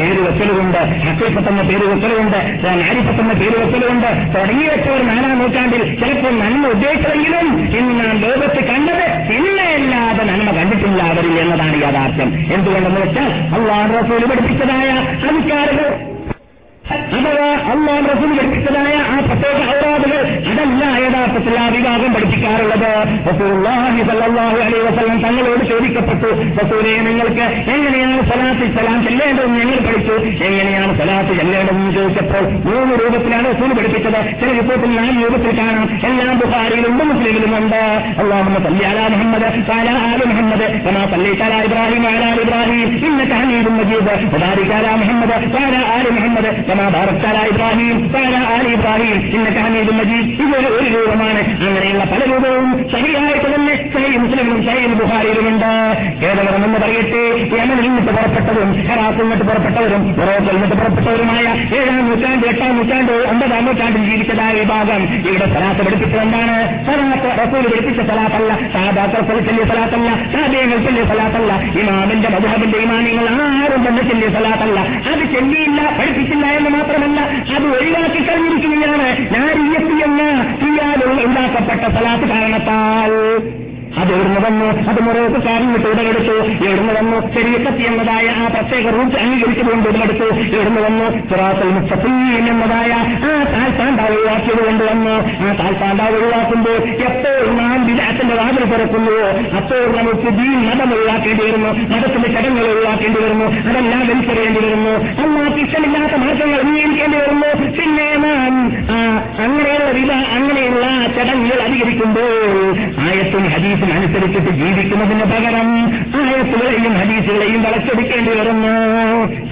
പേര് വെക്കലുകൊണ്ട് ഹക്കീഫത്ത് എന്ന പേര് വെക്കലുകൊണ്ട് ആരിപ്പത്ത് എന്ന പേര് വെക്കലുകൊണ്ട് തുടങ്ങി വെച്ചവർ നാലാം നൂറ്റാണ്ടിൽ ചിലപ്പോൾ നന്മ ഉദ്ദേശിച്ചെങ്കിലും ഇന്ന് നാം ലോകത്ത് കണ്ടത് ഇന്നയല്ലാതെ നന്മ കണ്ടിട്ടില്ല അവരിൽ എന്നതാണ് യാഥാർത്ഥ്യം. എന്തുകൊണ്ടെന്ന് വെച്ചാൽ അള്ളാഹ് റസൂൽ പഠിപ്പിച്ചതായ അധികാരികൾ അഥവാ അള്ളാൻ റസൂൽ പഠിപ്പിച്ചതായ ആ പ്രത്യേക ഔറാദുകൾ അതല്ല യഥാർത്ഥത്തിൽ ആ വിഭാഗം പഠിപ്പിക്കാറുള്ളത്. സല്ലല്ലാഹു അലൈഹി വസല്ലം തങ്ങളോട് ചോദിക്കപ്പെട്ടു റസൂലെ നിങ്ങൾക്ക് എങ്ങനെയാണ് സലാത്തിൽ സലാം ചെല്ലേണ്ടതെന്ന് ഞങ്ങൾ പഠിച്ചു. എങ്ങനെയാണ് സലാത്ത് ചെല്ലേണ്ടതെന്ന് ചോദിച്ചപ്പോൾ മൂന്ന് രൂപത്തിലാണ് റസൂൽ പഠിപ്പിച്ചത്. ചില രൂപത്തിൽ നാല് രൂപത്തിൽ കാണാം. എല്ലാം ബുഹാരിയിലുണ്ട് മുസ്ലിമിലുമുണ്ട്. അള്ളാഹുമ്മ സല്ലി അലാ മുഹമ്മദ് സാല ആല മുഹമ്മദ് കമാ സല്ലൈത അലാ ഇബ്രാഹിം ആലി ഇബ്രാഹിം ഇന്ന ഹമീദും മജീദ് അലാ മുഹമ്മദ് സാല ആല മുഹമ്മദ് ഇബ്രാഹിം ഇതൊരു ഒരു രൂപമാണ്. അങ്ങനെയുള്ള പല രൂപവും ശരിയായിട്ട് തന്നെ സഹി മുസ്ലിമിലും സഹി ബുഹാരിയിലുമുണ്ട് കേരളം എന്ന് പറയട്ടെ യമനിൽ നിന്നിട്ട് പുറപ്പെട്ടവരും ഹെറാസിൽ നിന്നിട്ട് പുറപ്പെട്ടവരും മൊറോക്കോയിൽ നിന്നിട്ട് പുറപ്പെട്ടവരുമായ ഏഴാം നൂറ്റാണ്ട് എട്ടാം നൂറ്റാണ്ട് ഒമ്പതാം നൂറ്റാണ്ടിൽ ജീവിച്ചതായ വിഭാഗം ഇവിടെ സലാത്ത് പഠിപ്പിച്ചത് എന്താണ്? സലാത്ത് റസൂൽ പഠിപ്പിച്ച സലാത്തല്ല സാദാക്കൾ ചൊല്ലിയ സലാത്തല്ല സാദേങ്ങൾ ചൊല്ലിയ സലാത്തല്ല ഇമാമിന്റെ മധുഹബിന്റെ ഇമാനിങ്ങൾ ആരും തന്നെ ചെല്ലിയ സലാത്തല്ല. അത് ചെല്ലിയില്ല പഠിപ്പിച്ചില്ല എന്ന് മാത്രമല്ല അത് ഒഴിവാക്കി കഴിഞ്ഞിരിക്കുകയാണ്. നാരിയത്തി എന്ന ചെയ്യാനുള്ള ഉണ്ടാക്കപ്പെട്ട സലാത്ത് കാരണത്താൽ. അത് എവിടുന്ന് വന്നു അത് മൊറോക്കുകാരൻ വിട്ട് ഉടലെടുത്തു എവിടുന്ന് വന്നു? ശരീരത്തി എന്നതായ ആ പ്രത്യേക റൂട്ട് അംഗീകരിച്ചുകൊണ്ട് ഉടലെടുത്തു എവിടുന്ന് വന്നു? എന്നതായ ആ താൽപ്പാണ്ട ഒഴിവാക്കിയത് കൊണ്ട് വന്നു. ആ താൽപ്പാണ്ട ഒഴിവാക്കുമ്പോൾ എപ്പോൾ നാം വിരാത്തിന്റെ വാതിൽ തുറക്കുന്നുവോ അപ്പോൾ നമുക്ക് ദീൻ മതം ഒഴിവാക്കേണ്ടി വരുന്നു. മതത്തിന്റെ ചടങ്ങൾ ഒഴിവാക്കേണ്ടി വരുന്നു. അതെല്ലാം വലിച്ചെറിയേണ്ടി വരുന്നു. അമ്മാ ഇഷ്ടമില്ലാത്ത മാർഗങ്ങൾ അംഗീകരിക്കേണ്ടി വരുന്നു. പിന്നെ അങ്ങനെയുള്ള വില അങ്ങനെയുള്ള ചടങ്ങുകൾ അധികരിക്കുമ്പോൾ ആയത്തും ഹദീസും അനുസരിച്ചിട്ട് ജീവിക്കുന്നതിന് പകരം ആയത്തുകളെയും ഹദീസുകളെയും വളച്ചെടുക്കേണ്ടി വരുന്നു.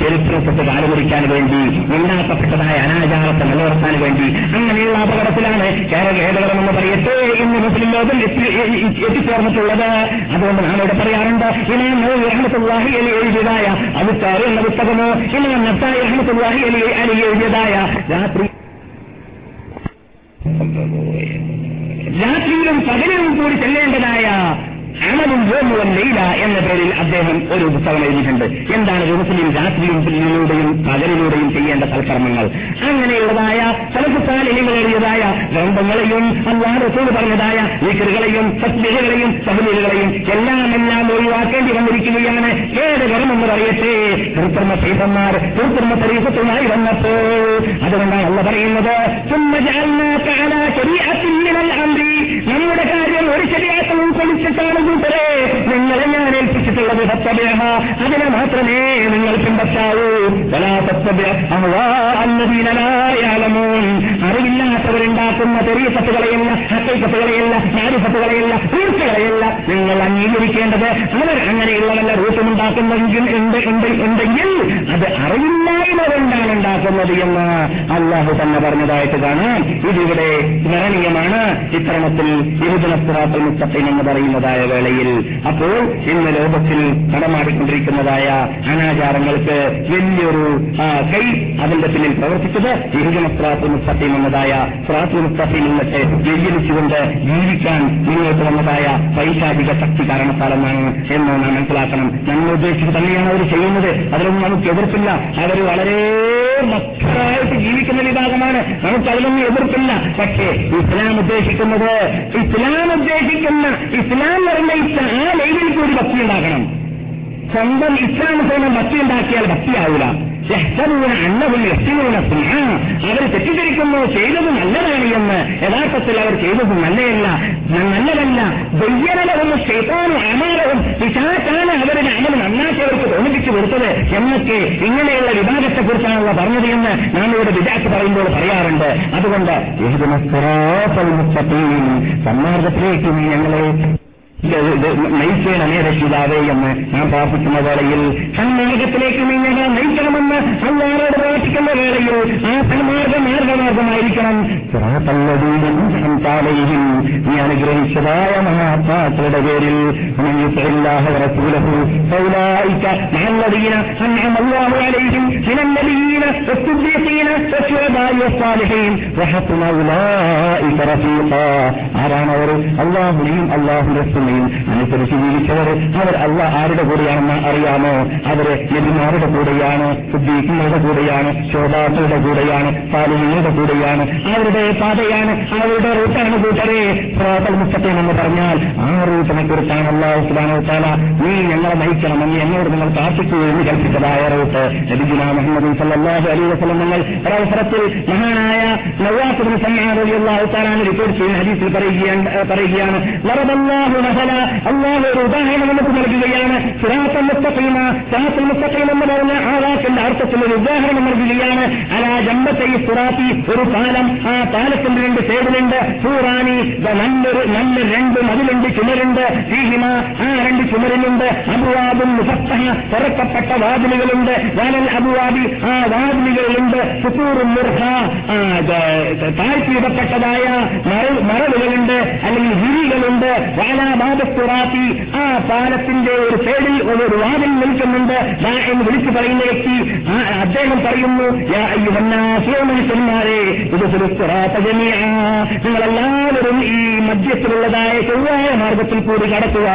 ചരിത്രത്തെ കാലുപിടിക്കാൻ വേണ്ടി ഉണ്ടാക്കപ്പെട്ടതായ അനാചാരത്തെ നിലനിർത്താൻ വേണ്ടി അങ്ങനെയുള്ള അപകടത്തിലാണ് കേരള ഏതകരം എന്ന് പറയട്ടെ ഇന്ന് മുസ്ലിം ലോകം എത്തിച്ചേർന്നിട്ടുള്ളത്. അതുകൊണ്ട് നാം ഇവിടെ പറയാറുണ്ട് ഇമാം അലി എഴുതിയതായ അബുത്താരി എന്ന പുസ്തകമോ ഇമാം നസായി അലി അലി എഴുതിയതായ രാത്രി രാത്രിയിലും പകലിലും കൂടി ചെല്ലേണ്ടതായ അമലും ജോമുവൻ ലൈല എന്ന പേരിൽ അദ്ദേഹം ഒരു പുസ്തകം എഴുതിയിട്ടുണ്ട്. എന്താണ് ദിവസത്തിലും രാത്രിയിലൂടെയും പകലിലൂടെയും ചെയ്യേണ്ട സൽക്കർമ്മങ്ങൾ. അങ്ങനെയുള്ളതായ സലഫുസാലിഹികൾ എഴുതിയതായ ഗ്രന്ഥങ്ങളെയും അല്ലാതെ സൂര് പറഞ്ഞതായ വിക്കറുകളെയും സസ്ലിഹകളെയും സഹലികളെയും എല്ലാം എല്ലാം ഒഴിവാക്കേണ്ടി വന്നിരിക്കുകയാണ്. ഏത് കർമ്മെന്ന് പറയട്ടെ? കൃത്രിമ സീതന്മാർ കൃത്രിമ പരീക്ഷത്തുമായി വന്നപ്പോ അതുകൊണ്ടാണ് അല്ല പറയുന്നത് നമ്മുടെ കാര്യം ഒരു ശരിയാക്കം ഉൾക്കൊള്ളിച്ചിട്ടാണ് കൂട്ടരെ നിങ്ങളെ ഞാൻ ഏൽപ്പിച്ചിട്ടുള്ളത് സത്യദേഹ അതിനെ മാത്രമേ നിങ്ങൾ അന്നദീനലായാലമോൻ അറിവില്ലാത്തവരുണ്ടാക്കുന്ന സത്തുകളെയല്ല ഹക്കൈക്കത്തുകളെയല്ല നാരിഫത്തുകളെയല്ല തീർച്ചകളെയല്ല നിങ്ങൾ അംഗീകരിക്കേണ്ടത്. അവർ അങ്ങനെയുള്ള നല്ല റൂട്ടുമുണ്ടാക്കുന്നെങ്കിൽ ഉണ്ട് ഉണ്ട് ഉണ്ടെങ്കിൽ അത് അറിവില്ലായ്മ കൊണ്ടാണ് ഉണ്ടാക്കുന്നത് എന്ന് അള്ളാഹു തന്നെ പറഞ്ഞതായിട്ട് കാണാം. ഇതിവിടെ സ്മരണീയമാണ്. ഇത്തരണത്തിൽ യുവജനസ്ത്രാത്തിൽ മുത്തഫിൻ എന്ന് പറയുന്നതായ വേളയിൽ. അപ്പോൾ ഇന്ന് ലോകത്തിൽ നടമാടിക്കൊണ്ടിരിക്കുന്നതായ അനാചാരങ്ങൾക്ക് വലിയൊരു കൈ അതിന്റെ പിന്നിൽ പ്രവർത്തിച്ചത് യുവജനസ്ത്രാത്തിൽ മുസ്തഫീം എന്നതായ പ്രാപ്തി മുസ്തഫീം എന്നിട്ട് വ്യതിരിച്ചുകൊണ്ട് ജീവിക്കാൻ മുന്നോട്ട് വന്നതായ പൈശാചിക ശക്തി കാരണത്താലെന്നാണ് എന്ന് നാം മനസ്സിലാക്കണം. നമ്മൾ ഉദ്ദേശിച്ച് തന്നെയാണ് അവർ ചെയ്യുന്നത്. അതിലൊന്നും നമുക്ക് എതിർപ്പില്ല. അവർ വളരെ മക്കളായിട്ട് ജീവിക്കുന്ന വിഭാഗമാണ്. നമുക്ക് അതിലൊന്നും എതിർപ്പില്ല. പക്ഷേ ഇസ്ലാം ഉദ്ദേശിക്കുന്നത് ഇസ്ലാം ഉദ്ദേശിക്കുന്ന ഇസ്ലാം നിർണയിച്ച ആ ലൈനിൽ കൂടി ഭക്തി ഉണ്ടാക്കണം. സ്വന്തം ഇസ്ലാം സ്വന്തം ഭക്തി ഉണ്ടാക്കിയാൽ ഭക്തിയാവില്ല അന്നവും യഹ്സിനൂന സ്നേഹം അവർ തെറ്റിദ്ധരിക്കുന്നു ചെയ്തത് നല്ലതാണ് എന്ന് യഥാർത്ഥത്തിൽ അവർ ചെയ്തത് നല്ലതല്ല നല്ലതല്ല. ദയ്യനലവും ക്ഷേത്രവും അമാരവും പിശാച്ചാണ് അവരുടെ അമൽ നന്നാക്കിയവർക്ക് തോന്നിപ്പിച്ചു കൊടുത്തത്. എന്നൊക്കെ ഇങ്ങനെയുള്ള വിഭാഗത്തെക്കുറിച്ചാണല്ലോ പറഞ്ഞത് എന്ന് നാം ഇവിടെ വിചാരിച്ച് പറയുമ്പോൾ പറയാറുണ്ട്. അതുകൊണ്ട് മുസ്തഖീം. സന്മാർഗത്തിലേക്ക് ഞങ്ങളെ നയിക്കണമേ രക്ഷിതാവേ എന്ന് ഞാൻ പ്രാർത്ഥിക്കുന്ന വേളയിൽ സന്മാർഗത്തിലേക്ക് നീ നയിക്കണമെന്ന് അല്ലാറോട് പ്രാർത്ഥിക്കുന്ന വേളയിൽ ആ സന്മാർഗ മാർഗമാർഗമായിരിക്കണം സംസാരയും നീ അനുഗ്രഹിച്ചതായ മഹാത്മാക്കളുടെ പേരിൽ ആരാണവർ? അള്ളാഹുനെയും അള്ളാഹു റസൂലിനെയും അനുസരിച്ച് ജീവിച്ചവർ അവർ അല്ല ആരുടെ കൂടെയാണെന്ന് അറിയാമോ? അവർ നബിമാരുടെ കൂടെയാണ് സുദ്ദീഖിങ്ങളുടെ കൂടെയാണ് ശോഭാക്കളുടെ കൂടെയാണ് സാലിഹിയുടെ കൂടെയാണ്. അവരുടെ പാതയാണ് അവരുടെ റൂട്ടാണ് കൂട്ടരെ. സ്രോതൽ മുസ്തഖീം എന്ന് പറഞ്ഞാൽ ആ റൂട്ടിനെ കുറിച്ചാണ് അള്ളാഹു സുബാനോ താല നീ ഞങ്ങളെ നയിക്കണമെന്ന് എന്നോട് നിങ്ങൾ പ്രാർത്ഥിക്കൂ എന്ന് കൽപ്പിച്ചതായ റൂട്ട്. നബിജുന മുഹമ്മദ് സല്ലാഹു അലൈ വസ്ലം നിങ്ങൾ ഒരവസരത്തിൽ മഹാനായ നവാസുബിൻ സമ്മാഹു താലാന് റിപ്പോർട്ട് ചെയ്യുന്ന ഹരീസിൽ പറയുകയാണ് പറയുകയാണ് വറബല്ലാഹു മഹല അള്ളാഹു ഒരു ഉദാഹരണം നമുക്ക് നൽകുകയാണ്. സിറാത്തൽ മുസ്തഖീമ സിറാത്തൽ മുസ്തഖീം എന്ന് പറഞ്ഞ ആവാസിന്റെ അർത്ഥത്തിൽ ഒരു ഉദാഹരണം നൽകുകയാണ്. അലാ ജമ്പത്തെ സുറാത്തി ഒരു പാലം. ആ പാലത്തിന്റെ രണ്ട് സൈഡിലുണ്ട്. സൂറാനി നല്ലൊരു നല്ല രണ്ട് മതിലുണ്ട് ചുമരുണ്ട്. സീഹിമ ആ രണ്ട് ചുമരിലുണ്ട്. അബുവാബും മുഫത്തഹ തുറക്കപ്പെട്ട വാതിലുകളുണ്ട്. വലൽ അബുവാബി ആ വാതിലുകളുണ്ട്. സുസൂറും മുർഹ താഴ്ത്തിയിടപ്പെട്ടതായ മറവുകളുണ്ട്. അല്ലെങ്കിൽ വിരികളുണ്ട്. വാലാബാബത്തുറാത്തി ആ പാലത്തിന്റെ ഒരു സൈഡിൽ ഒരു വാതിൽ നിൽക്കുന്നുണ്ട്. എന്ന് വിളിച്ചു പറയുന്ന വ്യക്തി അദ്ദേഹം പറയുന്നു മനുഷ്യന്മാരെ ഇത് നിങ്ങളെല്ലാവരും ഈ മധ്യത്തിലുള്ളതായ ചൊവ്വായ മാർഗത്തിൽ കൂടി കടക്കുക.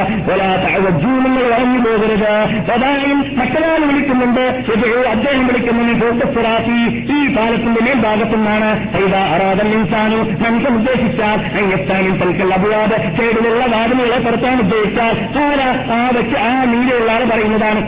നിങ്ങൾ വളഞ്ഞു പോകരുത്. പ്രധാനം മറ്റൊരാൾ വിളിക്കുന്നുണ്ട് അദ്ദേഹം വിളിക്കുന്നു ഈ പാലത്തിന്റെ മേൽഭാഗത്തുനിന്നാണ്. നിന്നാണ് ഇൻസാനു നമുക്ക് ഉദ്ദേശിച്ചാൽ അയ്യത്താനും തൽക്കൽ അപവാദ സൈഡിലുള്ള വാദനകളെ പുറത്താൻ ഉദ്ദേശിച്ചാൽ ആ വെച്ച് ആ നീതിയുള്ള ആൾ പറയുന്നതാണ്.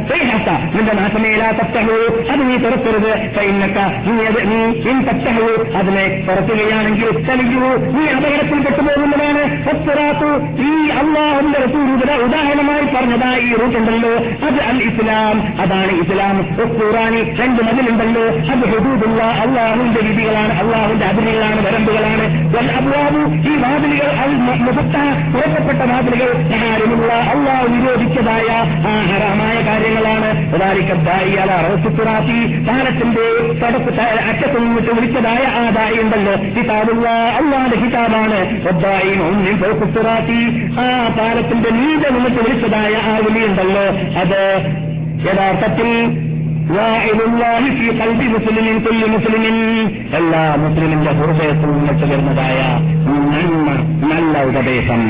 നിന്റെ നാശമേലാ തത്തഹു അത് നീ തുറക്കരുത്. സൈന്യക്ക നീ അത് നീ ഇൻ തത്തഹു അതിനെ തുറക്കുകയാണെങ്കിൽ തലിക്കൂ നീ അപകടത്തിൽ പെട്ടുപോകുന്നതാണ്. ഒത്തുറാത്തു ഈ അള്ളാഹുന്റെ റസൂൽ ഉദാഹരണമായി പറഞ്ഞതായി ഈ റൂട്ടുണ്ടല്ലോ അത് അൽ ഇസ്ലാം അതാണ് ഇസ്ലാം. ഒത്തുറാനി രണ്ട് മതിലുണ്ടല്ലോ. അത് ഹുദൂദുള്ള അള്ളാഹുവിന്റെ വിധികളാണ് അള്ളാഹുവിന്റെ അതിരുകളാണ് വരമ്പുകളാണ്. അബ്വാബു ഈ വാതിലുകൾ അൽ മുഖത്ത തുറക്കപ്പെട്ട വാതിലുകൾ ആരുമുള്ള അള്ളാഹ് നിരോധിച്ചതായ ആ ഹറാമായ കാര്യങ്ങളാണ് റൗസുറാത്തി താരത്തിന്റെ തടപ്പ് അറ്റത്തു നിന്നിട്ട് വിളിച്ചതായ ആ ദായി ഉണ്ടല്ലോ. കിതാബുള്ള അള്ളാന്റെ കിതാബാണ്. ആ താരത്തിന്റെ നീണ്ട നിന്നിട്ട് വിളിച്ചതായ ആ വിളിയുണ്ടല്ലോ അത് യഥാർത്ഥത്തിൽ എല്ലാ മുസ്ലിമിന്റെ ഹൃദയത്തിൽ നിന്ന് ചേർന്നതായ നന്മ നല്ല ഉപദേശം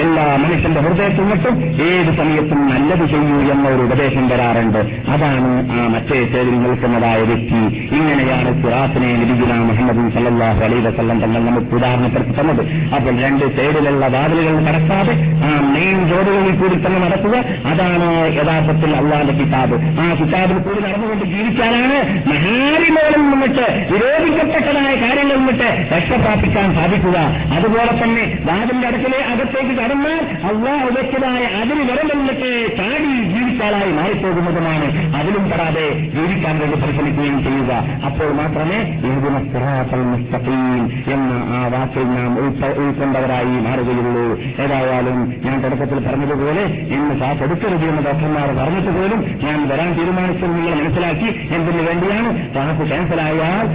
എല്ലാ മനുഷ്യന്റെ ഹൃദയത്തിൽ നിന്നിട്ടും ഏത് സമയത്തും നല്ലത് ചെയ്യൂ എന്ന ഒരു ഉപദേശം വരാറുണ്ട്. അതാണ് ആ മറ്റേ ചേരിൽ നിൽക്കുന്നതായ വ്യക്തി. ഇങ്ങനെയാണ് സിറാത്തിനെ ലഭിക്കുന്ന മുഹമ്മദ് സല്ലാഹു അലൈ വസ്ലം തങ്ങൾ നമുക്ക് ഉദാഹരണപ്പെടുത്തി തന്നത്. അപ്പോൾ രണ്ട് സൈഡിലുള്ള വാതിലുകൾ നടക്കാതെ ആ മെയിൻ റോഡുകളിൽ കൂടി തന്നെ നടക്കുക. അതാണ് യഥാർത്ഥത്തിൽ അള്ളാന്റെ കിതാബ്. ആ കിതാബിൽ കൂടി നടന്നുകൊണ്ട് ജീവിക്കാനാണ് മഹാരിമോളിൽ നിന്നിട്ട് വിരോധിക്കപ്പെട്ടതായ കാര്യങ്ങളിൽ നിന്നിട്ട് രക്ഷപ്രാപിക്കാൻ സാധിക്കുക. അതുപോലെ തന്നെ വാതിലിന്റെ അടുക്കലെ അകത്തേക്ക് കടന്നാൽ അള്ളാഹ് വെച്ചതായ അതിന് വരമെന്നൊക്കെ ചാടി ജീവിച്ചാലായി മാറിപ്പോകുന്നതുമാണ്. അതിലും പെടാതെ ജീവിക്കാൻ വേണ്ടി പരിശ്രമിക്കുകയും ചെയ്യുക. അപ്പോൾ മാത്രമേ ഇതിന് മുസ്തഖീം എന്ന ആ വാക്കിൽ നാം ഉൾക്കൊണ്ടവരായി മാറുകയുള്ളൂ. ഏതായാലും ഞാൻ തുടക്കത്തിൽ പറഞ്ഞതുപോലെ ഇന്ന് സാ കൊടുക്കരുത് എന്ന് ഡോക്ടർമാർ പറഞ്ഞിട്ട് പോലും ഞാൻ വരാൻ തീരുമാനിച്ചത് നിങ്ങൾ മനസ്സിലാക്കി എന്തിനു വേണ്ടിയാണ്? ക്ലാസ് ക്യാൻസലായാൽ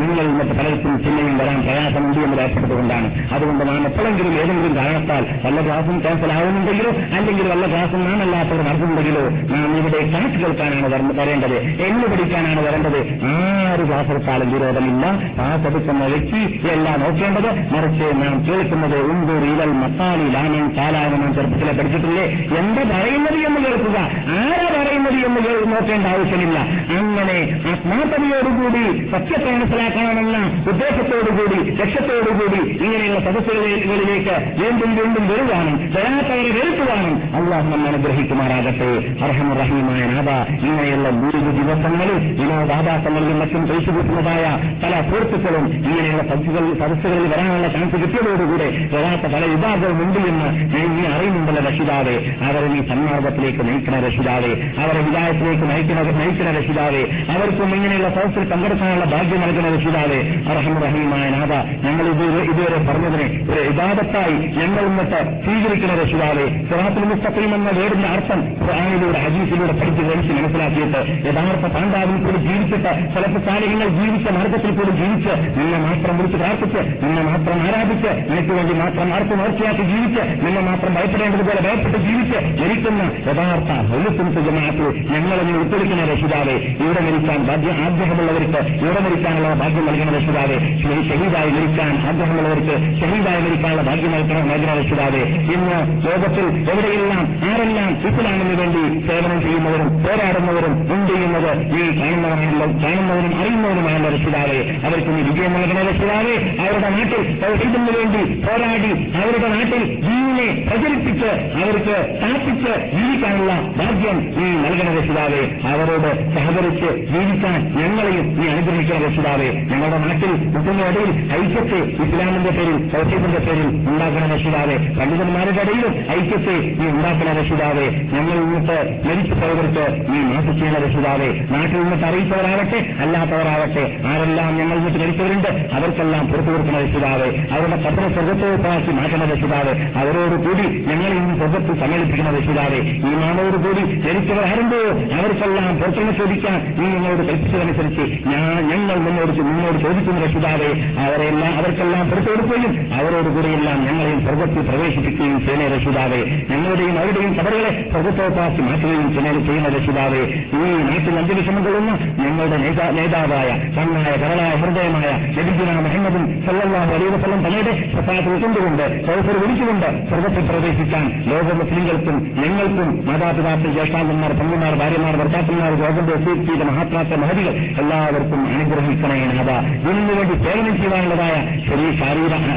നിങ്ങൾ ഇന്നത്തെ പലർക്കും ചിന്നയും വരാൻ പ്രയാസമുണ്ട് എന്ന് രേഖപ്പെട്ടതുകൊണ്ടാണ് അതുകൊണ്ട് നാം എപ്പോഴെങ്കിലും ഏതെങ്കിലും കാരണത്താൽ വല്ല ക്ലാസും ക്യാൻസൽ ആവുന്നുണ്ടെങ്കിലോ അല്ലെങ്കിൽ വല്ല ക്ലാസും നാം അല്ലാത്തവർ നടത്തുന്നുണ്ടെങ്കിലോ നാം ഇവിടെ ക്ലാസ് കേൾക്കാനാണ് വരേണ്ടത്. എന്ന് പഠിക്കാനാണ് വരേണ്ടത്. ആറ് ക്ലാസ് എടുത്താലും വിരോധമില്ല. ക്ലാസ് എടുക്കുന്ന വ്യക്തി എല്ലാം നോക്കേണ്ടത്. മറിച്ച് നാം കേൾക്കുന്നത് ഉണ്ടു ഇരൽ മസാലി ലാനൻ കാലാനം ചെറുപ്പത്തിലെ പഠിച്ചിട്ടില്ലേ? എന്ത് പറയുന്നത് എന്ന് കേൾക്കുക. ആരാ പറയുന്നത് എന്ന് നോക്കേണ്ട ആവശ്യമില്ല. അങ്ങനെ ആത്മാർത്ഥതയോടുകൂടി സത്യത്തെ മനസ്സിലാക്കണമെന്ന ഉദ്ദേശത്തോടുകൂടി ലക്ഷ്യത്തോടുകൂടി ഇങ്ങനെയുള്ള സദസ്സുകളിലേക്ക് വീണ്ടും വീണ്ടും വരുവാനും വരാത്തവരെ വരുത്തുവാനും അള്ളാഹ് നമ്മൾ അനുഗ്രഹിക്കുമാറാകട്ടെ. അർഹമറഹീമായ നാഥ ഇങ്ങനെയുള്ള മൂന്ന് ദിവസങ്ങളിൽ വിനോദാഭാസങ്ങളിലും മറ്റും കഴിച്ചുകൂട്ടുന്നതായ പല സുഹൃത്തുക്കളും ഇങ്ങനെയുള്ള സദസ്സുകളിൽ സദസ്സുകളിൽ വരാനുള്ള ചാൻസ് കിട്ടിയതോടുകൂടെ വരാത്ത പല വിഭാഗവും ഉണ്ട് എന്ന് ഞാൻ നീ അറിയുന്നുണ്ടല്ലോ രക്ഷിതാവെ. അവരെ നീ സന്മാർഗത്തിലേക്ക് നയിക്കണ രക്ഷിതാവെ. അവരെ വിദായത്തിലേക്ക് നയിക്കണ നയിക്കണ രക്ഷിതാവെ. അവർക്കും ഇങ്ങനെയുള്ള സദസ്സിൽ പങ്കെടുക്കാനുള്ള ഭാഗ്യം നൽകുന്ന രക്ഷിതാവെ. അർഹമറഹീമായ നാഥ ഞങ്ങൾ ഇതുവരെ പറഞ്ഞതിനെ ഒരു ഇബാദത്തായി ഞങ്ങൾ ഇന്നത്തെ സ്വീകരിക്കുന്ന രക്ഷിതാവെ സിറാത്തുൽ മുസ്തഖീം എന്ന വേടിന്റെ അർത്ഥം ഖുർആാനിലൂടെ ഹജീസിലൂടെ പഠിച്ച് ഗ്രഹിച്ച് മനസ്സിലാക്കിയിട്ട് യഥാർത്ഥ പാണ്ഡാവിൽ കൂടി ജീവിച്ചിട്ട് ചിലപ്പോൾ കാലികങ്ങൾ ജീവിച്ച മാർഗത്തിൽ കൂടി ജീവിച്ച് നിന്നെ മാത്രം വിളിച്ച് പ്രാർത്ഥിച്ച് നിന്നെ മാത്രം ആരാധിച്ച് നിനക്ക് വേണ്ടി മാത്രം അർത്ഥം നേർച്ചയാക്കി ജീവിച്ച് നിന്നെ മാത്രം ഭയപ്പെടേണ്ടതുപോലെ ഭയപ്പെട്ട് ജീവിച്ച് ജനിക്കുന്ന യഥാർത്ഥ ഹൊലിസുൻസ് ജമാഅത്തിൽ ഞങ്ങളെ ഉൾപ്പെടുത്തുന്ന രക്ഷിതാവെ ഇവിടെ മരിക്കാൻ ഭാഗ്യം ആഗ്രഹമുള്ളവർക്ക് ഇവിടെ മരിക്കാനുള്ള ഭാഗ്യം നൽകുന്ന രക്ഷിതാവെ ഷഹീദായി മരിക്കാൻ ആഗ്രഹമുള്ളവർക്ക് ഷഹീദായി മരിക്കാനുള്ള ഭാഗ്യം നൽകണം നൽകുന്ന രക്ഷിതാവെ. ഇന്ന് ലോകത്തിൽ എവിടെയെല്ലാം ആരെല്ലാം ഇസ്ലാമിന് വേണ്ടി സേവനം ചെയ്യുന്നവരും പോരാടുന്നവരും എന്നത് ഈ കാണുന്നവരെല്ലാം കാണുന്നവരും അറിയുന്നവരുമായ രക്ഷിതാവെ. അവർക്ക് ഇനി വിജയം നൽകണ രക്ഷിതാവെ. അവരുടെ നാട്ടിൽ സൗഹൃദത്തിന് വേണ്ടി പോരാടി അവരുടെ നാട്ടിൽ ജീവനെ പ്രചരിപ്പിച്ച് അവർക്ക് സ്ഥാപിച്ച് ജീവിക്കാനുള്ള ഭാഗ്യം ഈ നൽകണ രക്ഷിതാവെ. അവരോട് സഹകരിച്ച് ജീവിക്കാൻ ഞങ്ങളെയും നീ അനുഗ്രഹിക്കുന്ന രക്ഷിതാവെ. ഞങ്ങളുടെ നാട്ടിൽ കുട്ടികളുടെ ഇടയിൽ ഐക്യത്തെ ഇസ്ലാമിന്റെ പേരിൽ സൗഹൃദത്തിന്റെ പേരിൽ ഉണ്ടാക്കണ രക്ഷിതാവെ. പണ്ഡിതന്മാരുടെ ഇടയിലും ഐക്യത്തെ നീ ഉണ്ടാക്കണ രക്ഷിതാവേ ഞങ്ങൾ ഇന്നത്തെ മരിച്ചു പോയവർക്ക് നീ മാസ രക്ഷിതാവേ നാട്ടിൽ നിന്നിട്ട് അറിയിച്ചവരാകട്ടെ അല്ലാത്തവരാകട്ടെ ആരെല്ലാം ഞങ്ങൾ ഇന്നിട്ട് മരിച്ചവരുണ്ട് അവർക്കെല്ലാം പുറത്തു കൊടുക്കുന്ന രക്ഷിതാവേ അവരുടെ പത്ര സ്വർഗത്തോപ്പാക്കി മാറ്റുന്ന രക്ഷിതാവ് അവരോടുകൂടി ഞങ്ങൾ ഇന്ന് സ്വർഗത്ത് സമ്മേളിപ്പിക്കുന്ന രക്ഷിതാവേ ഈ മാനോടുകൂടി ജനിച്ചവർ ആരുണ്ടോ അവർക്കെല്ലാം പുറത്തുനിന്ന് ചോദിക്കാൻ നീ ഞങ്ങളോട് കൽപ്പിച്ചതനുസരിച്ച് ഞാൻ ഞങ്ങൾ നിന്നോട് നിന്നോട് ചോദിക്കുന്ന രക്ഷിതാവേ അവരെല്ലാം അവർക്കെല്ലാം പുറത്തു കൊടുക്കുകയും അവരോടുകൂടിയെല്ലാം ഞങ്ങളെയും സ്വർഗത്തിൽ പ്രവേശിപ്പിക്കുകയും ചെയ്യുന്ന രക്ഷിതാവെ ഞങ്ങളുടെയും അവരുടെയും കബറുകളെ പ്രഭുത്വത്താക്കി മാറ്റുകയും ചെയ്യുന്ന രക്ഷിതാവെ ഈ നാട്ടിൽ വിഷമം കൊള്ളുന്ന ഞങ്ങളുടെ നേതാവായ കണ്ണായ കരളായ ഹൃദയമായ ലഭിക്കുന്ന മുഹമ്മദും സല്ലാഹു അലൈ വസ്ലം തങ്ങളുടെ സഹായത്തിൽ കൊണ്ടുകൊണ്ട് സൗഹൃദ വിളിച്ചുകൊണ്ട് സ്വർഗത്തിൽ പ്രവേശിക്കാൻ ലോക മുസ്ലിങ്ങൾക്കും ഞങ്ങൾക്കും മാതാപിതാക്കൾ ജ്യേഷ്ഠാന്തന്മാർ പങ്കുമാർ ഭാര്യമാർ ഭർത്താക്കന്മാർ ലോകത്തെ സൂക്ഷിച്ച മഹാത്മാക്ക മഹതികൾ എല്ലാവർക്കും അനുഗ്രഹിക്കണേ നാഥ ഇതിനു വേണ്ടി സേവനം ചെയ്യാനുള്ളതായ ശരീര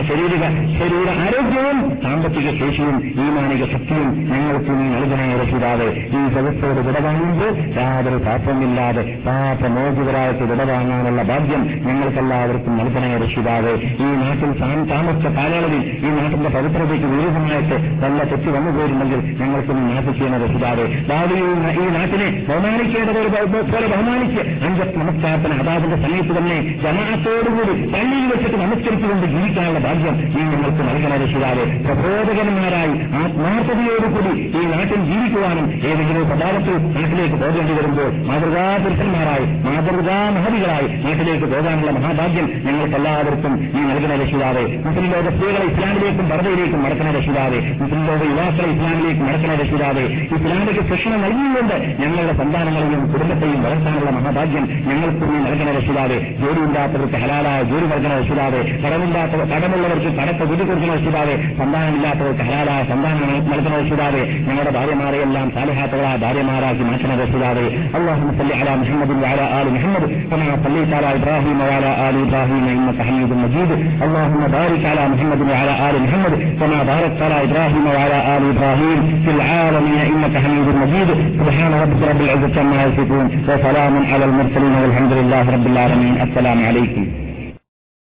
ശാരീരിക ശരീര ആരോഗ്യവും സാമ്പത്തിക ശേഷിയും ഈമാനിക ശക്തിയും ഞങ്ങൾക്ക് നീ നൽകണേ രക്ഷിതാതെ ഈ സദസ്സോട് വിടവാങ്ങുമ്പോൾ യാതൊരു പാപമില്ലാതെ പാപമോചിതരായിട്ട് വിടവാങ്ങാനുള്ള ഭാഗ്യം ഞങ്ങൾക്കെല്ലാവർക്കും നൽകണേ രക്ഷിതാതെ ഈ നാട്ടിൽ താമസിച്ച കാലയളവിൽ ഈ നാട്ടിന്റെ പവിത്രതയ്ക്ക് വിരുദ്ധമായിട്ട് നല്ല തെറ്റ് വന്നു പോയിരുന്നെങ്കിൽ ഞങ്ങൾക്ക് നീ നാട്ടിൽ ചെയ്യുന്ന രക്ഷിതാതെ ഭാവിയിൽ ഈ നാട്ടിനെ ബഹുമാനിക്കേണ്ടത് പോലെ ബഹുമാനിച്ച് അഞ്ച നമസ്കാരത്തിന് അതാതിന്റെ സമയത്ത് തന്നെ ജനാത്തോടുകൂടി പള്ളിയിൽ വെച്ചിട്ട് നമസ്കരിച്ചുകൊണ്ട് ജീവിക്കാനുള്ള ഭാഗ്യം ഈ ഞങ്ങൾക്ക് നൽകണ രക്ഷിതാവ് പ്രബോധകന്മാരായി ആത്മാർത്ഥതയോടുകൂടി ഈ നാട്ടിൽ ജീവിക്കുവാനും ഏതെങ്കിലും സ്വഭാവത്തിൽ നാട്ടിലേക്ക് പോകേണ്ടി വരുമ്പോൾ മാതൃകാ പുരുഷന്മാരായി മാതൃകാ മഹതികളായി നാട്ടിലേക്ക് പോകാനുള്ള മഹാഭാഗ്യം ഞങ്ങൾക്ക് എല്ലാവർക്കും ഈ നൽകുന്ന രക്ഷിതാവെ. മുസ്ലിം ലോക സ്ത്രീകളെ ഇസ്ലാമിലേക്കും ഭർത്തയിലേക്കും മടക്കുന്ന രക്ഷിതാവെ. മുസ്ലിം ലോക യുവാക്കളെ ഇസ്ലാമിലേക്ക് മടക്കുന്ന രക്ഷിതാവെ. ഇസ്ലാമിലേക്ക് ശിക്ഷണ നൽകിയുകൊണ്ട് ഞങ്ങളുടെ സന്താനങ്ങളെയും കുടുംബത്തെയും വളർത്താനുള്ള മഹാഭാഗ്യം ഞങ്ങൾക്ക് നീ നൽകുന്ന രക്ഷിതാവെ. ജോലിയില്ലാത്തവർക്ക് ഹലാലായ ജോലി നൽകുന്ന രക്ഷിതാവെ. കടമില്ലാത്തവർ കടമുള്ളവർക്ക് കടത്ത് വിധി കൊടുക്കുന്ന രക്ഷിതാവ്. സന്താനമില്ലാത്തവർക്ക് ഹലാലായ സന്താനം നൽകുന്ന രക്ഷിതാവ് ഞങ്ങളുടെ ഭാര്യമാരെയെല്ലാം സാലിഹാത്തകളായ ഭാര്യമാരാക്കി മാറ്റുന്ന രക്ഷിതാവ് അള്ളാഹു صل على محمد وعلى آل محمد كما صليت على إبراهيم وعلى آل إبراهيم إنك حميد مجيد اللهم بارك على محمد وعلى آل محمد كما باركت على إبراهيم وعلى آل إبراهيم في العالمين إنك حميد مجيد سبحان ربك رب العزة عما يصفون وسلام على المرسلين والحمد لله رب العالمين السلام عليكم